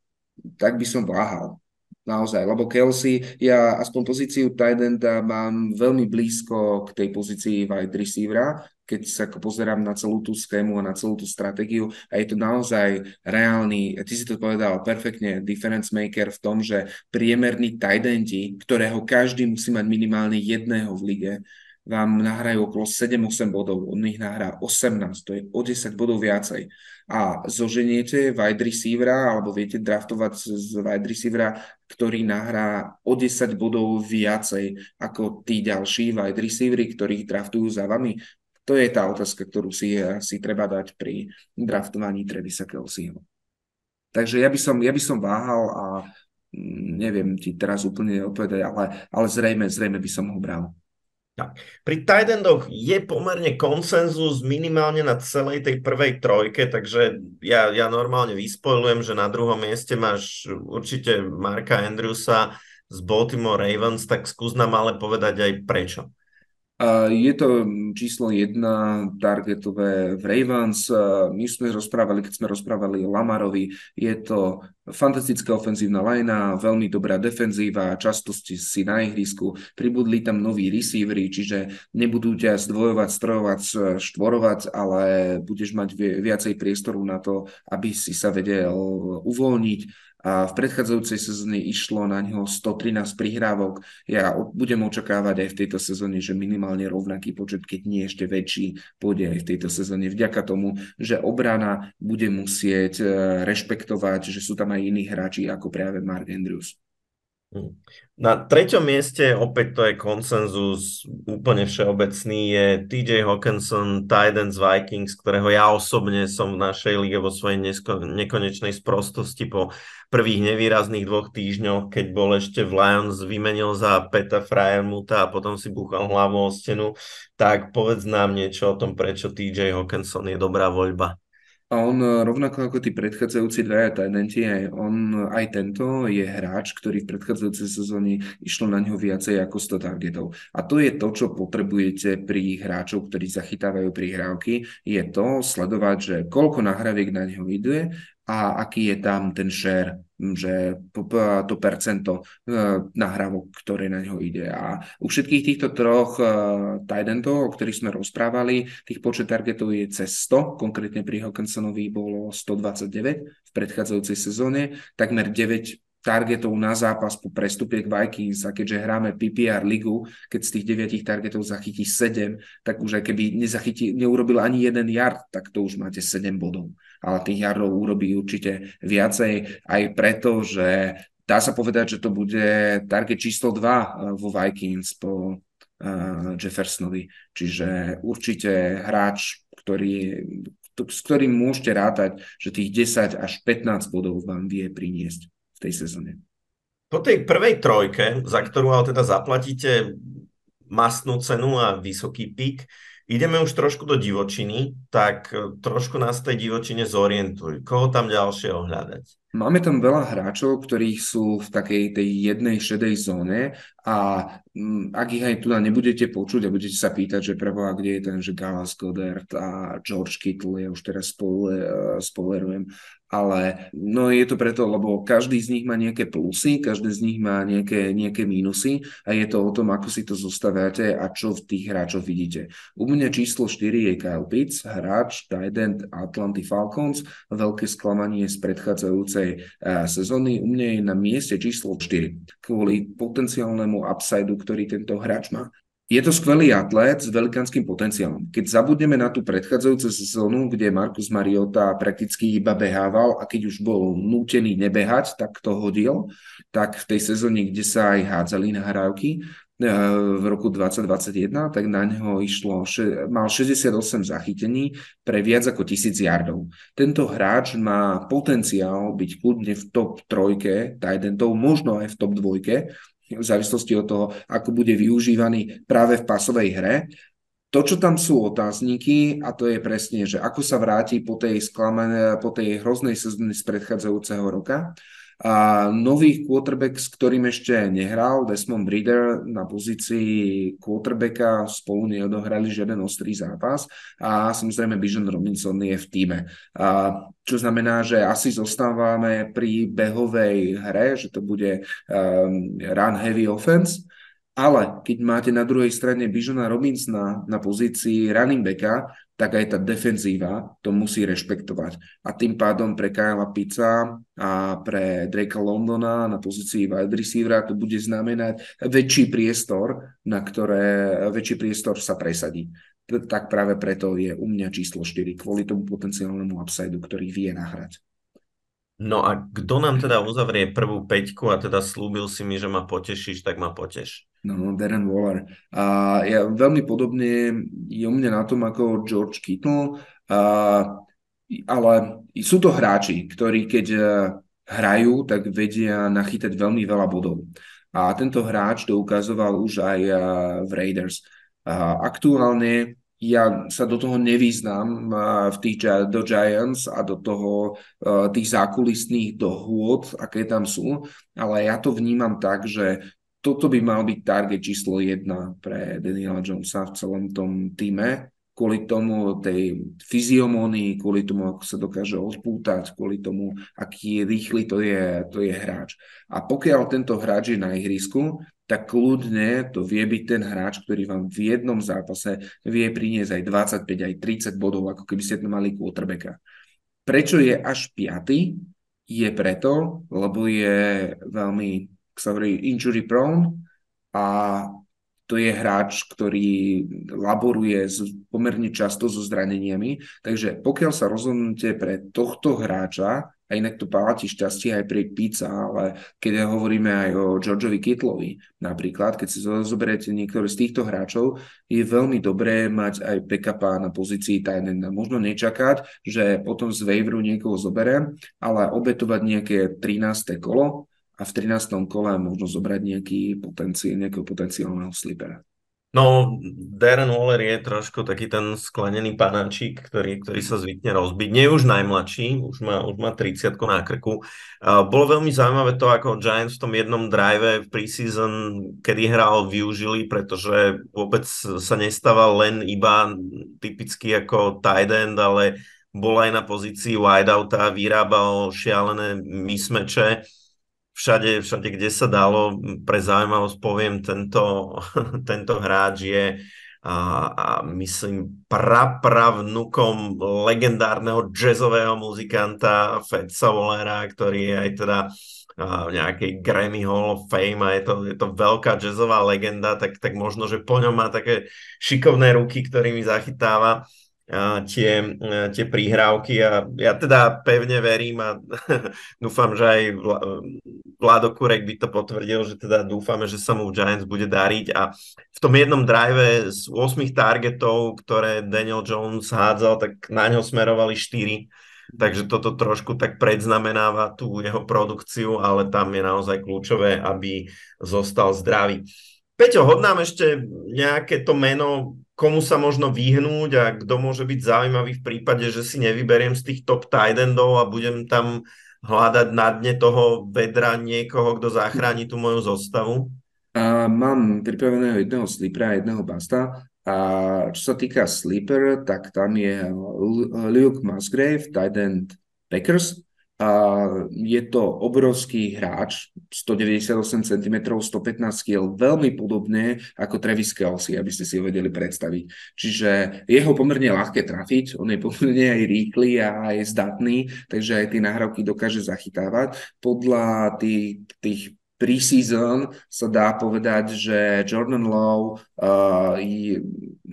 tak by som váhal naozaj, lebo Kelsey, ja aspoň pozíciu tight mám veľmi blízko k tej pozícii wide receivera, keď sa pozerám na celú tú schému a na celú tú stratégiu a je to naozaj reálny, ty si to povedal perfektne, difference maker v tom, že priemerný tight endi, ktorého každý musí mať minimálne jedného v lige, vám nahrajú okolo 7-8 bodov, on ich nahrá 18, to je o 10 bodov viacej. A zoženiete wide receivera, alebo viete draftovať z wide receivera, ktorý nahrá o 10 bodov viacej ako tí ďalší wide receivery, ktorých draftujú za vami. To je tá otázka, ktorú si, si treba dať pri draftovaní Trevisa Kelseyho. Takže ja by som, ja by som váhal a mm, neviem ti teraz úplne odpovedať, ale, ale zrejme, zrejme by som ho bral. Tak. Pri tight je pomerne konsenzus minimálne na celej tej prvej trojke, takže ja, ja normálne vyspojlujem, že na druhom mieste máš určite Marka Andrewsa z Baltimore Ravens, tak skús nám ale povedať aj prečo. Je to číslo jedna targetové v Ravens. My sme rozprávali, keď sme rozprávali Lamarovi, je to fantastická ofenzívna lajna, veľmi dobrá defenzíva, často si na ihrisku, pribudli tam noví receivery, čiže nebudú ťa zdvojovať, strojovať, štvorovať, ale budeš mať viacej priestoru na to, aby si sa vedel uvoľniť a v predchádzajúcej sezóne išlo na ňo 113 prihrávok. Ja budem očakávať aj v tejto sezóne, že minimálne rovnaký počet, keď nie ešte väčší, pôjde aj v tejto sezóne. Vďaka tomu, že obrana bude musieť e, rešpektovať, že sú tam aj iní hráči ako práve Mark Andrews. Hm. Na treťom mieste, opäť to je konsenzus úplne všeobecný, je TJ Hawkinson, Titans Vikings, ktorého ja osobne som v našej lige vo svojej nekonečnej sprostosti po prvých nevýrazných dvoch týždňoch, keď bol ešte v Lions, vymenil za Peta Fryermuta a potom si búchal hlavu o stenu, tak povedz nám niečo o tom, prečo TJ Hawkinson je dobrá voľba. A on e, rovnako ako tí predchádzajúci dvaja tajnenti, aj on, aj tento je hráč, ktorý v predchádzajúcej sezóne išlo na ňo viacej ako 100 targetov. A to je to, čo potrebujete pri hráčov, ktorí zachytávajú prihrávky, je to sledovať, že koľko nahraviek na ňo ide a aký je tam ten share, že to percento e, nahrávok, ktoré na ňo ide. A u všetkých týchto troch e, tidentov, o ktorých sme rozprávali, tých počet targetov je cez 100, konkrétne pri Hawkinsonovi bolo 129 v predchádzajúcej sezóne, takmer 9 targetov na zápas po prestupe k Vikings a keďže hráme PPR ligu, keď z tých 9 targetov zachytí 7, tak už aj keby nezachytí, neurobil ani jeden yard, tak to už máte 7 bodov. Ale tých yardov urobí určite viacej aj preto, že dá sa povedať, že to bude target číslo 2 eh, vo Vikings po uh, Jeffersonovi. Čiže určite hráč, ktorý, s ktorým môžete rátať, že tých 10 až 15 bodov vám vie priniesť tej sezóne. Po tej prvej trojke, za ktorú ale teda zaplatíte masnú cenu a vysoký pík, ideme už trošku do divočiny, tak e, trošku nás tej divočine zorientuj. Koho tam ďalšie ohľadať? Máme tam veľa hráčov, ktorí sú v takej tej jednej šedej zóne a mm, ak ich aj tu nebudete počuť a budete sa pýtať, že preboha, kde je ten, že Galas Godert a George Kittle, ja už teraz spoiler, spoilerujem, ale no je to preto, lebo každý z nich má nejaké plusy, každý z nich má nejaké, nejaké mínusy a je to o tom, ako si to zostaviate a čo v tých hráčoch vidíte. U mňa číslo 4 je Kyle Pitts, hráč tight end Atlanty Falcons, veľké sklamanie z predchádzajúcej uh, sezóny. U mňa je na mieste číslo 4 kvôli potenciálnemu upsideu, ktorý tento hráč má. Je to skvelý atlét s velikánskym potenciálom. Keď zabudneme na tú predchádzajúcu sezónu, kde Markus Mariota prakticky iba behával a keď už bol nútený nebehať, tak to hodil, tak v tej sezóne, kde sa aj hádzali nahrávky, eh, v roku 2021, tak na neho išlo, mal 68 zachytení pre viac ako 1000 yardov. Tento hráč má potenciál byť kľudne v top trojke Tidentov, možno aj v top dvojke, v závislosti od toho, ako bude využívaný práve v pasovej hre. To, čo tam sú otázniky, a to je presne, že ako sa vráti po tej, sklamané, po tej hroznej sezóne z predchádzajúceho roka, a nový quarterback, s ktorým ešte nehral, Desmond Breeder na pozícii quarterbacka spolu neodohrali žiaden ostrý zápas a samozrejme Bijan Robinson je v týme. A čo znamená, že asi zostávame pri behovej hre, že to bude um, run heavy offense, ale keď máte na druhej strane Bijona Robinsona na pozícii running backa, tak aj tá defenzíva to musí rešpektovať. A tým pádom pre Kyla Pizza a pre Drakea Londona na pozícii wide receivera to bude znamenať väčší priestor, na ktoré väčší priestor sa presadí. Tak práve preto je u mňa číslo 4, kvôli tomu potenciálnemu upside, ktorý vie nahrať. No a kto nám teda uzavrie prvú peťku a teda slúbil si mi, že ma potešíš, tak ma poteš. No, Darren Waller. A ja veľmi podobne je u mňa na tom ako George Kittle, a, ale sú to hráči, ktorí keď e, hrajú, tak vedia nachytať veľmi veľa bodov. A tento hráč to ukazoval už aj e, v Raiders. A aktuálne ja sa do toho nevýznam e, v tých do Giants a do toho tých zákulisných dohôd, aké tam sú, ale ja to vnímam tak, že toto by mal byť target číslo jedna pre Daniela Jonesa v celom tom týme, kvôli tomu tej fyziomónii, kvôli tomu, ako sa dokáže odpútať, kvôli tomu, aký rýchly to je, to je hráč. A pokiaľ tento hráč je na ihrisku, tak kľudne to vie byť ten hráč, ktorý vám v jednom zápase vie priniesť aj 25, aj 30 bodov, ako keby ste mali quarterbacka. Prečo je až piaty? Je preto, lebo je veľmi sa hovorí injury prone a to je hráč, ktorý laboruje pomerne často so zraneniami, takže pokiaľ sa rozhodnete pre tohto hráča, a inak to platí šťastie aj pri pizza, ale keď hovoríme aj o Georgeovi Kittlovi napríklad, keď si zoberiete niektoré z týchto hráčov, je veľmi dobré mať aj backupa na pozícii tight Možno nečakať, že potom z waveru niekoho zoberiem, ale obetovať nejaké 13. kolo a v 13. kole možno zobrať nejaký potenciál, nejakého potenciálneho slipera. No, Darren Waller je trošku taký ten sklenený panáčik, ktorý, ktorý sa zvykne rozbiť. Nie už najmladší, už má, už má 30 na krku. Bolo veľmi zaujímavé to, ako Giants v tom jednom drive v preseason, kedy hral, využili, pretože vôbec sa nestával len iba typicky ako tight end, ale bol aj na pozícii wideouta, vyrábal šialené mismeče všade, všade, kde sa dalo, pre zaujímavosť poviem, tento, tento hráč je a, a myslím prapravnukom legendárneho jazzového muzikanta Fedsa Wallera, ktorý je aj teda v nejakej Grammy Hall of Fame a je to, je to veľká jazzová legenda, tak, tak možno, že po ňom má také šikovné ruky, ktorými zachytáva tie, tie príhrávky a ja teda pevne verím a dúfam, že aj Vlado Kurek by to potvrdil, že teda dúfame, že sa mu v Giants bude dariť a v tom jednom drive z 8 targetov, ktoré Daniel Jones hádzal, tak na ňo smerovali 4 takže toto trošku tak predznamenáva tú jeho produkciu, ale tam je naozaj kľúčové, aby zostal zdravý. Peťo, hod nám ešte nejaké to meno komu sa možno vyhnúť a kto môže byť zaujímavý v prípade, že si nevyberiem z tých top tight a budem tam hľadať na dne toho vedra niekoho, kto zachráni tú moju zostavu? A mám pripraveného jedného slipera a jedného basta. A čo sa týka sleeper, tak tam je Luke Musgrave, tight end Packers. A je to obrovský hráč, 198 cm, 115 kg, veľmi podobné ako Travis Kelsey, aby ste si ho vedeli predstaviť. Čiže je ho pomerne ľahké trafiť, on je pomerne aj rýchly a je zdatný, takže aj tie nahrávky dokáže zachytávať. Podľa tých, tých pre-season sa dá povedať, že Jordan Lowe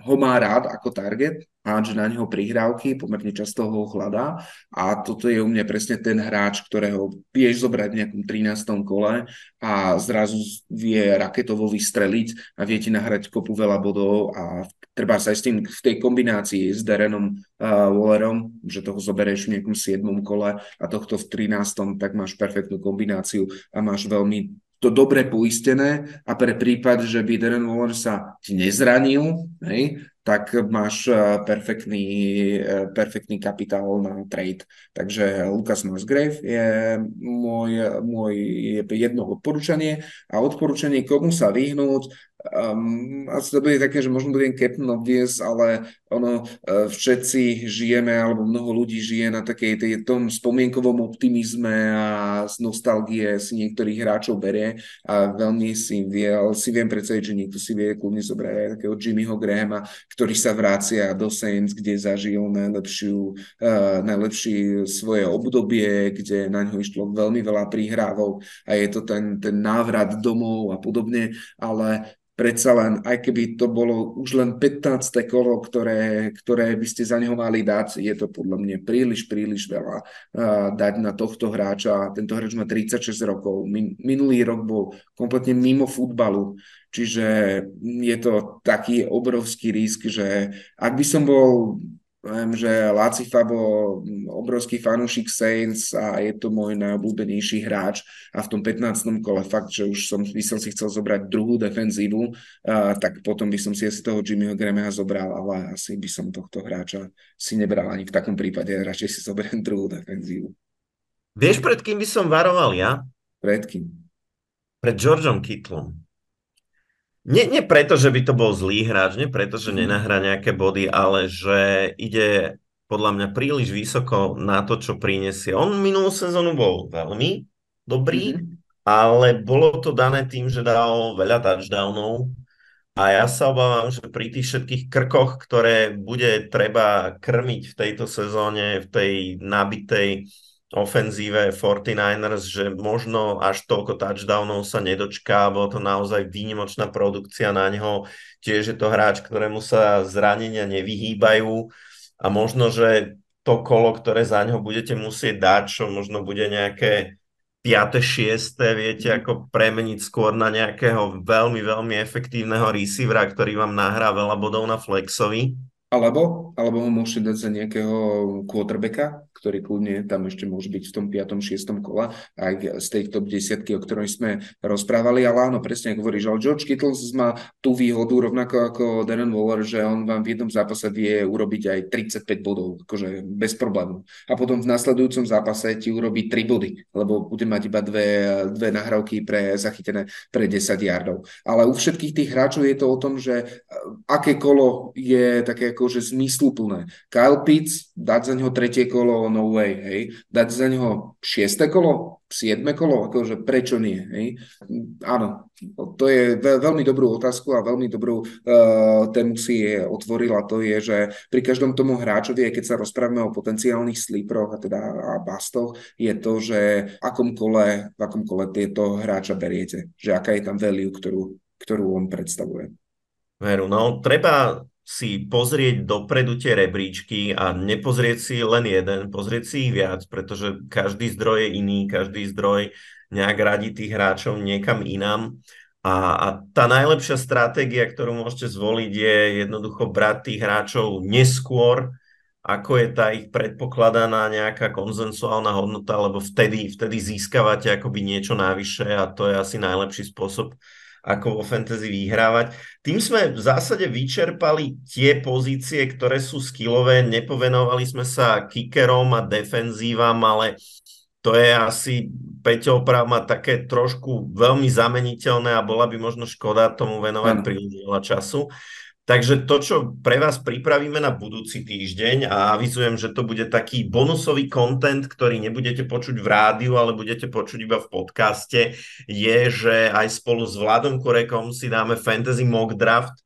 ho má rád ako target, hádže na neho prihrávky, pomerne často ho hľadá a toto je u mňa presne ten hráč, ktorého vieš zobrať v nejakom 13. kole a zrazu vie raketovo vystreliť a vie ti nahrať kopu veľa bodov a treba sa aj s tým v tej kombinácii s Derenom uh, Wallerom, že toho zoberieš v nejakom 7. kole a tohto v 13. tak máš perfektnú kombináciu a máš veľmi to dobre poistené a pre prípad, že by Darren Waller sa ti nezranil, hej, tak máš eh, perfektný, eh, perfektný kapitál na trade. Takže Lucas Musgrave je môj, môj jedno odporúčanie a odporúčanie, komu sa vyhnúť, Um, asi to bude také, že možno budem captain obvious, ale ono, uh, všetci žijeme, alebo mnoho ľudí žije na takej tej, tom spomienkovom optimizme a z nostalgie si niektorých hráčov berie a veľmi si vie, si viem predstaviť, že niekto si vie kľudne zobrať aj takého Jimmyho Grahama, ktorý sa vrácia do Saints, kde zažil najlepšiu, uh, najlepšie svoje obdobie, kde na ňo išlo veľmi veľa príhrávov a je to ten, ten návrat domov a podobne, ale predsa len, aj keby to bolo už len 15. kolo, ktoré, ktoré by ste za neho mali dať, je to podľa mňa príliš, príliš veľa uh, dať na tohto hráča. Tento hráč má 36 rokov. Min, minulý rok bol kompletne mimo futbalu, čiže je to taký obrovský risk, že ak by som bol Viem, že Láci Fabo, obrovský fanúšik Saints a je to môj najobľúbenejší hráč a v tom 15. kole fakt, že už som, by som si chcel zobrať druhú defenzívu, a, tak potom by som si asi toho Jimmyho Grameha zobral, ale asi by som tohto hráča si nebral ani v takom prípade, radšej si zoberiem druhú defenzívu. Vieš, pred kým by som varoval ja? Pred kým? Pred Georgeom Kittlom. Nie, nie preto, že by to bol zlý hráč, nie preto, že mhm. nenahrá nejaké body, ale že ide podľa mňa príliš vysoko na to, čo prinesie. On minulú sezónu bol veľmi dobrý, mm-hmm. ale bolo to dané tým, že dal veľa touchdownov a ja sa obávam, že pri tých všetkých krkoch, ktoré bude treba krmiť v tejto sezóne, v tej nabitej ofenzíve 49ers, že možno až toľko touchdownov sa nedočká, bolo to naozaj výnimočná produkcia na neho. Tiež je to hráč, ktorému sa zranenia nevyhýbajú a možno, že to kolo, ktoré za neho budete musieť dať, čo možno bude nejaké 5. 6. viete, mhm. ako premeniť skôr na nejakého veľmi, veľmi efektívneho receivera, ktorý vám nahrá veľa bodov na flexovi. Alebo, alebo ho môžete dať za nejakého quarterbacka, ktorý kľudne tam ešte môže byť v tom 5. 6. kola, aj z tej top 10, o ktorej sme rozprávali, ale áno, presne ako hovoríš, ale George Kittle má tú výhodu rovnako ako Darren Waller, že on vám v jednom zápase vie urobiť aj 35 bodov, akože bez problému. A potom v nasledujúcom zápase ti urobí 3 body, lebo bude mať iba dve, dve nahrávky pre zachytené pre 10 yardov. Ale u všetkých tých hráčov je to o tom, že eh, aké kolo je také akože zmysluplné. Kyle Pitts, dať za neho tretie kolo, no way, hej. Dať za neho šieste kolo, siedme kolo, akože prečo nie, hej. Áno, to je veľmi dobrú otázku a veľmi dobrú uh, tému si je otvorila. To je, že pri každom tomu hráčovi, keď sa rozprávame o potenciálnych slíproch a teda a bastoch, je to, že akom kole, v akom kole tieto hráča beriete, že aká je tam value, ktorú, ktorú on predstavuje. Veru, no treba si pozrieť dopredu tie rebríčky a nepozrieť si len jeden, pozrieť si ich viac, pretože každý zdroj je iný, každý zdroj nejak radí tých hráčov niekam inám. A, a tá najlepšia stratégia, ktorú môžete zvoliť, je jednoducho brať tých hráčov neskôr, ako je tá ich predpokladaná nejaká konzensuálna hodnota, lebo vtedy, vtedy získavate akoby niečo navyše a to je asi najlepší spôsob, ako vo fantasy vyhrávať. Tým sme v zásade vyčerpali tie pozície, ktoré sú skillové, nepovenovali sme sa kickerom a defenzívam, ale to je asi, Peťo oprav má také trošku veľmi zameniteľné a bola by možno škoda tomu venovať príliš veľa času. Takže to, čo pre vás pripravíme na budúci týždeň a avizujem, že to bude taký bonusový content, ktorý nebudete počuť v rádiu, ale budete počuť iba v podcaste, je, že aj spolu s Vladom Korekom si dáme Fantasy Mock Draft.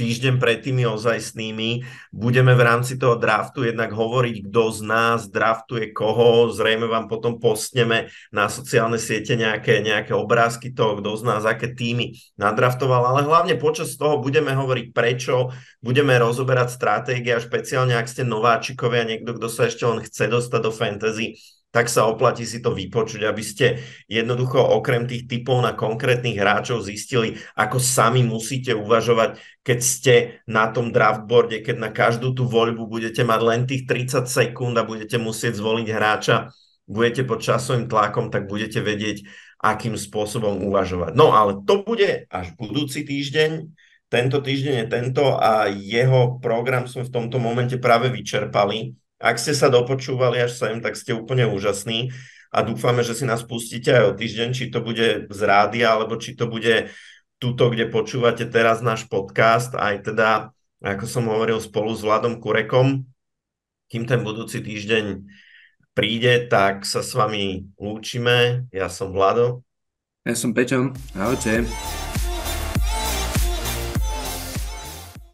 Týždeň pred tými ozajstnými. Budeme v rámci toho draftu jednak hovoriť, kto z nás draftuje koho. Zrejme vám potom postneme na sociálne siete nejaké, nejaké obrázky toho, kto z nás aké týmy nadraftoval. Ale hlavne počas toho budeme hovoriť prečo, budeme rozoberať stratégie a špeciálne ak ste nováčikovia, niekto, kto sa ešte len chce dostať do fantasy, tak sa oplatí si to vypočuť, aby ste jednoducho okrem tých typov na konkrétnych hráčov zistili, ako sami musíte uvažovať, keď ste na tom draftboarde, keď na každú tú voľbu budete mať len tých 30 sekúnd a budete musieť zvoliť hráča, budete pod časovým tlakom, tak budete vedieť, akým spôsobom uvažovať. No ale to bude až budúci týždeň. Tento týždeň je tento a jeho program sme v tomto momente práve vyčerpali. Ak ste sa dopočúvali až sem, tak ste úplne úžasní a dúfame, že si nás pustíte aj o týždeň, či to bude z rádia, alebo či to bude tuto, kde počúvate teraz náš podcast, aj teda, ako som hovoril, spolu s Vladom Kurekom. Kým ten budúci týždeň príde, tak sa s vami lúčime. Ja som Vlado. Ja som Peťo. Ahojte.